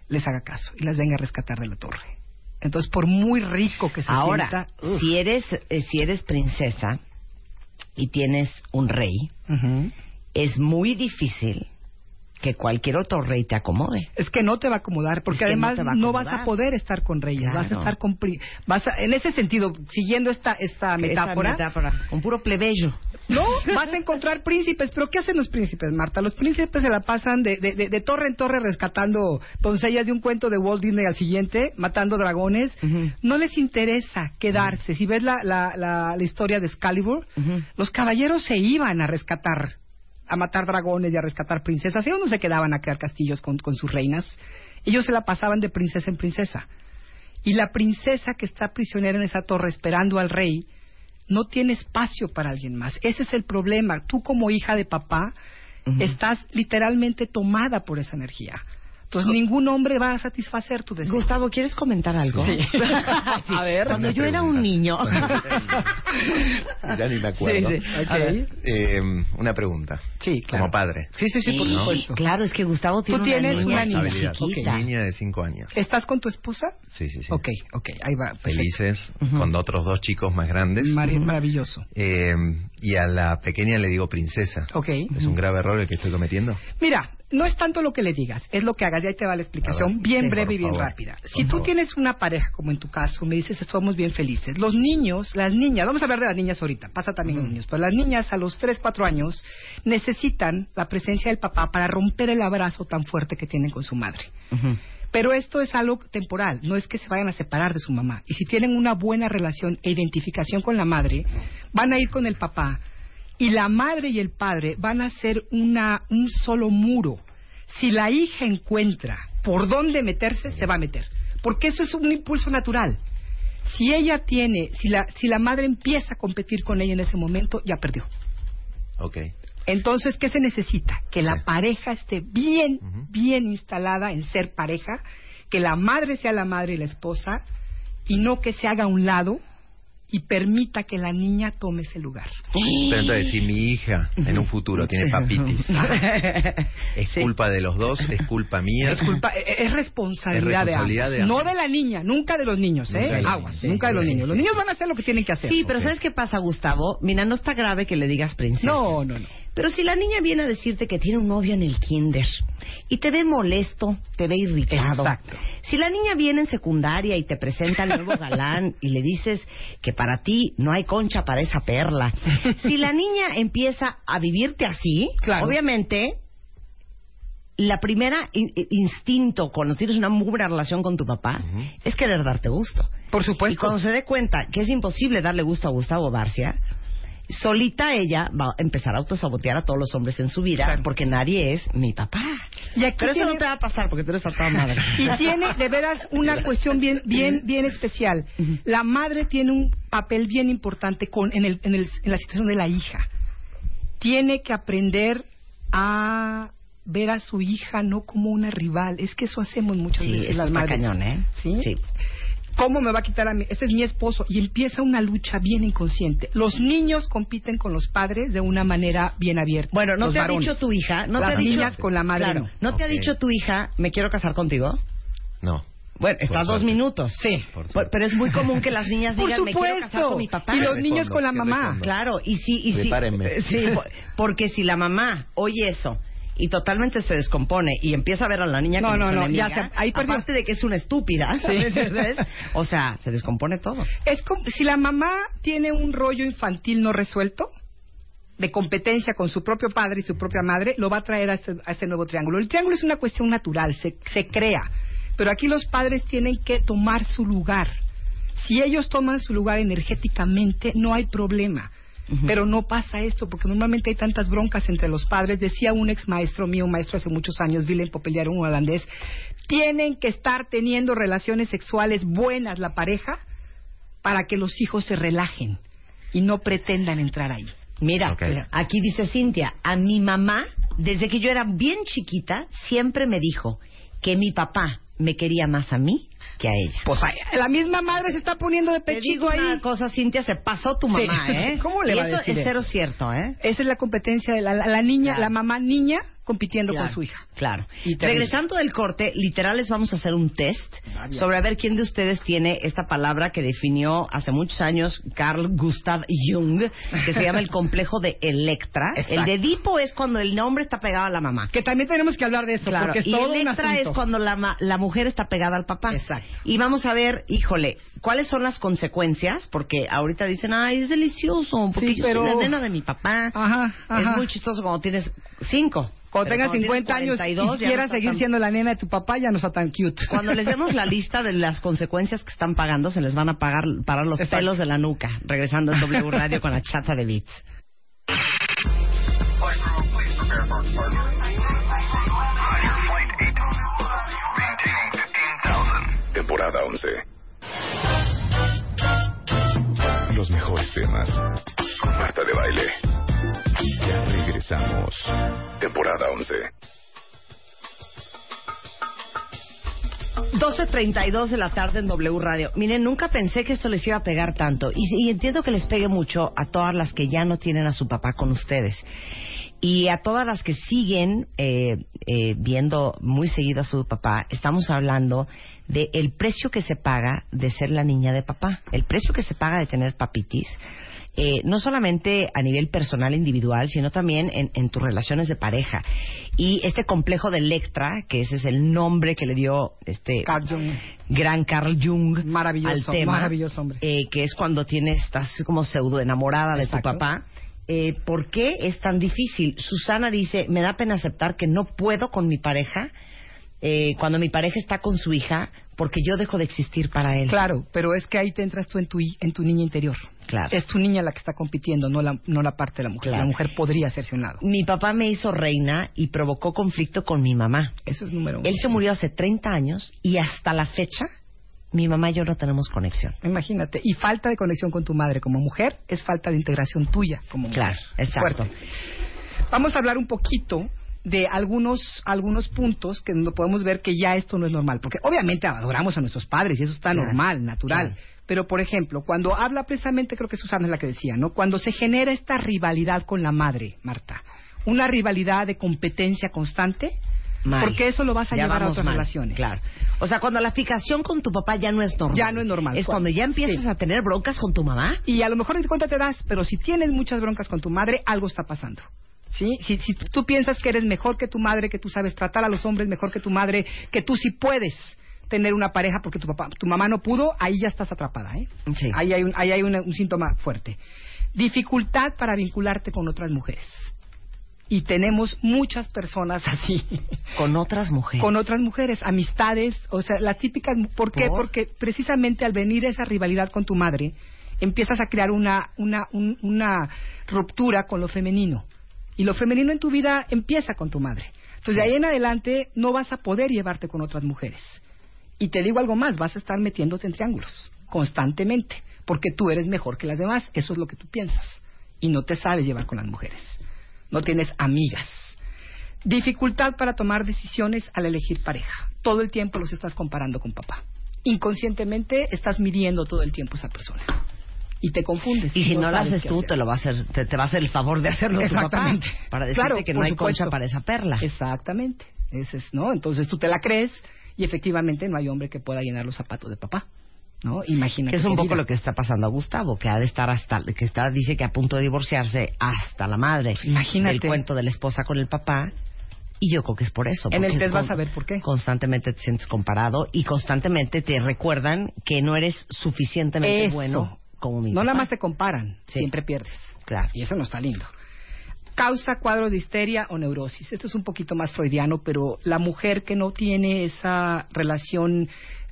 les haga caso y las venga a rescatar de la torre. Entonces, por muy rico que se Ahora, sienta, si eres eh, si eres princesa y tienes un rey, es muy difícil que cualquier otro rey te acomode. es que no te va a acomodar, porque Es que no además te va a no, vas a poder estar con reyes, vas a estar con pri- vas a- en ese sentido, siguiendo esta esta metáfora, metáfora, con puro plebeyo. No, vas a encontrar príncipes, pero ¿qué hacen los príncipes, Marta? Los príncipes se la pasan de, de- de- de torre en torre rescatando doncellas de un cuento de Walt Disney al siguiente, matando dragones. No les interesa quedarse. Si ves la, la, la, la historia de Excalibur, los caballeros se iban a rescatar, a matar dragones y a rescatar princesas. Ellos no se quedaban a crear castillos con, con sus reinas. Ellos se la pasaban de princesa en princesa. Y la princesa que está prisionera en esa torre esperando al rey no tiene espacio para alguien más. Ese es el problema. Tú como hija de papá estás literalmente tomada por esa energía. Entonces ningún hombre va a satisfacer tu deseo. Gustavo, ¿quieres comentar algo? Sí. A ver. Cuando yo era un pregunta. niño. ya ni me acuerdo. Sí, sí. Ok. A ver. Eh, una pregunta. Sí, claro. Como padre. Sí, sí, sí, por Sí, supuesto. Claro, es que Gustavo tiene Tú tienes una niña, una niña. Chiquita. Niña de cinco años. ¿Estás con tu esposa? Sí, sí, sí. Ok, ok, ahí va. perfecto. Felices, Ujú. con otros dos chicos más grandes. Mari- Maravilloso. Eh, y a la pequeña le digo princesa. Ok. ¿Es un grave error el que estoy cometiendo? Mira, no es tanto lo que le digas, es lo que hagas. Y ahí te va la explicación, ver, bien sí, breve y bien favor. rápida. Si tú favor. tienes una pareja, como en tu caso, me dices, estamos bien felices. Los niños, las niñas, vamos a hablar de las niñas ahorita, pasa también los niños, pero las niñas a los 3, 4 años necesitan la presencia del papá para romper el abrazo tan fuerte que tienen con su madre. Pero esto es algo temporal, no es que se vayan a separar de su mamá. Y si tienen una buena relación e identificación con la madre, van a ir con el papá y la madre y el padre van a ser una, un solo muro. Si la hija encuentra por dónde meterse, se va a meter. Porque eso es un impulso natural. Si ella tiene, si la, si la madre empieza a competir con ella en ese momento, ya perdió. Ok. Entonces, ¿qué se necesita? Que la Sí. pareja esté bien, bien instalada en ser pareja, que la madre sea la madre y la esposa, y no que se haga a un lado y permita que la niña tome ese lugar. Pero entonces, si mi hija en un futuro tiene papitis, ¿es Sí. culpa de los dos? ¿Es culpa mía? Es culpa, e- es responsabilidad, Es responsabilidad de, de ambos. No de la niña, nunca de los niños, Nunca ¿eh? Aguas, niños. nunca de los Sí, niños. Los sí. niños van a hacer lo que tienen que hacer. Sí, pero. ¿sabes qué pasa, Gustavo? Mira, no está grave que le digas princesa. No, no, no. Pero si la niña viene a decirte que tiene un novio en el kinder y te ve molesto, te ve irritado. Exacto. Si la niña viene en secundaria y te presenta al nuevo galán y le dices que para ti no hay concha para esa perla. Si la niña empieza a vivirte así, Claro. obviamente la primera in- instinto cuando tienes una muy buena relación con tu papá es querer darte gusto. Por Y supuesto. cuando se dé cuenta que es imposible darle gusto a Gustavo Barcia, solita ella va a empezar a autosabotear a todos los hombres en su vida Claro. porque nadie es mi papá. Y aquí Pero eso tiene- no te va a pasar porque tú eres a toda madre. Y tiene de veras una cuestión bien, bien, bien especial. La madre tiene un papel bien importante con, en, el, en, el- en la situación de la hija. Tiene que aprender a ver a su hija no como una rival. Es que eso hacemos muchas Sí, veces eso las está madres. cañón, ¿eh? ¿Sí? Sí. ¿Cómo me va a quitar a mí? Este es mi esposo. Y empieza una lucha bien inconsciente. Los niños compiten con los padres de una manera bien abierta. Bueno, ¿no Los te varones. ha dicho tu hija? ¿No Las te ha dicho, niñas con la madre Claro, no. ¿no te ha dicho tu hija, me quiero casar contigo? No. Bueno, está dos minutos. Sí. Pero es muy común que las niñas Por digan, me quiero casar con mi papá. Y los niños con la mamá. Claro, y sí, y sí. Prepárenme. Sí, po- porque si la mamá oye eso y totalmente se descompone y empieza a ver a la niña No, como no, su no, enemiga, ya se- ahí perdió. aparte de que es una estúpida, Sí. ¿ves? O sea, se descompone todo. Es como si la mamá tiene un rollo infantil no resuelto de competencia con su propio padre y su propia madre, lo va a traer a este, a este nuevo triángulo. El triángulo es una cuestión natural, se, se crea, pero aquí los padres tienen que tomar su lugar. Si ellos toman su lugar energéticamente, no hay problema. Pero no pasa esto, porque normalmente hay tantas broncas entre los padres. Decía un ex maestro mío, un maestro hace muchos años, Willem Popelier, un holandés, tienen que estar teniendo relaciones sexuales buenas la pareja para que los hijos se relajen y no pretendan entrar ahí. Mira, aquí dice Cintia, a mi mamá, desde que yo era bien chiquita, siempre me dijo que mi papá me quería más a mí que a ella. Pues ay, la misma madre se está poniendo de pechito ahí. una cosa, Cintia, se pasó tu Sí. mamá, ¿eh? ¿Cómo le Y va a eso decir es cero eso? cierto, ¿eh? Esa es la competencia de la, la- la niña, Claro. la mamá niña compitiendo Claro, con su hija. Claro. Y. Regresando del corte, literal les vamos a hacer un test sobre a ver quién de ustedes tiene esta palabra que definió hace muchos años Carl Gustav Jung, que se llama el complejo de Electra. El de Edipo es cuando el hombre está pegado a la mamá. Que también tenemos que hablar de eso, Claro, porque es y todo Electra es cuando la, la mujer está pegada al papá. Exacto. Y vamos a ver, híjole, ¿cuáles son las consecuencias? Porque ahorita dicen, ay, es delicioso, porque Sí, yo pero- soy la nena de mi papá. Ajá, ajá. Es muy chistoso cuando tienes cinco. Cuando Pero tengas 50 tienes años 42, y quieras seguir tan- siendo la nena de tu papá, ya no está tan cute. Cuando les demos la lista de las consecuencias que están pagando, se les van a pagar parar los Exacto. pelos de la nuca. Regresando en W Radio con la chata de Beats. Flight crew, please prepare for departure. Higher flight 8. Maintaining 15,000. Temporada 11. Los mejores temas. Con Marta de Baile. Ya regresamos. Temporada 11. 12.32 de la tarde en W Radio. Miren, nunca pensé que esto les iba a pegar tanto. Y, y entiendo que les pegue mucho a todas las que ya no tienen a su papá con ustedes. Y a todas las que siguen eh, eh, viendo muy seguido a su papá, estamos hablando de el precio que se paga de ser la niña de papá, el precio que se paga de tener papitis, eh, no solamente a nivel personal individual, sino también en, en tus relaciones de pareja. Y este complejo de Electra, que ese es el nombre que le dio este Carl Jung. gran Carl Jung Maravilloso, al tema, maravilloso hombre. eh, que es cuando tienes estás como pseudo enamorada de tu papá. Eh, ¿Por qué es tan difícil? Susana dice, me da pena aceptar que no puedo con mi pareja eh, cuando mi pareja está con su hija porque yo dejo de existir para él. Claro, pero es que ahí te entras tú en tu, en tu niña interior. Claro. Es tu niña la que está compitiendo, no la, no la parte de la mujer. Claro. La mujer podría hacerse un lado. Mi papá me hizo reina y provocó conflicto con mi mamá. Eso es número uno. Él se murió hace 30 años y hasta la fecha mi mamá y yo no tenemos conexión. Imagínate. Y falta de conexión con tu madre como mujer es falta de integración tuya como mujer. Claro, exacto. Fuerte. Vamos a hablar un poquito de algunos algunos puntos que podemos ver que ya esto no es normal, porque obviamente adoramos a nuestros padres y eso está normal, natural. claro. Pero por ejemplo, cuando habla precisamente creo que Susana es la que decía, ¿no? Cuando se genera esta rivalidad con la madre, Marta, una rivalidad de competencia constante, Mal. porque eso lo vas a Ya llevar a otras mal, relaciones. Claro. O sea, cuando la fijación con tu papá ya no es normal. Ya no es normal. Es cuando ya empiezas Sí. a tener broncas con tu mamá. Y a lo mejor ni cuenta te das, pero si tienes muchas broncas con tu madre, algo está pasando. ¿Sí? Si, si tú piensas que eres mejor que tu madre, que tú sabes tratar a los hombres mejor que tu madre, que tú sí puedes tener una pareja porque tu papá, tu mamá no pudo, ahí ya estás atrapada, ¿eh? Sí. Ahí hay un, ahí hay un síntoma fuerte. Dificultad para vincularte con otras mujeres. Y tenemos muchas personas así. Con otras mujeres. Con otras mujeres, amistades, o sea, las típicas. ¿Por qué? ¿Por? Porque precisamente al venir esa rivalidad con tu madre, empiezas a crear una, una, un- una ruptura con lo femenino. Y lo femenino en tu vida empieza con tu madre. Entonces, de ahí en adelante no vas a poder llevarte con otras mujeres. Y te digo algo más, vas a estar metiéndote en triángulos constantemente, porque tú eres mejor que las demás, eso es lo que tú piensas. Y no te sabes llevar con las mujeres. No tienes amigas. Dificultad para tomar decisiones al elegir pareja. Todo el tiempo los estás comparando con papá. Inconscientemente estás midiendo todo el tiempo a esa persona. Y te confundes. Y si no, lo sabes haces tú, hacer. te lo va a hacer, te, te va a hacer el favor de hacerlo tu Exactamente. papá. Para decirte Claro, que no hay supuesto. concha para esa perla. Exactamente. Ese es, ¿no? Entonces tú te la crees y efectivamente no hay hombre que pueda llenar los zapatos de papá. ¿No? Imagínate. Que es un poco vida. lo que está pasando a Gustavo, que ha de estar hasta, que está, dice que a punto de divorciarse hasta la madre. Pues imagínate. El cuento de la esposa con el papá. Y yo creo que es por eso. En el test vas a ver por qué. Constantemente te sientes comparado y constantemente te recuerdan que no eres suficientemente Eso. bueno como mi No papá. nada más te comparan, Sí. siempre pierdes. Claro. Y eso no está lindo. Causa cuadros de histeria o neurosis. Esto es un poquito más freudiano, pero la mujer que no tiene esa relación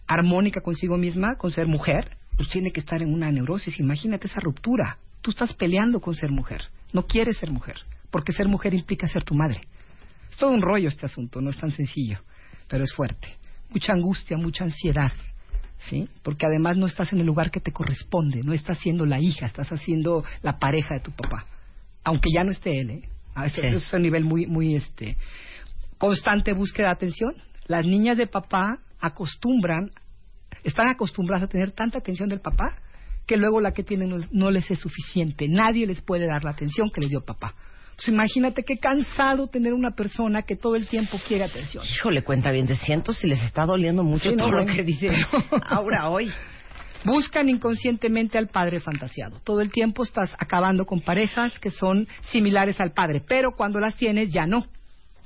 armónica consigo misma, con ser mujer, pues tiene que estar en una neurosis. Imagínate esa ruptura. Tú estás peleando con ser mujer. No quieres ser mujer, porque ser mujer implica ser tu madre. Es todo un rollo este asunto, no es tan sencillo, pero es fuerte. Mucha angustia, mucha ansiedad. ¿Sí? Porque además no estás en el lugar que te corresponde, no estás siendo la hija, estás haciendo la pareja de tu papá, aunque ya no esté él, ¿eh? A eso, Sí. eso es un nivel muy, muy, este, constante búsqueda de atención. Las niñas de papá acostumbran, están acostumbradas a tener tanta atención del papá que luego la que tienen no, no les es suficiente. Nadie les puede dar la atención que le dio papá. Pues imagínate qué cansado tener una persona que todo el tiempo quiere atención. Híjole, cuenta bien, de siento si les está doliendo mucho Sí, no, todo lo que dice ahora hoy. Buscan inconscientemente al padre fantaseado. Todo el tiempo estás acabando con parejas que son similares al padre, pero cuando las tienes ya no.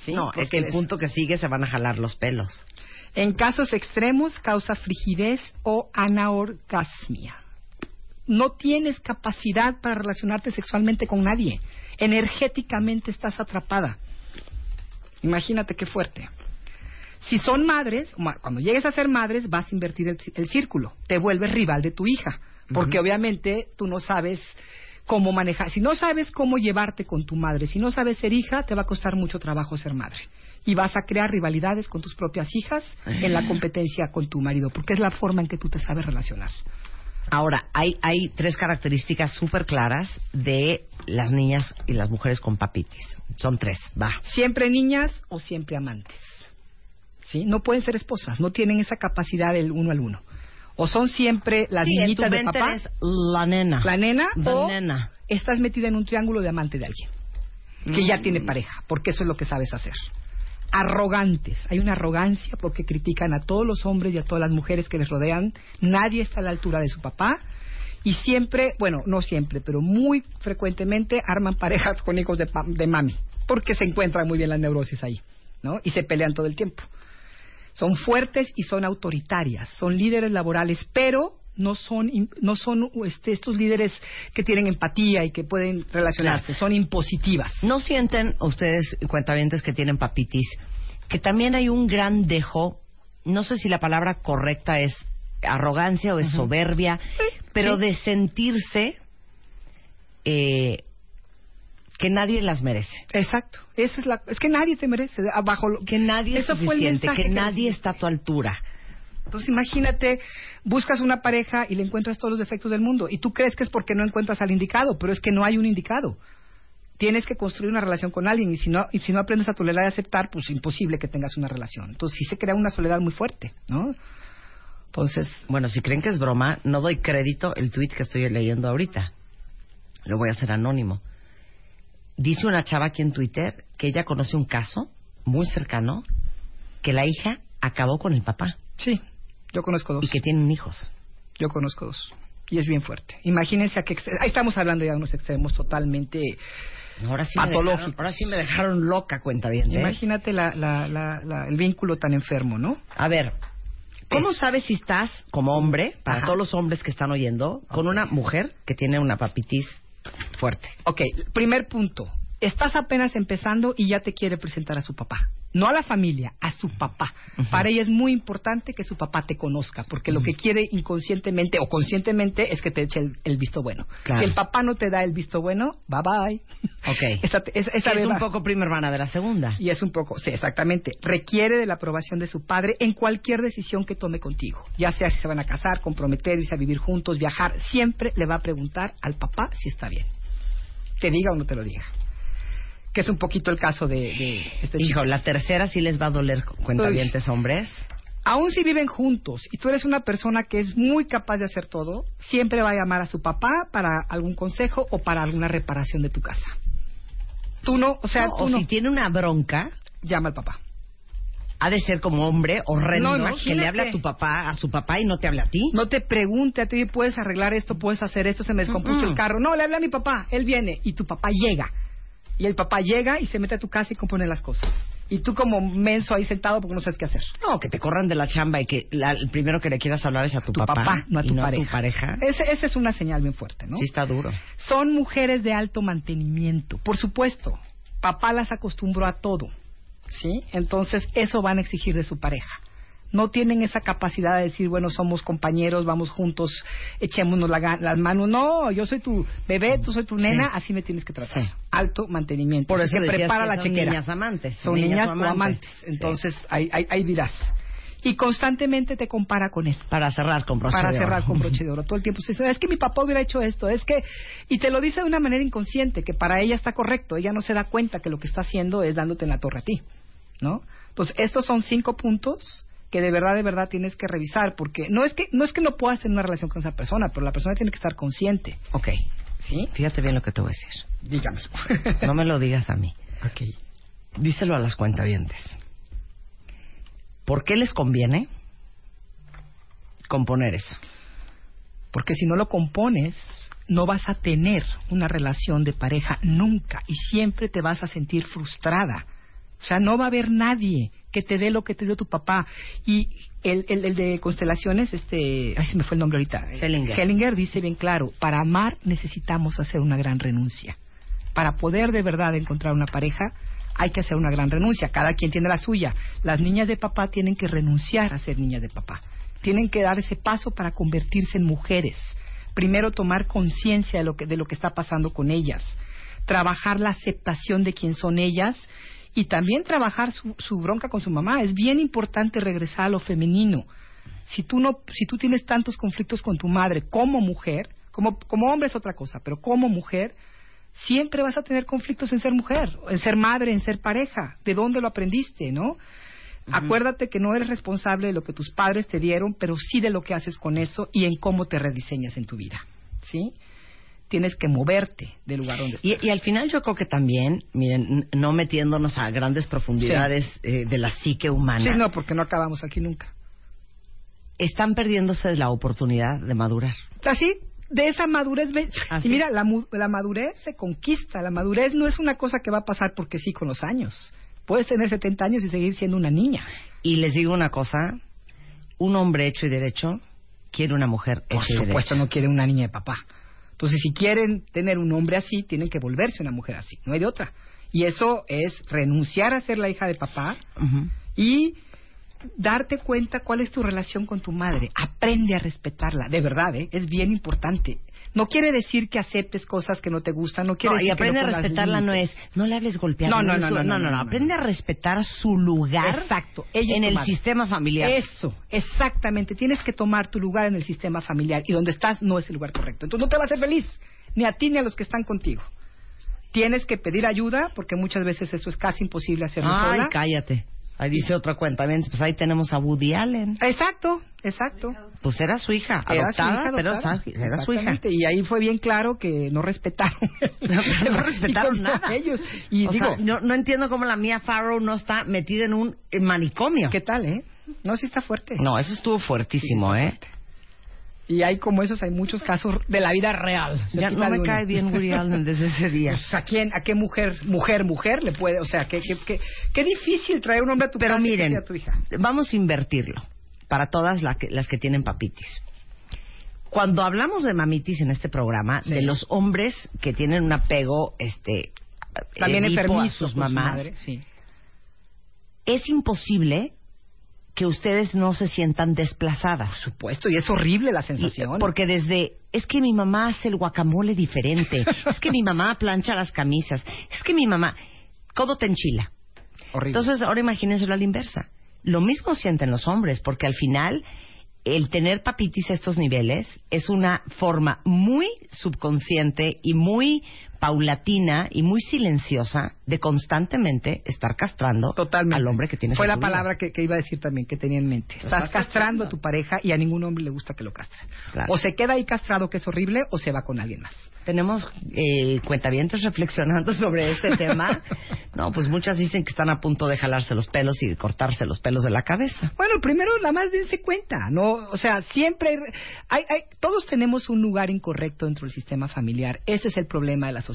¿sí? no, es que el punto que sigue se van a jalar los pelos. En casos extremos causa frigidez o anaorgasmia. No tienes capacidad para relacionarte sexualmente con nadie. Energéticamente estás atrapada. Imagínate qué fuerte. Si son madres, ma- cuando llegues a ser madres, vas a invertir el, el círculo. Te vuelves rival de tu hija. Porque obviamente tú no sabes cómo manejar. Si no sabes cómo llevarte con tu madre, si no sabes ser hija, te va a costar mucho trabajo ser madre. Y vas a crear rivalidades con tus propias hijas en la competencia con tu marido, porque es la forma en que tú te sabes relacionar. Ahora, hay, hay tres características súper claras de las niñas y las mujeres con papitis. Son tres, va. Siempre niñas o siempre amantes. ¿Sí? No pueden ser esposas, no tienen esa capacidad del uno al uno. O son siempre las Sí, en tu niñitas de mente papá, eres la nena. la nena, La o nena. estás metida en un triángulo de amante de alguien que ya tiene pareja, porque eso es lo que sabes hacer. Arrogantes, hay una arrogancia porque critican a todos los hombres y a todas las mujeres que les rodean. Nadie está a la altura de su papá y siempre, bueno, no siempre, pero muy frecuentemente arman parejas con hijos de, de mami, porque se encuentran muy bien las neurosis ahí, ¿no? Y se pelean todo el tiempo. Son fuertes y son autoritarias, son líderes laborales, pero no son no son este, estos líderes que tienen empatía y que pueden relacionarse, son impositivas. ¿No sienten ustedes, cuentavientes que tienen papitis, que también hay un gran dejo, no sé si la palabra correcta es arrogancia o es soberbia, pero sí. de sentirse eh, que nadie las merece? Exacto. Esa es la es que nadie te merece abajo lo- Que nadie es fue el suficiente, que que nadie está a tu altura. Entonces imagínate, buscas una pareja y le encuentras todos los defectos del mundo y tú crees que es porque no encuentras al indicado, pero es que no hay un indicado. Tienes que construir una relación con alguien y si no y si no aprendes a tolerar y aceptar, pues imposible que tengas una relación. Entonces sí se crea una soledad muy fuerte, ¿no? Entonces, Bueno, si creen que es broma, no doy crédito el tweet que estoy leyendo ahorita. Lo voy a hacer anónimo. Dice una chava aquí en Twitter que ella conoce un caso muy cercano que la hija acabó con el papá sí, yo conozco dos. y que tienen hijos. Yo conozco dos. Y es bien fuerte. Imagínense a qué ex- ahí estamos hablando ya de unos extremos totalmente Ahora sí, me Patológicos. dejaron, ahora sí me dejaron loca, cuenta bien. Imagínate la, la, la, la- el vínculo tan enfermo, ¿no? A ver, ¿cómo sabes si estás como hombre, para Ajá. todos los hombres que están oyendo, con una mujer que tiene una papitis fuerte? Ok, primer punto. Estás apenas empezando y ya te quiere presentar a su papá. No a la familia, a su papá. Para ella es muy importante que su papá te conozca, porque lo que quiere inconscientemente o conscientemente es que te eche el, el visto bueno. Claro. Si el papá no te da el visto bueno, bye bye. Ok. Esa, esa, esa Que es un poco prima hermana de la segunda. Y es un poco, sí, exactamente. Requiere de la aprobación de su padre en cualquier decisión que tome contigo. Ya sea si se van a casar, comprometer, irse a vivir juntos, viajar. Siempre le va a preguntar al papá si está bien. Te diga o no te lo diga. Que es un poquito el caso de, de este chico. Hijo, la tercera sí les va a doler cuentavientes hombres. Aún si viven juntos y tú eres una persona que es muy capaz de hacer todo, siempre va a llamar a su papá para algún consejo o para alguna reparación de tu casa. Tú no, o sea, No, tú o no. si tiene una bronca, llama al papá. ha de ser como hombre horrendo No, que le habla a tu papá, a su papá y no te habla a ti. No te pregunte a ti, puedes arreglar esto, puedes hacer esto, se me descompuso el carro. No, le habla a mi papá, él viene y tu papá llega. Y el papá llega y se mete a tu casa y compone las cosas. Y tú como menso ahí sentado porque no sabes qué hacer. No, que te corran de la chamba y que la- el primero que le quieras hablar es a tu, Tu papá, no a tu no pareja. a tu pareja. Ese- Esa es una señal bien fuerte, ¿no? Sí está duro. Son mujeres de alto mantenimiento, por supuesto. Papá las acostumbró a todo, ¿sí? Entonces eso van a exigir de su pareja. No tienen esa capacidad de decir, bueno, somos compañeros, vamos juntos, echémonos la las manos. No, yo soy tu bebé, tú soy tu nena, así me tienes que tratar. Sí. Alto mantenimiento. Por eso prepara la son chequera. niñas amantes, Son niñas niñas o amantes. amantes. Sí. Entonces ahí, ahí, ahí dirás. Y constantemente te compara con esto Para cerrar con broche para de cerrar oro. con broche de oro. Todo el tiempo se dice, es que mi papá hubiera hecho esto, es que... Y te lo dice de una manera inconsciente, que para ella está correcto. Ella no se da cuenta que lo que está haciendo es dándote en la torre a ti, ¿no? Pues estos son cinco puntos que de verdad, de verdad tienes que revisar, porque no es que no es que no puedas tener una relación con esa persona, pero la persona tiene que estar consciente. Ok. ¿Sí? Fíjate bien lo que te voy a decir. Dígame. No me lo digas a mí. Ok. Díselo a las cuentavientes. ¿Por qué les conviene componer eso? Porque si no lo compones, no vas a tener una relación de pareja nunca y siempre te vas a sentir frustrada. O sea, no va a haber nadie que te dé lo que te dio tu papá. Y el, el, el de constelaciones, este, ay, se me fue el nombre ahorita. Hellinger. Hellinger dice bien claro, para amar necesitamos hacer una gran renuncia. Para poder de verdad encontrar una pareja, hay que hacer una gran renuncia. Cada quien tiene la suya. Las niñas de papá tienen que renunciar a ser niñas de papá. Tienen que dar ese paso para convertirse en mujeres. Primero tomar conciencia de lo que de lo que está pasando con ellas, trabajar la aceptación de quién son ellas y también trabajar su, su bronca con su mamá. Es bien importante regresar a lo femenino. Si tú no, si tú tienes tantos conflictos con tu madre como mujer, como como hombre es otra cosa, pero como mujer siempre vas a tener conflictos en ser mujer, en ser madre, en ser pareja. ¿De dónde lo aprendiste, no? Acuérdate que no eres responsable de lo que tus padres te dieron, pero sí de lo que haces con eso y en cómo te rediseñas en tu vida, ¿sí? Tienes que moverte del lugar donde estás. Y, y al final yo creo que también, miren, no metiéndonos a grandes profundidades eh, de la psique humana, Sí, no, porque no acabamos aquí nunca. están perdiéndose la oportunidad de madurar. Así, de esa madurez. Así. Y mira, la, la madurez se conquista. La madurez no es una cosa que va a pasar porque sí con los años. Puedes tener 70 años y seguir siendo una niña. Y les digo una cosa, un hombre hecho y derecho quiere una mujer Por hecha y supuesto, derecha. no quiere una niña de papá. Entonces, si quieren tener un hombre así, tienen que volverse una mujer así. No hay de otra. Y eso es renunciar a ser la hija de papá y darte cuenta cuál es tu relación con tu madre. Aprende a respetarla, de verdad, ¿eh? es bien importante. No quiere decir que aceptes cosas que no te gustan, no quiere No, y decir que aprende a respetarla no es, no le hables golpeado. No, no, no, no, no, no, no, aprende a respetar su lugar Exacto, ella en el madre. sistema familiar. Eso, exactamente. Tienes que tomar tu lugar en el sistema familiar y donde estás no es el lugar correcto. Entonces no te va a hacer feliz, ni a ti ni a los que están contigo. Tienes que pedir ayuda porque muchas veces eso es casi imposible hacerlo Ay, sola. cállate. Ahí dice otra cuenta, ven, pues ahí tenemos a Woody Allen. Exacto, exacto. Pues era su hija, Era su adoptada, hija pero adoptada. era su hija. Y ahí fue bien claro que no respetaron. no respetaron Y con nada. Ellos. Y O digo, sea, no, no entiendo cómo la mía Farrow no está metida en un manicomio. ¿qué tal, eh? No, sí está fuerte. No, eso estuvo fuertísimo, Sí, ¿eh? está Y hay como esos, hay muchos casos de la vida real. Ya no me cae bien Woody Allen desde ese día. Pues, ¿a quién, a qué mujer, mujer, mujer le puede, o sea, qué, qué, qué, qué difícil traer un hombre a tu Pero casa y miren, sea tu hija. vamos a invertirlo para todas la que- las que tienen papitis. Cuando hablamos de mamitis en este programa, Sí. de los hombres que tienen un apego, este, También enfermizo a sus mamás, madre, sí. es imposible que ustedes no se sientan desplazadas. Por supuesto, y es horrible la Y- sensación. Porque desde, es que mi mamá hace el guacamole diferente, es que mi mamá plancha las camisas, es que mi mamá, ¿cómo te enchila? horrible. Entonces, ahora imagínenselo a la inversa. Lo mismo sienten los hombres, porque al final el tener papitis a estos niveles es una forma muy subconsciente y muy paulatina y muy silenciosa de constantemente estar castrando al hombre que tienes Fue la vida. palabra que, que iba a decir también, que tenía en mente. Estás castrando a tu pareja y a ningún hombre le gusta que lo castre. Claro. O se queda ahí castrado, que es horrible, o se va con alguien más. Tenemos eh, cuentavientes reflexionando sobre este tema. No, pues muchas dicen que están a punto de jalarse los pelos y de cortarse los pelos de la cabeza. Bueno, primero nada más dense cuenta, ¿no? O sea, siempre hay, hay- hay- todos tenemos un lugar incorrecto dentro del sistema familiar. Ese es el problema de la sociedad.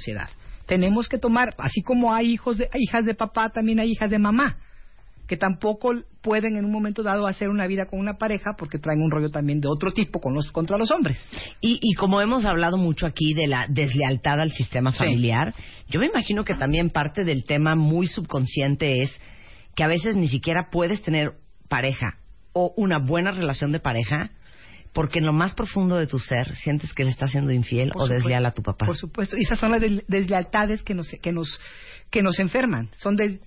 Tenemos que tomar, así como hay hijos de, hijas de papá, también hay hijas de mamá, que tampoco pueden en un momento dado hacer una vida con una pareja porque traen un rollo también de otro tipo con los, contra los hombres. Y, y como hemos hablado mucho aquí de la deslealtad al sistema Sí. familiar, yo me imagino que también parte del tema muy subconsciente es que a veces ni siquiera puedes tener pareja o una buena relación de pareja porque en lo más profundo de tu ser sientes que le estás siendo infiel Por o supuesto. desleal a tu papá. Por supuesto, y esas son las deslealtades que nos que nos que nos enferman. Son des-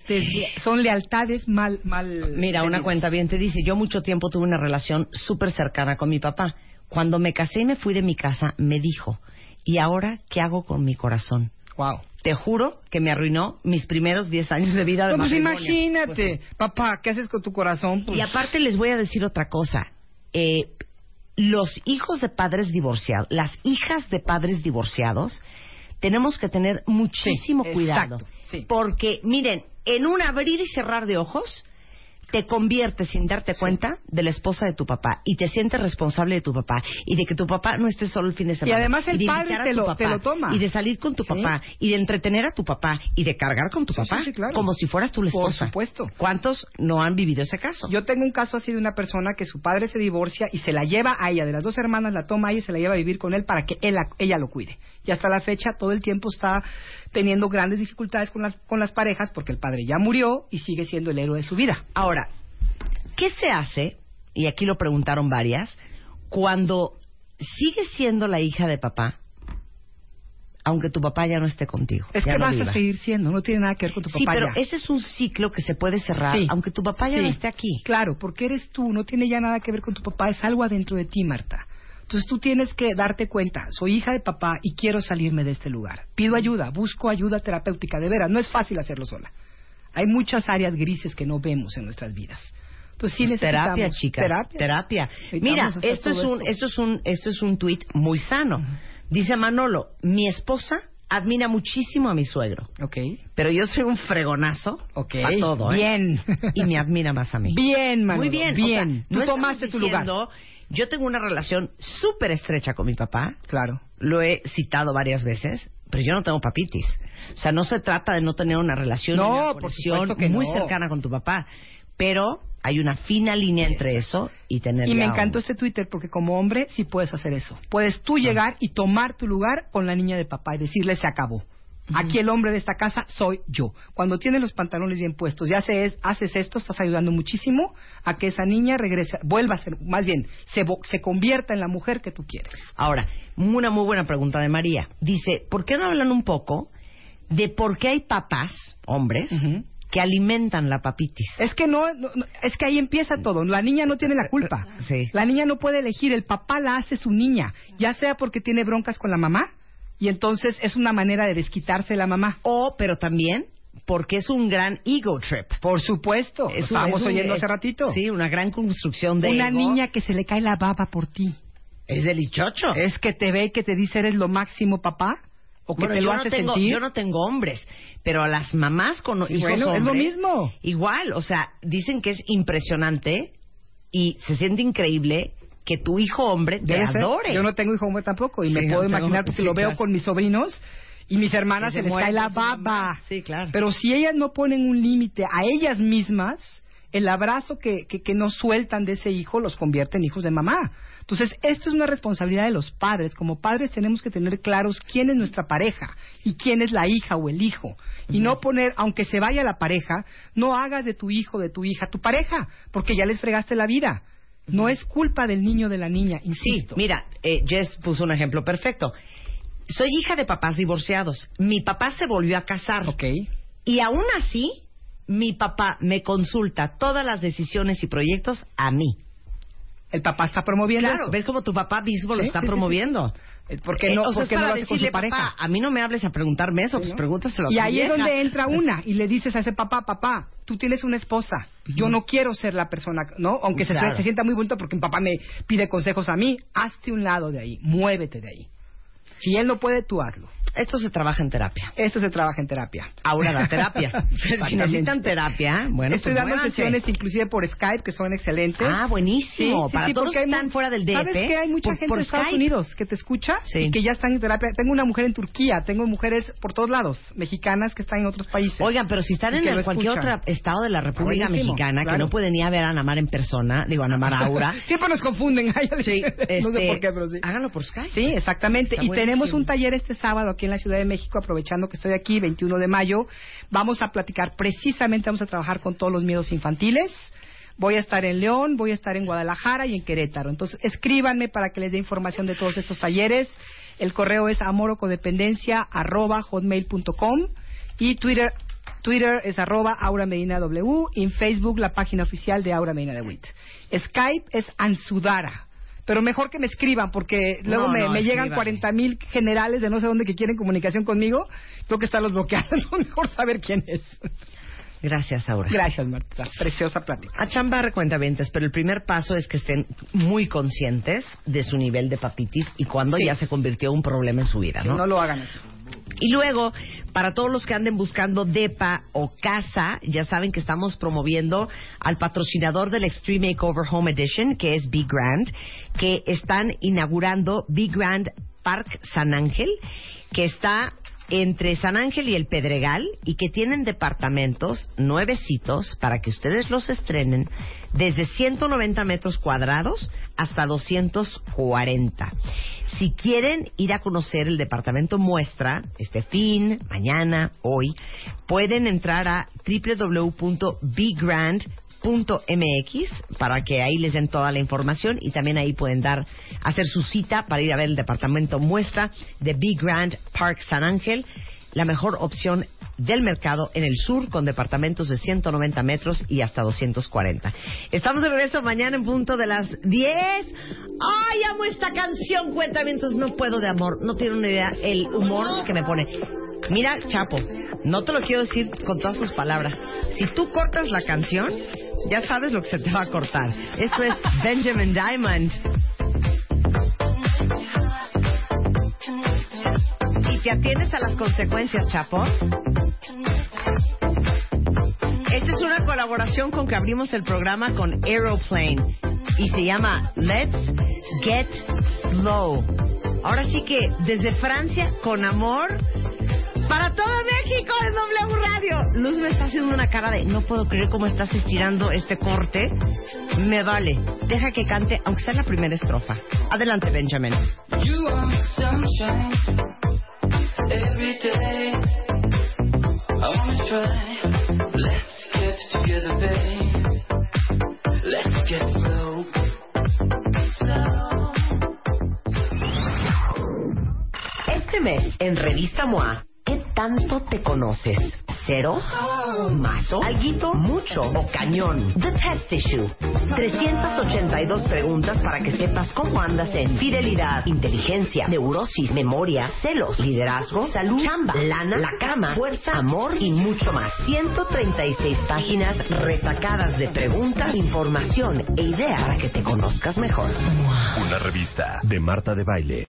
son lealtades mal mal Mira, una cuenta bien te dice, yo mucho tiempo tuve una relación súper cercana con mi papá. Cuando me casé y me fui de mi casa, me dijo, ¿y ahora qué hago con mi corazón? Wow. Te juro que me arruinó mis primeros 10 años de vida de pues matrimonio. imagínate, Pues papá, ¿qué haces con tu corazón? Pues, Y aparte les voy a decir otra cosa. Eh, los hijos de padres divorciados, las hijas de padres divorciados, tenemos que tener muchísimo Sí, cuidado. exacto, sí. Porque, miren, en un abrir y cerrar de ojos, te conviertes sin darte cuenta de la esposa de tu papá y te sientes responsable de tu papá y de que tu papá no esté solo el fin de semana. además el de padre te lo- papá, te lo toma. Y de salir con tu Sí. papá y de entretener a tu papá y de cargar con tu Sí, papá sí, sí, claro. como si fueras tú la Por esposa. supuesto. ¿Cuántos no han vivido ese caso? Yo tengo un caso así de una persona que su padre se divorcia y se la lleva a ella, de las dos hermanas la toma a ella y se la lleva a vivir con él para que él la- ella lo cuide. Y hasta la fecha todo el tiempo está teniendo grandes dificultades con las, con las parejas porque el padre ya murió y sigue siendo el héroe de su vida. Ahora, ¿qué se hace? Y aquí lo preguntaron varias, cuando sigues siendo la hija de papá, aunque tu papá ya no esté contigo. Es que no vas viva. a seguir siendo, no tiene nada que ver con tu Sí, papá pero ya. ese es un ciclo que se puede cerrar, Sí. aunque tu papá ya Sí. no esté aquí. Claro, porque eres tú, no tiene ya nada que ver con tu papá, es algo adentro de ti, Marta. Entonces tú tienes que darte cuenta, soy hija de papá y quiero salirme de este lugar. Pido ayuda, busco ayuda terapéutica, de veras, no es fácil hacerlo sola. Hay muchas áreas grises que no vemos en nuestras vidas. Entonces sí Pues necesitamos terapia, chicas. terapia. Mira, esto es un, esto es un, esto es un tuit muy sano. Dice Manolo, mi esposa admira muchísimo a mi suegro. Ok. Pero yo soy un fregonazo Ok. a todo, ¿eh? Bien. Y me admira más a mí. Bien, Manolo, Muy bien. bien. O sea, Tú no estamos tomaste tu lugar. Yo tengo una relación súper estrecha con mi papá. Claro. Lo he citado varias veces, pero yo no tengo papitis. O sea, no se trata de no tener una relación No, una por que muy no. cercana con tu papá. Pero hay una fina línea entre eso y tener Y me encantó este Twitter porque como hombre sí puedes hacer eso. Puedes tú llegar y tomar tu lugar con la niña de papá y decirle se acabó. Aquí el hombre de esta casa soy yo. Cuando tienes los pantalones bien puestos y haces, haces esto, estás ayudando muchísimo a que esa niña regrese, vuelva a ser, más bien, se, se convierta en la mujer que tú quieres. Ahora, una muy buena pregunta de María. Dice, ¿por qué no hablan un poco de por qué hay papás, hombres, que alimentan la papitis? Es que no, no- no- es que ahí empieza todo. La niña no tiene la culpa. Sí. La niña no puede elegir. El papá la hace su niña, ya sea porque tiene broncas con la mamá y entonces es una manera de desquitarse de la mamá. O, pero también porque es un gran ego trip. Por supuesto. Es estábamos oyendo hace ratito. Sí, una gran construcción de una ego. niña que se le cae la baba por ti. Es delicioso. Es que te ve y que te dice eres lo máximo, papá. O que Bueno, te lo yo hace no tengo, sentir. Yo no tengo hombres, pero a las mamás con hijos bueno, es lo mismo. Igual, o sea, dicen que es impresionante y se siente increíble que tu hijo hombre te adore. Yo no tengo hijo hombre tampoco y Sí, me no puedo tengo- imaginar porque sí, lo veo claro. con mis sobrinos y mis hermanas se se les cae la baba. Sí, claro. Pero si ellas no ponen un límite a ellas mismas, el abrazo que, que, que no sueltan de ese hijo los convierte en hijos de mamá. Entonces, esto es una responsabilidad de los padres. Como padres tenemos que tener claros quién es nuestra pareja y quién es la hija o el hijo. Y no poner, aunque se vaya la pareja, no hagas de tu hijo, de tu hija, tu pareja, porque ya les fregaste la vida. No es culpa del niño o de la niña, Sí, insisto. mira, eh, Jess puso un ejemplo perfecto. Soy hija de papás divorciados. Mi papá se volvió a casar. Ok. Y aún así, mi papá me consulta todas las decisiones y proyectos a mí. El papá está promoviendo Claro, eso. ¿ves cómo tu papá mismo lo Sí, está sí, sí, promoviendo? Eh, ¿Por qué Eh, no, o sea, no para lo hace con decirle, su pareja? papá, a mí no me hables a preguntarme eso, pues pregúntaselo a Y ahí es donde entra una y le dices a ese papá, papá, tú tienes una esposa, yo no quiero ser la persona, ¿no? Aunque se sienta muy bonito porque mi papá me pide consejos a mí, hazte un lado de ahí, muévete de ahí. Si él no puede, tú hazlo. Esto se trabaja en terapia. Esto se trabaja en terapia. Ahora la terapia. si necesitan terapia, bueno, Estoy pues dando muévanse. sesiones inclusive por Skype que son excelentes. Ah, buenísimo. Para todos que están fuera del DF, ¿Sabes que hay mucha por- gente por de Estados Skype. Unidos que te escucha Sí. y que ya están en terapia? Tengo una mujer en Turquía, tengo mujeres por todos lados, mexicanas que están en otros países. Oigan, pero si están en el- cualquier escuchan. otro estado de la República Buenísimo, Mexicana que no pueden ir a ver a Namar en persona, digo a Namar Aura, Siempre nos confunden. Sí, no sé este, por qué, pero sí. háganlo por Skype. Sí, exactamente. Está y tenemos un taller este sábado aquí en la Ciudad de México, aprovechando que estoy aquí, 21 de mayo. Vamos a platicar precisamente, vamos a trabajar con todos los miedos infantiles. Voy a estar en León, voy a estar en Guadalajara y en Querétaro. Entonces, escríbanme para que les dé información de todos estos talleres. El correo es amorocodependencia@hotmail.com y Twitter Twitter es arroba Aura Medina W y en Facebook la página oficial de Aura Medina de Witt. Skype es Ansudara. Pero mejor que me escriban porque luego No, me, no, me llegan escríbanme. 40 mil generales de no sé dónde que quieren comunicación conmigo. Tengo que estarlos bloqueando. Es mejor saber quién es. Gracias, Aura. Gracias, Marta. Preciosa plática. A chambar cuentavientes, pero el primer paso es que estén muy conscientes de su nivel de papitis y cuando Sí. ya se convirtió en un problema en su vida, ¿no? no lo hagan así. Y luego, para todos los que anden buscando DEPA o casa, ya saben que estamos promoviendo al patrocinador del Extreme Makeover Home Edition, que es Big Grand, que están inaugurando Big Grand Park San Ángel, que está entre San Ángel y el Pedregal y que tienen departamentos nuevecitos para que ustedes los estrenen desde 190 metros cuadrados hasta 240. Si quieren ir a conocer el departamento muestra, este fin, mañana, hoy, pueden entrar a www.bgrand.mx para que ahí les den toda la información y también ahí pueden dar hacer su cita para ir a ver el departamento muestra de Big Grand Park San Ángel, la mejor opción del mercado en el sur con departamentos de 190 metros y hasta 240. Estamos de regreso mañana en punto de las 10. ¡Ay, amo esta canción! Cuentamientos, no puedo de amor. No tiene una idea el humor que me pone. Mira, Chapo, no te lo quiero decir con todas sus palabras. Si tú cortas la canción, ya sabes lo que se te va a cortar. Esto es Benjamin Diamond. Y te atiendes a las consecuencias, Chapo. Esta es una colaboración con que abrimos el programa con Aeroplane y se llama Let's Get Slow. Ahora sí que desde Francia con amor para todo México en W Radio. Luz me está haciendo una cara de no puedo creer cómo estás estirando este corte. Me vale. Deja que cante, aunque sea la primera estrofa. Adelante, Benjamin. You are sunshine Este mes, en Revista MOA, ¿qué tanto te conoces? ¿Cero? ¿Mazo? ¿Alguito? ¿Mucho? ¿O cañón? The Test Issue. 382 preguntas para que sepas cómo andas en fidelidad, inteligencia, neurosis, memoria, celos, liderazgo, salud, chamba, lana, la cama, fuerza, amor y mucho más. 136 páginas retacadas de preguntas, información e ideas para que te conozcas mejor. Una revista de Marta de Baile.